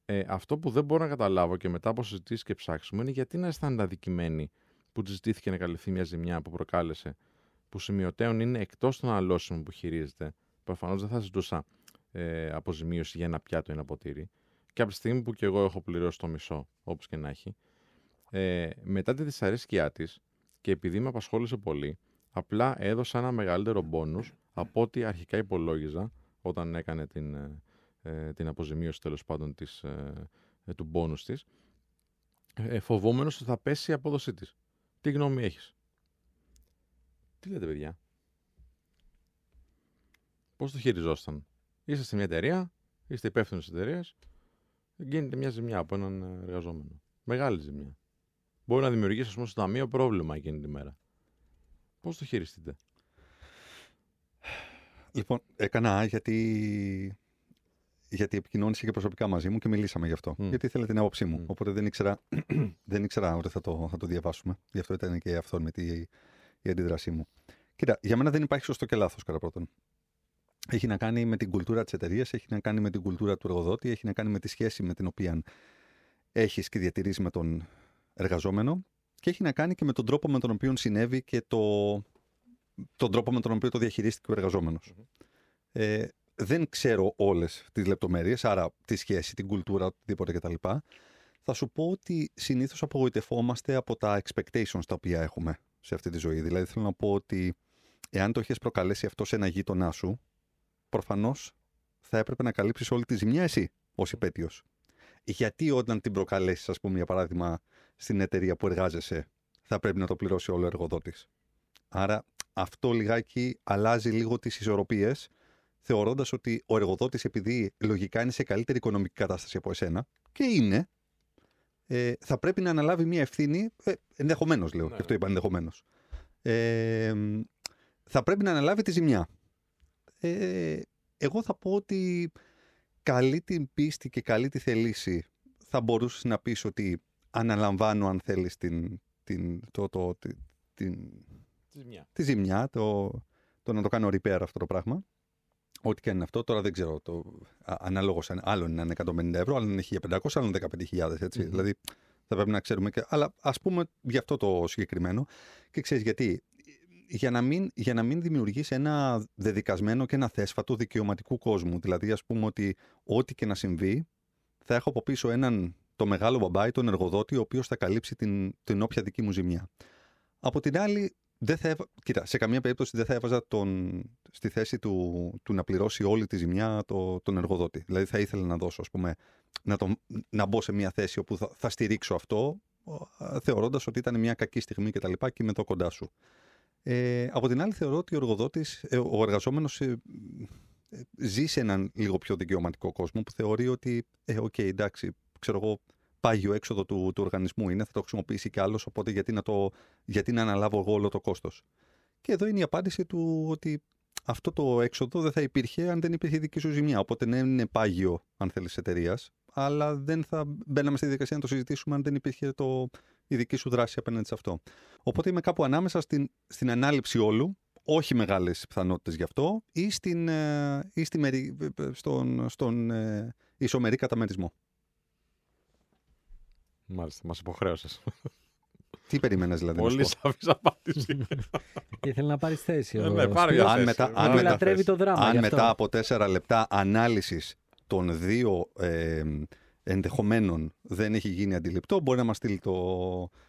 Ε, αυτό που δεν μπορώ να καταλάβω και μετά από συζητήσεις και ψάξιμο είναι γιατί να αισθάνεται αδικημένη που της ζητήθηκε να καλυφθεί μια ζημιά που προκάλεσε, που σημειωτέων είναι εκτός των αλώσεων που χειρίζεται. Προφανώς δεν θα ζητούσα ε, αποζημίωση για ένα πιάτο ή ένα ποτήρι. Και από τη στιγμή που και εγώ έχω πληρώσει το μισό, όπως και να έχει, ε, μετά τη δυσαρέσκειά της και επειδή με απασχόλησε πολύ, απλά έδωσα ένα μεγαλύτερο μπόνους από ό,τι αρχικά υπολόγιζα όταν έκανε την, ε, ε, την αποζημίωση τέλος πάντων της, ε, ε, του μπόνους της, ε, φοβόμενος ότι θα πέσει η απόδοσή της. Τι γνώμη έχεις; Τι λέτε παιδιά; Πώς το χειριζόσταν; Είστε σε μια εταιρεία, είστε υπεύθυνος της εταιρείας, γίνεται μια ζημιά από έναν ε, εργαζόμενο. Μεγάλη ζημιά. Μπορεί να δημιουργήσει, ας πούμε, στο ταμείο πρόβλημα εκείνη τη μέρα. Πώς το χειριστείτε, Λοιπόν, έκανα γιατί, γιατί επικοινώνησε και προσωπικά μαζί μου και μιλήσαμε γι' αυτό. Μμ. Γιατί ήθελε την άποψή μου. Μμ. Οπότε δεν ήξερα, δεν ήξερα ότι θα το, θα το διαβάσουμε. Γι' αυτό ήταν και αυθόρμητη η, η αντίδρασή μου. Κοίτα, για μένα δεν υπάρχει σωστό και λάθος κατά πρώτον. Έχει να κάνει με την κουλτούρα της εταιρείας, έχει να κάνει με την κουλτούρα του εργοδότη, έχει να κάνει με τη σχέση με την οποία έχεις και διατηρήσει με τον εργαζόμενο και έχει να κάνει και με τον τρόπο με τον οποίο συνέβη και το, τον τρόπο με τον οποίο το διαχειρίστηκε ο εργαζομενο Ε, δεν ξέρω όλες τις λεπτομέρειες, άρα τη σχέση, την κουλτούρα, οτιδήποτε κτλ. Θα σου πω ότι συνήθως απογοητευόμαστε από τα expectations τα οποία έχουμε σε αυτή τη ζωή. Δηλαδή θέλω να πω ότι εάν το έχει προκαλέσει αυτό σε ένα γείτονά σου, προφανώς θα έπρεπε να καλύψεις όλη τη ζημιά εσύ ως υπέτειος. Γιατί όταν την προκαλέσεις, ας πούμε, για παράδειγμα, στην εταιρεία που εργάζεσαι, θα πρέπει να το πληρώσει όλο ο εργοδότης. Άρα αυτό λιγάκι αλλάζει λίγο τις ισορροπίες, θεωρώντας ότι ο εργοδότης, επειδή λογικά είναι σε καλύτερη οικονομική κατάσταση από εσένα, και είναι, ε, θα πρέπει να αναλάβει μια ευθύνη, ε, ενδεχομένως λέω, ναι. και αυτό είπα ενδεχομένως. Ε, θα πρέπει να αναλάβει τη ζημιά. Ε, εγώ θα πω ότι καλή την πίστη και καλή τη θελήση θα μπορούσες να πεις ότι αναλαμβάνω αν θέλεις την, την, το, το, την, τη ζημιά, τη ζημιά το, το να το κάνω repair αυτό το πράγμα. Ό,τι και αν είναι αυτό, τώρα δεν ξέρω. Το, ανάλογο, άλλο είναι να είναι 150 ευρώ, άλλο είναι 1500, άλλο είναι 15.000. ετσι Δηλαδή θα πρέπει να ξέρουμε. Και, αλλά ας πούμε για αυτό το συγκεκριμένο. Και ξέρεις γιατί για να μην, για να μην δημιουργήσει ένα δεδικασμένο και ένα θέσφατο δικαιωματικού κόσμου. Δηλαδή, ας πούμε ότι ό,τι και να συμβεί, θα έχω από πίσω έναν το μεγάλο μπαμπάι, τον εργοδότη, ο οποίος θα καλύψει την, την όποια δική μου ζημιά. Από την άλλη, δεν θα Κοίτα, σε καμία περίπτωση δεν θα έβαζα τον... στη θέση του, του να πληρώσει όλη τη ζημιά το, τον εργοδότη. Δηλαδή θα ήθελα να δώσω, ας πούμε, να, τον... να μπω σε μια θέση όπου θα, θα στηρίξω αυτό, θεωρώντας ότι ήταν μια κακή στιγμή και τα λοιπά και είμαι εδώ κοντά σου. Ε, από την άλλη θεωρώ ότι ο εργοδότης, ε, ο εργαζόμενος ε, ε, ζει σε έναν λίγο πιο δικαιωματικό κόσμο που θεωρεί ότι, ε, οκ, okay, εντάξει, ξέρω εγώ, πάγιο έξοδο του, του οργανισμού είναι, θα το χρησιμοποιήσει κι άλλος, οπότε γιατί να, το, γιατί να αναλάβω εγώ όλο το κόστος. Και εδώ είναι η απάντηση του ότι αυτό το έξοδο δεν θα υπήρχε αν δεν υπήρχε δική σου ζημιά. Οπότε ναι, είναι πάγιο, αν θέλεις, εταιρείας, αλλά δεν θα μπαίναμε στη διαδικασία να το συζητήσουμε αν δεν υπήρχε το, η δική σου δράση απέναντι σε αυτό. Οπότε είμαι κάπου ανάμεσα στην, στην ανάληψη όλου, όχι μεγάλες πιθανότητες γι' αυτό, ή, στην, ε, ή στη μερι, στον, στον ε, ισομερή καταμερισμό. Μάλιστα, μας υποχρέωσες. Τι περίμενε δηλαδή. Πολύ σαφής απάντηση. Ήθελε να πάρεις θέση. Ε, ναι, πάρει αν μετά, αν, μετά, το δράμα, αν μετά από τέσσερα λεπτά ανάλυσης των δύο ε, ενδεχομένων δεν έχει γίνει αντιληπτό, μπορεί να μας στείλει το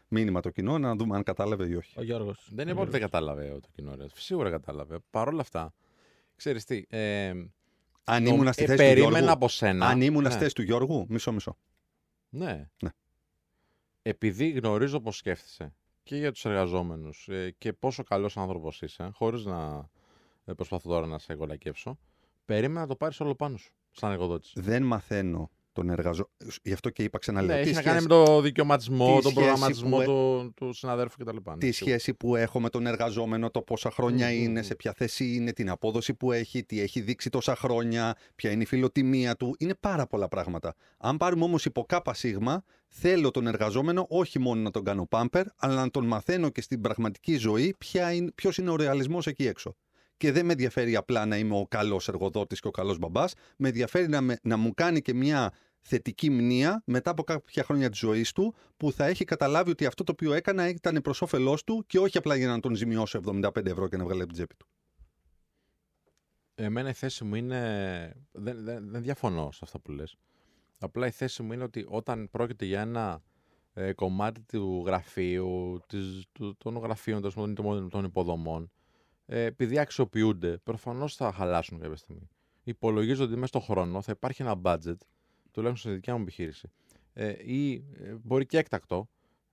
μήνυμα το κοινό να δούμε αν κατάλαβε ή όχι. Ο Γιώργος. Δεν είναι ότι δεν κατάλαβε το κοινό. Ρε. Σίγουρα κατάλαβε. Παρ' όλα αυτά, ξέρεις τι. Ε, αν ήμουν στη θέση του Γιώργου. Από σένα, αν ήμουν ναι. στη θέση του Γιώργου, μισό-μισό. Ναι. ναι επειδή γνωρίζω πώς σκέφτεσαι και για τους εργαζόμενους ε, και πόσο καλός άνθρωπος είσαι, χωρίς να ε, προσπαθώ τώρα να σε εγκολακεύσω, περίμενα να το πάρεις όλο πάνω σου, σαν εργοδότης. Δεν μαθαίνω τον εργαζόμενο. Γι' αυτό και είπα ξαναλέω. Ναι, έχει να κάνει με το δικαιωματισμό, τον προγραμματισμό του, του συναδέρφου κτλ. Ναι, τη σχέση που έχω με τον εργαζόμενο, το πόσα χρόνια είναι, σε ποια θέση είναι, την απόδοση που έχει, τι έχει δείξει τόσα χρόνια, ποια είναι η φιλοτιμία του. Είναι πάρα πολλά πράγματα. Αν πάρουμε όμως υποκάπα σίγμα, θέλω τον εργαζόμενο όχι μόνο να τον κάνω πάμπερ, αλλά να τον μαθαίνω και στην πραγματική ζωή ποιος είναι ο ρεαλισμός εκεί έξω και δεν με ενδιαφέρει απλά να είμαι ο καλός εργοδότης και ο καλός μπαμπάς. Με ενδιαφέρει να, με, να μου κάνει και μια θετική μνήα μετά από κάποια χρόνια της ζωής του που θα έχει καταλάβει ότι αυτό το οποίο έκανα ήταν προς όφελός του και όχι απλά για να τον ζημιώσω 75 ευρώ και να βγάλει από την τσέπη του. Εμένα η θέση μου είναι. Δεν, δεν, δεν διαφωνώ σε αυτά που λες. Απλά η θέση μου είναι ότι όταν πρόκειται για ένα ε, κομμάτι του γραφείου, της, του, των γραφείων των, των υποδομών, ε, επειδή αξιοποιούνται, προφανώς θα χαλάσουν κάποια στιγμή. Υπολογίζω ότι μέσα στον χρόνο θα υπάρχει ένα budget τουλάχιστον στη δικιά μου επιχείρυση, ε, ή ε, μπορεί και έκτακτο,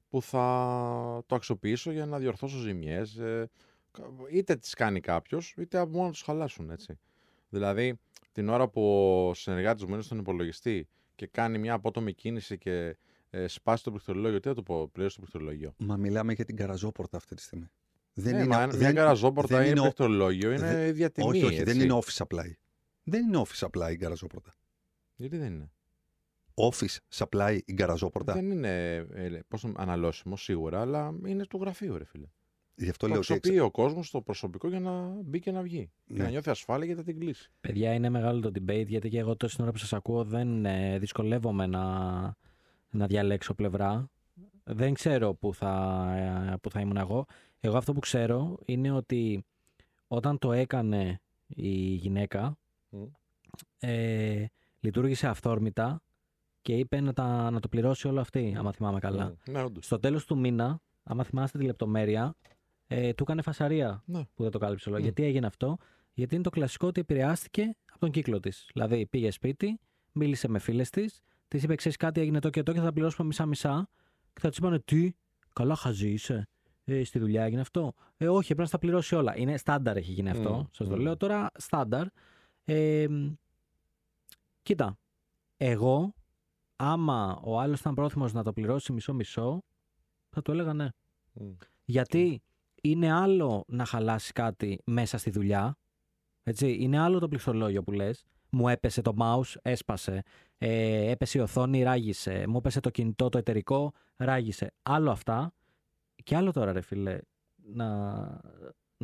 που θα το αξιοποιήσω για να διορθώσω ζημιές, ε, είτε τις κάνει κάποιος, είτε από μόνος τους χαλάσουν, έτσι. Δηλαδή, την ώρα που ο συνεργάτης μου είναι στον υπολογιστή και κάνει μια απότομη κίνηση και ε, σπάσει το πληκτρολόγιο, τι θα του πω, πλήρωσε το πληκτρολόγιο; Μα μιλάμε για την καραζόπορτα αυτή τη στιγμή. Δεν ναι, είναι, μα, δεν, μια καραζόπορτα δεν είναι πληκτρολόγιο, είναι δεν, διατιμή. Όχι, όχι, δεν είναι office supply. Δεν είναι office supply η καραζόπορτα. Γιατί δεν είναι; Office supply η γκαραζόπορτα. Δεν είναι ε, πώς αναλώσιμο σίγουρα, αλλά είναι του γραφείου, ρε φίλε. Γι' αυτό λέω ότι. ο κόσμος το προσωπικό για να μπει και να βγει. Ναι. Και να νιώθει ασφάλεια γιατί θα την κλείσει. Παιδιά, είναι μεγάλο το debate γιατί και εγώ τόση ώρα που σας ακούω δεν ε, δυσκολεύομαι να, να διαλέξω πλευρά. Δεν ξέρω που θα, ε, που θα ήμουν εγώ. Εγώ αυτό που ξέρω είναι ότι όταν το έκανε η γυναίκα, Μμ. ε, λειτουργήσε αυθόρμητα και είπε να, τα, να το πληρώσει όλο αυτή, άμα θυμάμαι καλά. Μμ. Ναι, όντως. Στο τέλος του μήνα, άμα θυμάστε τη λεπτομέρεια, ε, του έκανε φασαρία Ναι. που δεν το κάλυψε όλο. Μμ. Γιατί έγινε αυτό, γιατί είναι το κλασικό ότι επηρεάστηκε από τον κύκλο της. Δηλαδή πήγε σπίτι, μίλησε με φίλες της, της είπε: Ξέρεις κάτι, έγινε το και το και θα τα πληρώσουμε μισά-μισά. Και θα της είπανε: Τι, καλά χαζή είσαι. Ε, στη δουλειά έγινε αυτό. Ε, όχι, πρέπει να στα πληρώσει όλα. Είναι στάνταρ έχει γίνει αυτό. Μμ, Σας το μμ. λέω τώρα, στάνταρ. Ε, μ, κοίτα, εγώ, άμα ο άλλος ήταν πρόθυμος να το πληρώσει μισό-μισό, θα του έλεγα ναι. Μμ. Γιατί είναι άλλο να χαλάσει κάτι μέσα στη δουλειά. Έτσι, είναι άλλο το πληκτρολόγιο που λες. Μου έπεσε το mouse, έσπασε. Ε, έπεσε η οθόνη, ράγισε. Μου έπεσε το κινητό, το εταιρικό, ράγισε. Άλλο αυτά. Και άλλο τώρα, ρε φίλε, να,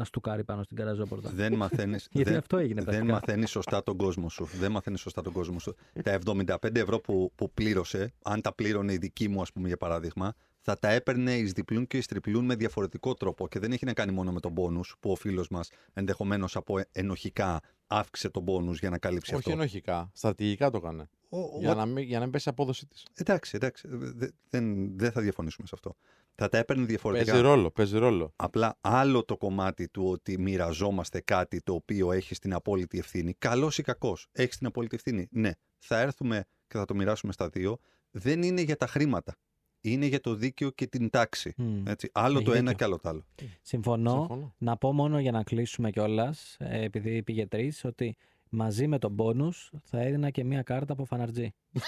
να στουκάρει πάνω στην καραζόπορτα. Δεν μαθαίνεις, Γιατί δεν, αυτό έγινε δεν πρακτικά. μαθαίνεις σωστά τον κόσμο σου. Δεν μαθαίνεις σωστά τον κόσμο σου. Τα 75 ευρώ που, που πλήρωσε, αν τα πλήρωνε η δική μου, ας πούμε, για παράδειγμα, θα τα έπαιρνε εις διπλούν και εις τριπλούν με διαφορετικό τρόπο. Και δεν έχει να κάνει μόνο με τον πόνου που ο φίλος μας ενδεχομένως από ενοχικά αύξησε τον πόνου για να καλύψει Όχι αυτό. ενοχικά. Στρατηγικά το έκανε. Ο- ο- Για να, μην, για να μην πέσει η απόδοσή της. Εντάξει, εντάξει. δε- Δεν, δεν θα διαφωνήσουμε σε αυτό. Θα τα έπαιρνε διαφορετικά. Παίζει ρόλο, παίζει ρόλο. Απλά άλλο το κομμάτι του ότι μοιραζόμαστε κάτι το οποίο έχει την απόλυτη ευθύνη. Καλός ή κακός. Έχεις την απόλυτη ευθύνη. Ναι. Θα έρθουμε και θα το μοιράσουμε στα δύο. Δεν είναι για τα χρήματα. Είναι για το δίκαιο και την τάξη. Μμ. Έτσι. Άλλο Έχει το ένα δίκιο. και άλλο το άλλο. Συμφωνώ. Συμφωνώ. Να πω μόνο για να κλείσουμε κιόλας, επειδή πήγε τρεις, ότι μαζί με τον πόνους θα έδινα και μία κάρτα από φαναρτζή.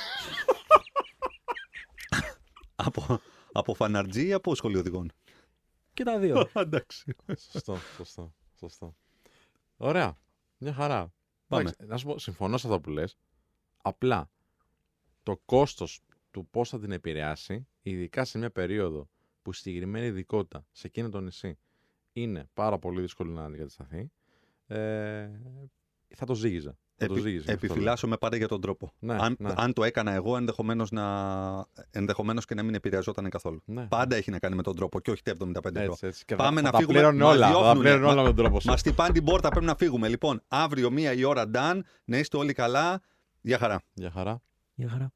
από, από φαναρτζή ή από σχολειοδηγών. Και τα δύο. Εντάξει. Σωστό, σωστό, σωστό. Ωραία. Μια χαρά. Πάμε. Εντάξει, να σου πω, συμφωνώ σε αυτό που λες. Απλά το κόστος του πώς θα την επηρεάσει, ειδικά σε μια περίοδο που η συγκεκριμένη ειδικότητα σε εκείνο το νησί είναι πάρα πολύ δύσκολο να αντικατασταθεί, ε, θα το ζήγιζα. Θα το Επι, ζήγιζα. γι' αυτό λέω. επιφυλάσσομαι πάντα για τον τρόπο. Ναι, αν, ναι. αν το έκανα εγώ, ενδεχομένως να, ενδεχομένως και να μην επηρεαζόταν καθόλου. Ναι. Πάντα έχει να κάνει με τον τρόπο και όχι τα 75 ευρώ. Έτσι, έτσι. Και Πάμε θα, να θα φύγουμε. Τα πλήρωνε Μας όλα. Θα τα διώχνουνε. πλήρωνε όλα Μα- με τον τρόπο σου. Μας χτυπάνε την πόρτα, πρέπει να φύγουμε. Λοιπόν, αύριο μία η ώρα, Dan, να είστε όλοι καλά. Γεια χαρά. Γεια χαρά. Γεια χαρά.